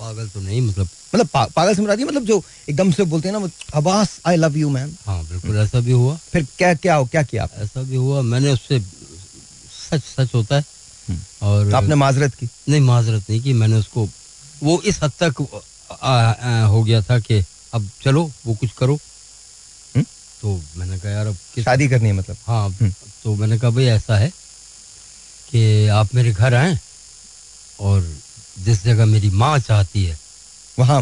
[SPEAKER 2] पागल तो नहीं मतलब
[SPEAKER 1] मतलब पा, पागल से मुरादी मतलब जो एकदम से बोलते हैं ना Abbas I love you man
[SPEAKER 2] हाँ बिल्कुल ऐसा भी हुआ।
[SPEAKER 1] फिर क्या क्या हो क्या किया
[SPEAKER 2] ऐसा भी हुआ मैंने उससे सच सच होता है। हम्म। और
[SPEAKER 1] आपने माजरत की?
[SPEAKER 2] नहीं माजरत नहीं की मैंने उसको वो इस हद तक आ, आ, हो गया था कि अब चलो वो कुछ करो? तो मैंने कहा यार अब
[SPEAKER 1] शादी करनी है मतलब?
[SPEAKER 2] हाँ हम्म। तो मैंने कहा भाई ऐसा है कि आप मेरे घर आए और जिस जगह मेरी माँ चाहती है
[SPEAKER 1] वहाँ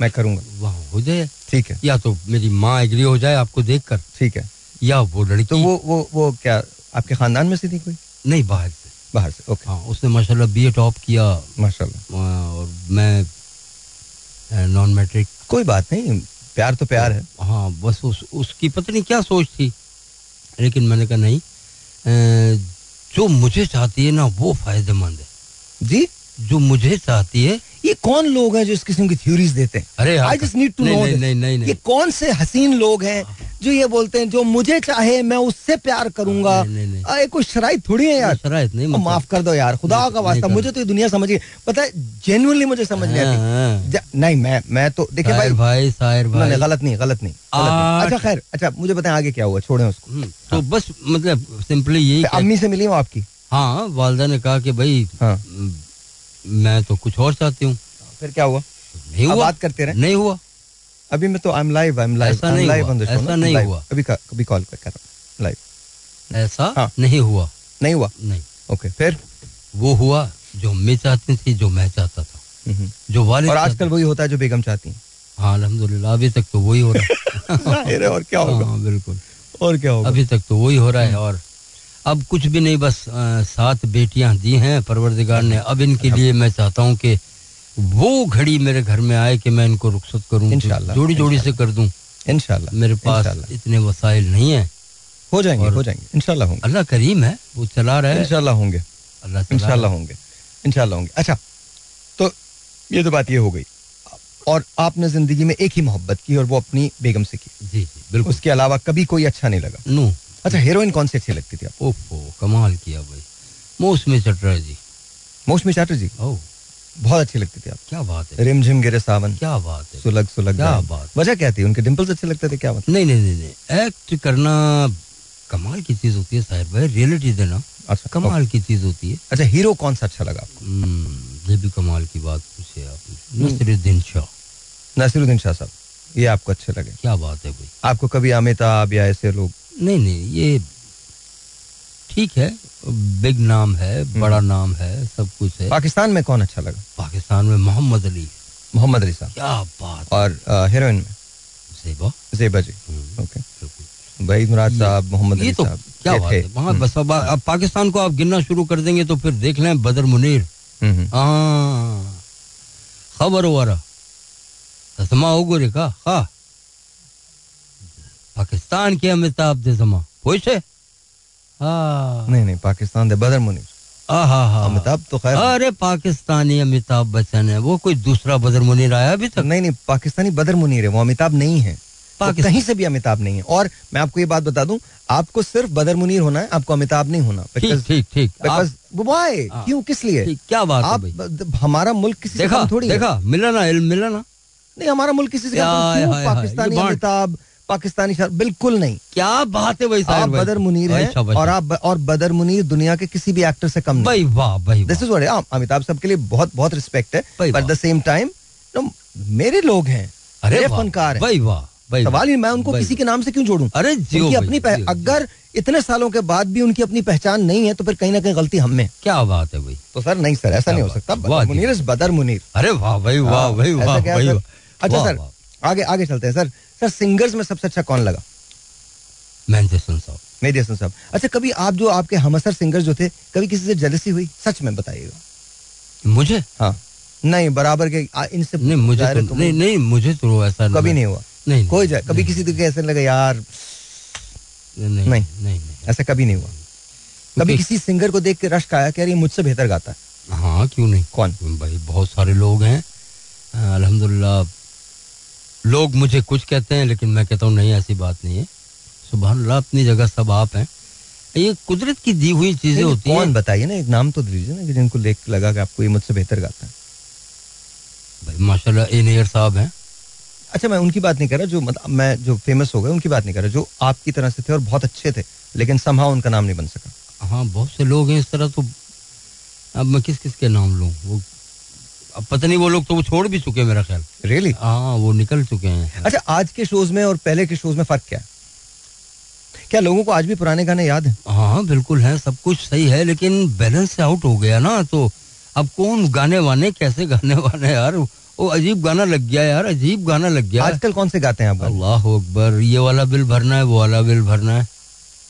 [SPEAKER 1] मैं करूँगा।
[SPEAKER 2] वहाँ हो जाए।
[SPEAKER 1] ठीक है।
[SPEAKER 2] या तो मेरी माँ एग्री हो जाए आपको देख कर
[SPEAKER 1] ठीक है।
[SPEAKER 2] या वो लड़की
[SPEAKER 1] तो वो वो वो क्या आपके खानदान में से थी कोई?
[SPEAKER 2] नहीं बाहर से।
[SPEAKER 1] बाहर से ओके।
[SPEAKER 2] हाँ उसने माशाल्लाह बी टॉप किया।
[SPEAKER 1] माशाल्लाह।
[SPEAKER 2] और मैं नॉन मैट्रिक
[SPEAKER 1] कोई बात नहीं। प्यार तो प्यार है।
[SPEAKER 2] हाँ बस उस उसकी पता नहीं क्या सोच थी? लेकिन मैंने कहा नहीं जो मुझे चाहती है ना वो फ़ायदेमंद है।
[SPEAKER 1] जी?
[SPEAKER 2] जो मुझे चाहती है
[SPEAKER 1] ये कौन लोग हैं जो इस किस्म की थ्योरीज देते हैं?
[SPEAKER 2] अरे
[SPEAKER 1] I just need to know
[SPEAKER 2] नहीं, नहीं, नहीं, नहीं,
[SPEAKER 1] ये कौन से हसीन लोग हैं जो ये बोलते हैं जो मुझे चाहे मैं उससे प्यार करूँगा। ये कोई शराइ थोड़ी है यार।
[SPEAKER 2] शराइत नहीं
[SPEAKER 1] मतलब, माफ़ कर दो यार खुदा का वास्ता। मुझे तो ये दुनिया समझ गई पता है जेनुअनली मुझे समझ नहीं आती। हाँ, हाँ। नहीं मैं मैं तो देखिए भाई।
[SPEAKER 2] भाई साहिर भाई।
[SPEAKER 1] गलत नहीं गलत नहीं अच्छा खैर अच्छा मुझे बताएँ आगे क्या हुआ छोड़े उसको।
[SPEAKER 2] हम्म, तो हाँ। बस मतलब सिंपली यही
[SPEAKER 1] अम्मी से मिली हूँ आपकी।
[SPEAKER 2] हाँ वालदा ने कहा कि भाई मैं तो कुछ और चाहती हूँ।
[SPEAKER 1] फिर क्या हुआ?
[SPEAKER 2] नहीं हुआ।
[SPEAKER 1] बात करते रहे?
[SPEAKER 2] नहीं हुआ।
[SPEAKER 1] अभी मैं तो I am live I am live
[SPEAKER 2] ऐसा नहीं लाइव ऑन ऐसा नहीं हुआ।
[SPEAKER 1] अभी कभी कॉल कर रहा हूँ लाइव
[SPEAKER 2] ऐसा हाँ. नहीं हुआ।
[SPEAKER 1] नहीं हुआ?
[SPEAKER 2] नहीं।
[SPEAKER 1] ओके फिर?
[SPEAKER 2] वो हुआ जो मैं चाहती थी जो मैं चाहता था। जो वाले
[SPEAKER 1] और आजकल वही होता है जो बेगम चाहती हैं।
[SPEAKER 2] हाँ अल्हम्दुलिल्लाह अभी तक तो वही हो रहा
[SPEAKER 1] है। (laughs) और क्या होगा?
[SPEAKER 2] हाँ बिल्कुल।
[SPEAKER 1] और क्या होगा?
[SPEAKER 2] अभी तक तो वही हो रहा है और अब कुछ भी नहीं बस सात बेटियाँ दी हैं। परवरदिगार ने अब इनके लिए मैं चाहता हूँ कि वो घड़ी मेरे घर में आए कि मैं इनको रुखसत करूँ जोड़ी जोड़ी से कर दूँ।
[SPEAKER 1] इनशाला
[SPEAKER 2] मेरे पास इतने वसाइल नहीं है।
[SPEAKER 1] हो जाएँगे हो जाएँगे इनशाला होंगे।
[SPEAKER 2] अल्लाह करीम है वो चला रहा है।
[SPEAKER 1] इनशाला होंगे अल्लाह इनशाला होंगे इनशाला होंगे। अच्छा तो ये तो बात ये हो गई। और आपने ज़िंदगी में एक ही मोहब्बत की और वो अपनी बेगम से की।
[SPEAKER 2] जी जी बिल्कुल।
[SPEAKER 1] उसके अलावा कभी कोई अच्छा नहीं लगा।
[SPEAKER 2] नो।
[SPEAKER 1] अच्छा हीरोइन कौन सी अच्छी लगती थी
[SPEAKER 2] आपको? ओफो कमाल किया भाई। मौसमी चटर्जी।
[SPEAKER 1] मौसमी चटर्जी?
[SPEAKER 2] ओह
[SPEAKER 1] बहुत अच्छी लगती थी आप।
[SPEAKER 2] क्या बात है।
[SPEAKER 1] रिम झिम गिरे सावन।
[SPEAKER 2] क्या बात है।
[SPEAKER 1] सुलग सुलग
[SPEAKER 2] क्या बात
[SPEAKER 1] वजह क्या थी? उनके डिम्पल्स अच्छे लगते थे क्या बात
[SPEAKER 2] नहीं नहीं नहीं नहीं। एक्ट करना कमाल की चीज़ होती है साहिर भाई। रियलिटी देना अच्छा कमाल की चीज़ होती है।
[SPEAKER 1] अच्छा हीरो कौन सा अच्छा लगा आपको?
[SPEAKER 2] हम्म, ये भी कमाल की बात पूछे आपने। हम्म। नसीरुद्दीन शाह।
[SPEAKER 1] नसीरुद्दीन शाह साहब ये आपको अच्छे लगे।
[SPEAKER 2] क्या बात है भाई।
[SPEAKER 1] आपको कभी अमिताभ या ऐसे लोग
[SPEAKER 2] नहीं नहीं ये ठीक है बिग नाम है हम्म। बड़ा नाम है सब कुछ है।
[SPEAKER 1] पाकिस्तान में कौन अच्छा लगा?
[SPEAKER 2] पाकिस्तान में मोहम्मद अली।
[SPEAKER 1] मोहम्मद अली साहब।
[SPEAKER 2] क्या बात।
[SPEAKER 1] और हीरोइन में?
[SPEAKER 2] जेबा।
[SPEAKER 1] जेबा जी। ओके। हम्म। भाई मुराद साहब मोहम्मद अली
[SPEAKER 2] तो क्या बात है वहाँ हम्म। बस अब पाकिस्तान को आप गिनना शुरू कर देंगे तो फिर देख लें बदर मुनीर। हाँ। खबर हो रहा तस्मा हो गोरे का? हा। पाकिस्तान के अमिताभ दे जमा। पोइसे
[SPEAKER 1] हाँ। नहीं नहीं पाकिस्तान दे बदर मुनीर अमिताभ तो खैर
[SPEAKER 2] अरे पाकिस्तानी अमिताभ बच्चन है। वो कोई दूसरा बदर मुनीर आया अभी तक?
[SPEAKER 1] नहीं नहीं पाकिस्तानी बदर मुनीर है वो अमिताभ नहीं है। कहीं से भी अमिताभ नहीं है। और मैं आपको ये बात बता दूँ आपको सिर्फ़ बदर मुनीर होना है आपको अमिताभ नहीं होना।
[SPEAKER 2] ठीक ठीक हाँ।
[SPEAKER 1] क्यों किस लिए?
[SPEAKER 2] क्या बात
[SPEAKER 1] आप? हमारा मुल्क किसी से
[SPEAKER 2] देखा
[SPEAKER 1] कम थोड़ी है।
[SPEAKER 2] देखा मिला ना मिला ना।
[SPEAKER 1] नहीं हमारा मुल्क किसी से पाकिस्तानी अमिताभ पाकिस्तानी शाह बिल्कुल नहीं।
[SPEAKER 2] क्या बात है भाई
[SPEAKER 1] आप बदर मुनीर हैं और आप और बदर मुनीर दुनिया के किसी भी एक्टर से कम नहीं।
[SPEAKER 2] वाह भाई
[SPEAKER 1] दिस इज़ व्हाट अमिताभ साहब के लिए बहुत बहुत रिस्पेक्ट है बट द सेम टाइम मेरे लोग हैं
[SPEAKER 2] अरे
[SPEAKER 1] फनकार हैं।
[SPEAKER 2] भाई वाह
[SPEAKER 1] सवाल ही मैं उनको किसी के नाम से क्यों जोड़ूं?
[SPEAKER 2] अरे
[SPEAKER 1] उनकी अपनी अगर इतने सालों के बाद भी उनकी अपनी पहचान नहीं है तो फिर कहीं ना कहीं गलती हम में।
[SPEAKER 2] क्या बात है भाई।
[SPEAKER 1] तो सर नहीं सर ऐसा नहीं हो सकता। बदर मुनीर बदर मुनीर।
[SPEAKER 2] अरे वाह भाई वाह
[SPEAKER 1] हाँ,
[SPEAKER 2] भाई? वाह।
[SPEAKER 1] अच्छा सर आगे आगे चलते हैं सर। सर सिंगर्स में सबसे अच्छा कौन लगा?
[SPEAKER 2] हसन साहब
[SPEAKER 1] अच्छा कभी आप जो आपके हमसर सिंगर्स जो थे कभी किसी से जलसी हुई? सच में बताइएगा।
[SPEAKER 2] मुझे?
[SPEAKER 1] हाँ। नहीं बराबर के इनसे
[SPEAKER 2] नहीं मुझे
[SPEAKER 1] है
[SPEAKER 2] तो नहीं नहीं मुझे तो ऐसा
[SPEAKER 1] कभी नहीं हुआ।
[SPEAKER 2] नहीं
[SPEAKER 1] कोई जाए कभी किसी को ऐसे लगा यार।
[SPEAKER 2] नहीं नहीं।
[SPEAKER 1] नहीं।
[SPEAKER 2] नहीं।
[SPEAKER 1] ऐसा कभी नहीं हुआ। कभी किसी सिंगर को देख के रश्क आया कि यार ये मुझसे बेहतर गाता है?
[SPEAKER 2] हाँ क्यों नहीं?
[SPEAKER 1] कौन?
[SPEAKER 2] भाई बहुत सारे लोग हैं। अल्हम्दुलिल्लाह लोग मुझे कुछ कहते हैं लेकिन मैं कहता हूँ नहीं ऐसी बात नहीं है। सुबह अल्लाह अपनी जगह सब आप हैं। ये कुदरत की दी हुई चीज़ें होती
[SPEAKER 1] कौन
[SPEAKER 2] हैं
[SPEAKER 1] बताइए ना एक नाम तो दीजिए ना कि जिनको देख लगा कि आपको ये मुझसे बेहतर गाता है।
[SPEAKER 2] भाई माशाल्लाह एनियर साहब हैं।
[SPEAKER 1] अच्छा मैं उनकी बात नहीं कर रहा जो मतलब मैं जो फ़ेमस हो गए उनकी बात नहीं कर रहा जो आपकी तरह से थे और बहुत अच्छे थे लेकिन समहा उनका नाम नहीं बन सका।
[SPEAKER 2] हाँ बहुत से लोग हैं इस तरह तो अब मैं किस किस के नाम लूँ? वो अब पता नहीं वो लोग तो वो छोड़ भी चुके हैं मेरा ख्याल।
[SPEAKER 1] रियली
[SPEAKER 2] हाँ वो निकल चुके हैं।
[SPEAKER 1] अच्छा आज के शोज़ में और पहले के शोज़ में फ़र्क क्या है? क्या लोगों को आज भी पुराने गाने याद है?
[SPEAKER 2] हाँ बिल्कुल है सब कुछ सही है लेकिन बैलेंस से आउट हो गया ना तो अब कौन गाने वाने कैसे गाने वाने यार? वो अजीब गाना लग गया यार अजीब गाना लग गया।
[SPEAKER 1] आजकल कौन से गाते हैं आप
[SPEAKER 2] अल्लाह अकबर ये वाला बिल भरना है वो वाला बिल भरना है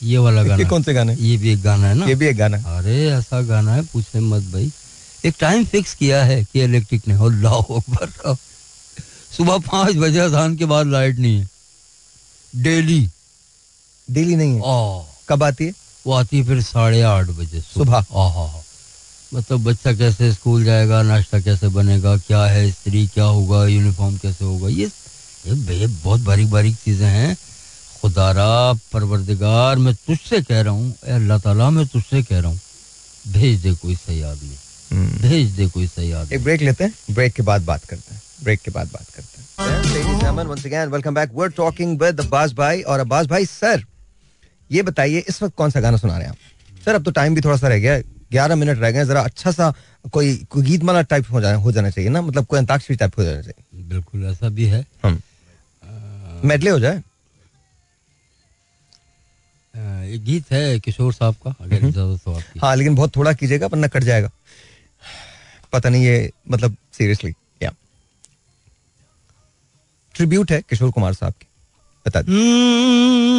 [SPEAKER 2] ये वाला गाना।
[SPEAKER 1] कौन से गाने?
[SPEAKER 2] ये भी एक गाना है ना।
[SPEAKER 1] ये भी एक गाना है।
[SPEAKER 2] अरे ऐसा गाना है पूछे मत भाई। एक टाइम फिक्स किया है कि इलेक्ट्रिक ने। अल्लाह अकबर सुबह पाँच बजे अजान के बाद लाइट नहीं है। डेली
[SPEAKER 1] डेली नहीं है। कब आती है?
[SPEAKER 2] वो आती है फिर साढ़े आठ बजे
[SPEAKER 1] सुबह।
[SPEAKER 2] मतलब बच्चा कैसे स्कूल जाएगा नाश्ता कैसे बनेगा क्या है स्त्री क्या होगा यूनिफॉर्म कैसे होगा? ये ये बहुत बारीक बारीक चीज़ें हैं। खुदारा परवरदिगार मैं तुझसे कह रहा हूँ अल्लाह ताला मैं तुझसे कह रहा हूँ भेज दे कोई सही आदमी। भेज दे कोई सही आदमी
[SPEAKER 1] एक ब्रेक लेते हैं ब्रेक के बाद बात करते हैं ब्रेक के बाद बात करते हैं। Ladies and gentlemen, once again, welcome back. We're talking with Abbas भाई और अब्बास भाई सर ये बताइए इस वक्त कौन सा गाना सुना रहे हैं आप? सर अब तो टाइम भी थोड़ा सा रह गया ग्यारह मिनट रह गए जरा अच्छा सा कोई कोई गीत माला टाइप हो जाना हो जाना चाहिए ना मतलब कोई अंताक्षरी टाइप हो जाना चाहिए।
[SPEAKER 2] बिल्कुल ऐसा भी है।
[SPEAKER 1] हम। मेडले हो जाए?
[SPEAKER 2] एक गीत है किशोर साहब का अगर इजाज़त हो आपकी।
[SPEAKER 1] हाँ लेकिन बहुत थोड़ा कीजिएगा वरना कट जाएगा। पता नहीं ये मतलब सीरियसली या ट्रिब्यूट है किशोर कुमार साहब की बता
[SPEAKER 2] हम्म,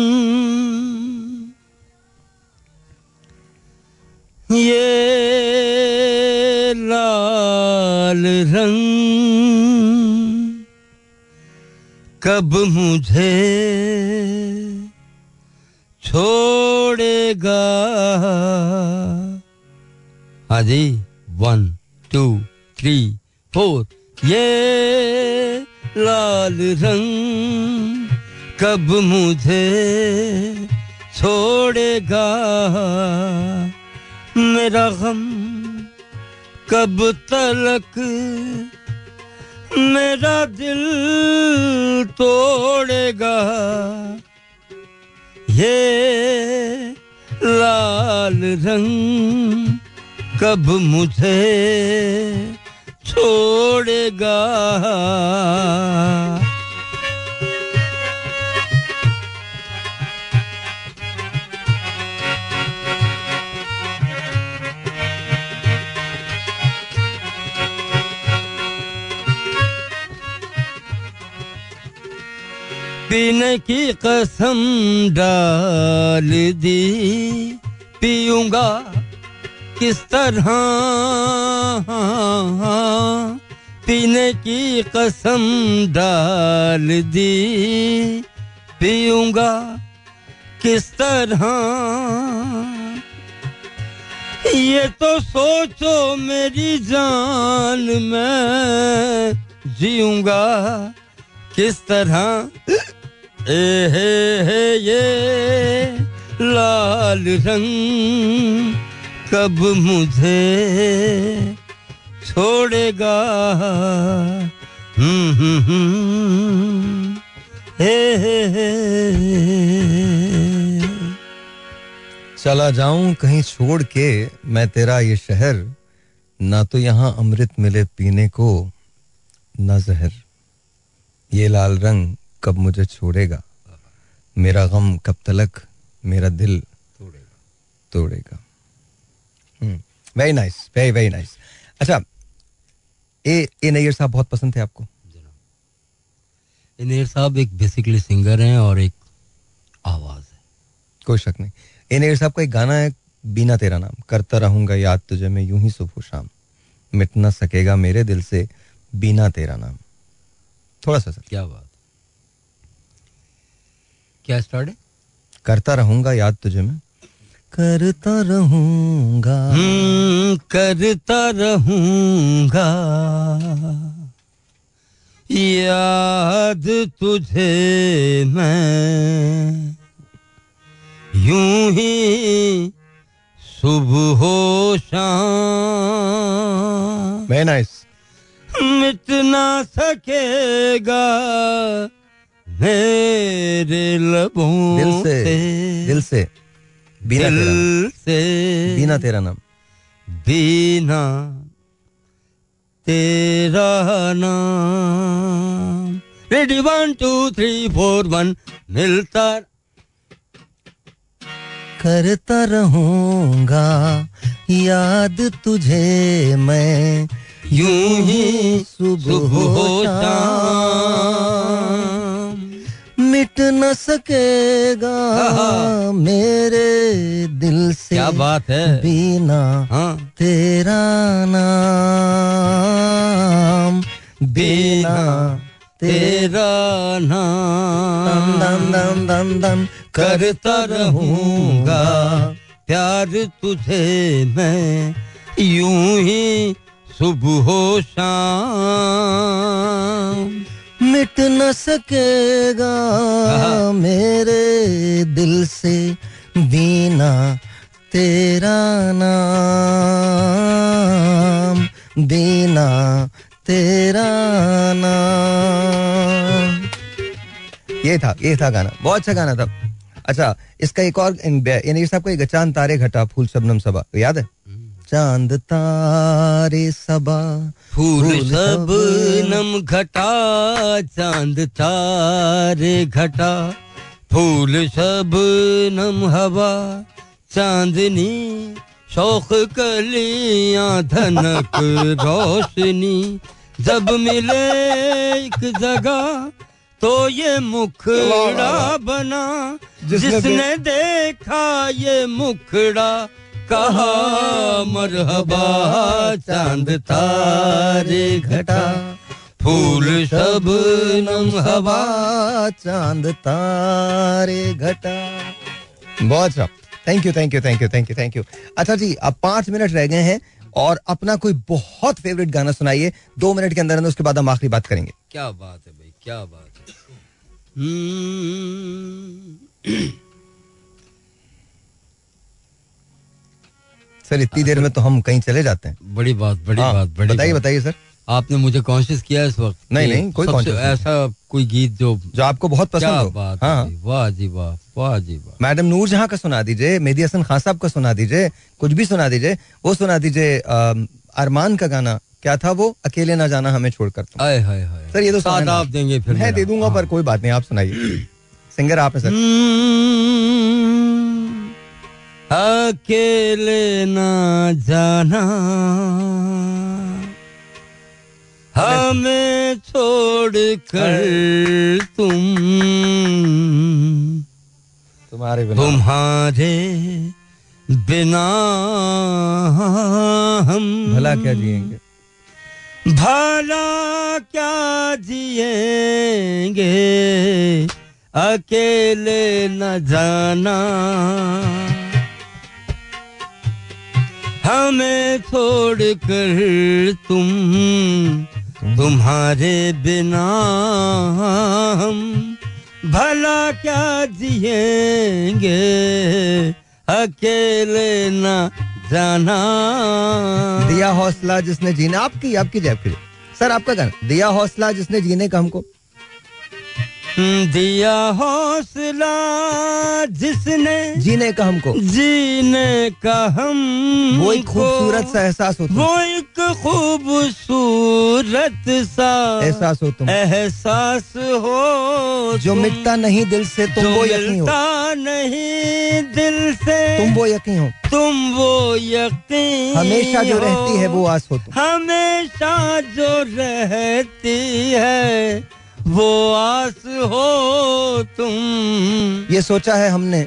[SPEAKER 2] ये लाल रंग कब मुझे छोड़ेगा? हाँ जी वन। Two, three, four. ये लाल रंग कब मुझे छोड़ेगा? मेरा गम कब तलक? मेरा दिल तोड़ेगा। ये लाल रंग कब मुझे छोड़ेगा? पीने की कसम डाल दी पीऊँगा किस तरह पीने की कसम डाल दी? पीऊँगा किस तरह? ये तो सोचो मेरी जान मैं जीऊँगा किस तरह? ए, हे हे, ये लाल रंग कब मुझे छोड़ेगा? हम्म हम्म हम्म। हे
[SPEAKER 1] चला जाऊँ कहीं छोड़ के, मैं तेरा ये शहर, ना तो यहाँ अमृत मिले पीने को, ना जहर। ये लाल रंग कब मुझे छोड़ेगा? मेरा गम कब तलक, मेरा दिल तोड़ेगा। तोड़ेगा। Very nice very very nice अच्छा ए ए नैयर साहब बहुत पसंद थे आपको?
[SPEAKER 2] इनेर साहब एक बेसिकली सिंगर हैं और एक आवाज़ है।
[SPEAKER 1] कोई शक नहीं। ए नैयर साहब का एक गाना है बिना तेरा नाम करता रहूँगा याद तुझे मैं यूँ ही सुबह शाम। मिट ना सकेगा मेरे दिल से बिना तेरा नाम। थोड़ा सा सर।
[SPEAKER 2] क्या बात। क्या स्टार्ट है?
[SPEAKER 1] करता रहूँगा याद तुझे मैं करता रहूँगा।
[SPEAKER 2] हम्म, करता रहूँगा। याद तुझे मैं यूँ ही सुबह हो शाम।
[SPEAKER 1] वेरी नाइस
[SPEAKER 2] मिट ना सकेगा मेरे लबों
[SPEAKER 1] दिल से। दिल से। बिना तेरा बिना तेरा नाम।
[SPEAKER 2] बिना तेरा नाम। Ready one two three four one मिलता
[SPEAKER 1] करता रहूँगा याद तुझे मैं
[SPEAKER 2] यूँ ही
[SPEAKER 1] सुबह
[SPEAKER 2] सुबह
[SPEAKER 1] हो
[SPEAKER 2] शाम।
[SPEAKER 1] मिट न सकेगा
[SPEAKER 2] हाँ।
[SPEAKER 1] मेरे दिल से
[SPEAKER 2] क्या बात है?
[SPEAKER 1] बिना
[SPEAKER 2] हाँ।
[SPEAKER 1] तेरा नाम बिना तेरा
[SPEAKER 2] नाम
[SPEAKER 1] दम दम दम दम
[SPEAKER 2] करता रहूँगा। प्यार तुझे मैं यूँ ही सुबह हो शाम
[SPEAKER 1] मिट न सकेगा
[SPEAKER 2] हाँ।
[SPEAKER 1] मेरे दिल से बिना तेरा नाम बिना तेरा नाम। ये था ये था गाना बहुत अच्छा गाना था। अच्छा इसका एक और इन- इन साहब का एक चाँद तारे घटा फूल सबनम सबा याद है? चाँद तारे सबा
[SPEAKER 2] फूल सब नम घटा चाँद तारे घटा फूल सब नम हवा चांदनी शौक कलिया धनक रोशनी जब मिले एक जगह तो ये मुखड़ा बना
[SPEAKER 1] जिसने
[SPEAKER 2] देखा ये मुखड़ा कहा मरहबा चाँद तारे घटा। फूल सब नम हवा
[SPEAKER 1] चाँद तारे घटा। बहुत अच्छा। Thank you thank you thank you thank you thank you अच्छा जी अब पाँच मिनट रह गए हैं और अपना कोई बहुत फेवरेट गाना सुनाइए। दो मिनट के अंदर अंदर उसके बाद हम आखिरी बात करेंगे।
[SPEAKER 2] क्या बात है भाई क्या बात है।
[SPEAKER 1] सर इतनी देर में तो हम कहीं चले जाते हैं।
[SPEAKER 2] बड़ी बात बड़ी
[SPEAKER 1] हाँ,
[SPEAKER 2] बात बड़ी
[SPEAKER 1] बताइए बताइए सर।
[SPEAKER 2] आपने मुझे कॉन्शियस किया इस वक्त
[SPEAKER 1] नहीं, नहीं, कोई नहीं।
[SPEAKER 2] ऐसा कोई गीत जो
[SPEAKER 1] जो आपको बहुत पसंद हो।
[SPEAKER 2] बात हाँ वाह जी वाह वाह जी वाह।
[SPEAKER 1] मैडम नूर जहाँ का सुना दीजिए मेहदी हसन खान साहब का सुना दीजिए कुछ भी सुना दीजिए वो सुना दीजिए अरमान का गाना। क्या था वो? अकेले ना जाना हमें छोड़कर
[SPEAKER 2] आए हाय हाय।
[SPEAKER 1] सर ये तो
[SPEAKER 2] साथ आप देंगे फिर
[SPEAKER 1] मैं दे दूँगा
[SPEAKER 2] हाँ।
[SPEAKER 1] पर कोई बात नहीं आप सुनाइए। सिंगर आप है सर।
[SPEAKER 2] हम्म, अकेले ना जाना। हमें छोड़ कर तुम
[SPEAKER 1] तुम्हारे बिना।
[SPEAKER 2] तुम्हारे बिना हम
[SPEAKER 1] भला क्या जिएँगे?
[SPEAKER 2] भला क्या जिएँगे? अकेले न जाना। हमें छोड़ कर तुम, तुम्हारे बिना हम भला क्या जिएँगे? अकेले ना जाना।
[SPEAKER 1] दिया हौसला जिसने जीना, आपकी आपकी जैब के लिए। सर, आपका गाना दिया हौसला जिसने जीने का हमको
[SPEAKER 2] दिया हौसला जिसने
[SPEAKER 1] जीने का हमको।
[SPEAKER 2] जीने का हम
[SPEAKER 1] वो एक खूबसूरत सा एहसास होता
[SPEAKER 2] वो एक खूबसूरत सा
[SPEAKER 1] एहसास हो तुम।
[SPEAKER 2] एहसास हो
[SPEAKER 1] जो मिटता नहीं दिल से तुम वो यकीन हो।
[SPEAKER 2] नहीं दिल से।
[SPEAKER 1] तुम वो यकीन हो।
[SPEAKER 2] तुम वो यकीन
[SPEAKER 1] हमेशा जो रहती है वो आस हो तुम।
[SPEAKER 2] हमेशा जो रहती है। वो आस हो तुम।
[SPEAKER 1] ये सोचा है हमने।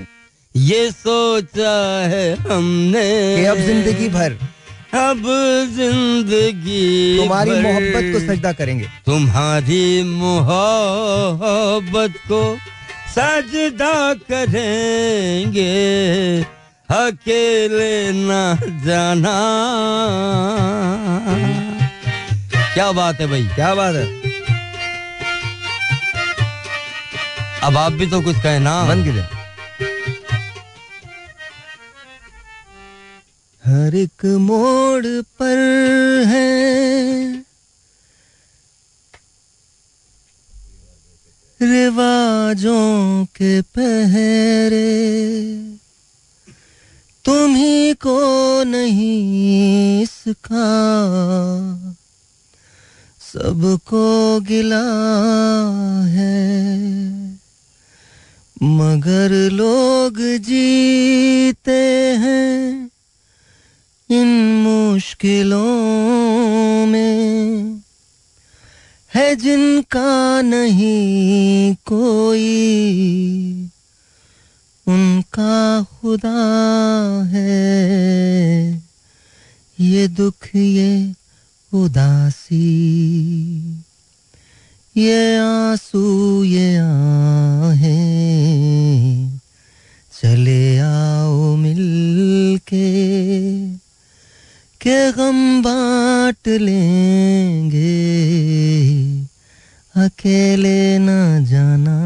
[SPEAKER 2] ये सोचा है हमने।
[SPEAKER 1] कि अब ज़िंदगी भर
[SPEAKER 2] अब ज़िंदगी
[SPEAKER 1] तुम्हारी मोहब्बत को सजदा करेंगे।
[SPEAKER 2] तुम्हारी मोहब्बत को सजदा करेंगे। अकेले ना जाना। क्या बात है भाई?
[SPEAKER 1] क्या बात है?
[SPEAKER 2] अब आप भी तो कुछ कहे ना।
[SPEAKER 1] बंद कीजिए हर एक मोड़ पर है। रिवाजों के पहरे। तुम्ही को नहीं इसका। सबको गिला है। मगर लोग जीते हैं इन मुश्किलों में। है जिनका नहीं कोई, उनका खुदा है। ये दुख, ये उदासी। ये आँसू, ये आहें। चले आओ मिल के के गम बांट लेंगे। अकेले न जाना।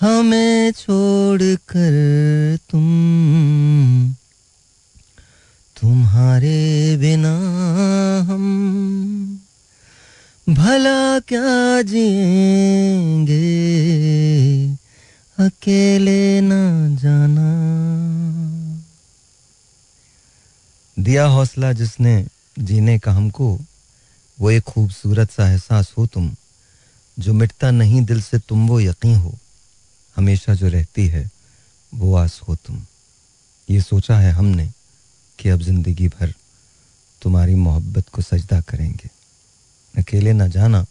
[SPEAKER 1] हमें छोड़ कर तुम, तुम्हारे बिना हम भला क्या जिएँगे? अकेले न जाना। दिया हौसला जिसने जीने का हमको, वो एक खूबसूरत सा एहसास हो तुम। जो मिटता नहीं दिल से तुम वो यकीन हो। हमेशा जो रहती है, वो आस हो तुम। ये सोचा है हमने कि अब ज़िंदगी भर तुम्हारी मोहब्बत को सजदा करेंगे। अकेले ना जाना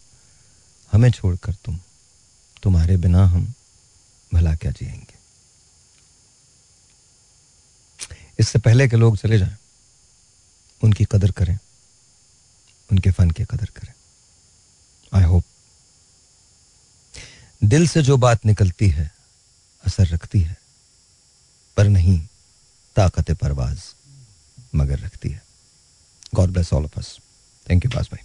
[SPEAKER 1] हमें छोड़कर तुम, तुम्हारे बिना हम भला क्या जिएँगे। इससे पहले के लोग चले जाएँ, उनकी कदर करें, उनके फन की कदर करें। आई होप दिल से जो बात निकलती है, असर रखती है, पर नहीं, ताकत परवाज मगर रखती है। God bless all of us thank you पास भाई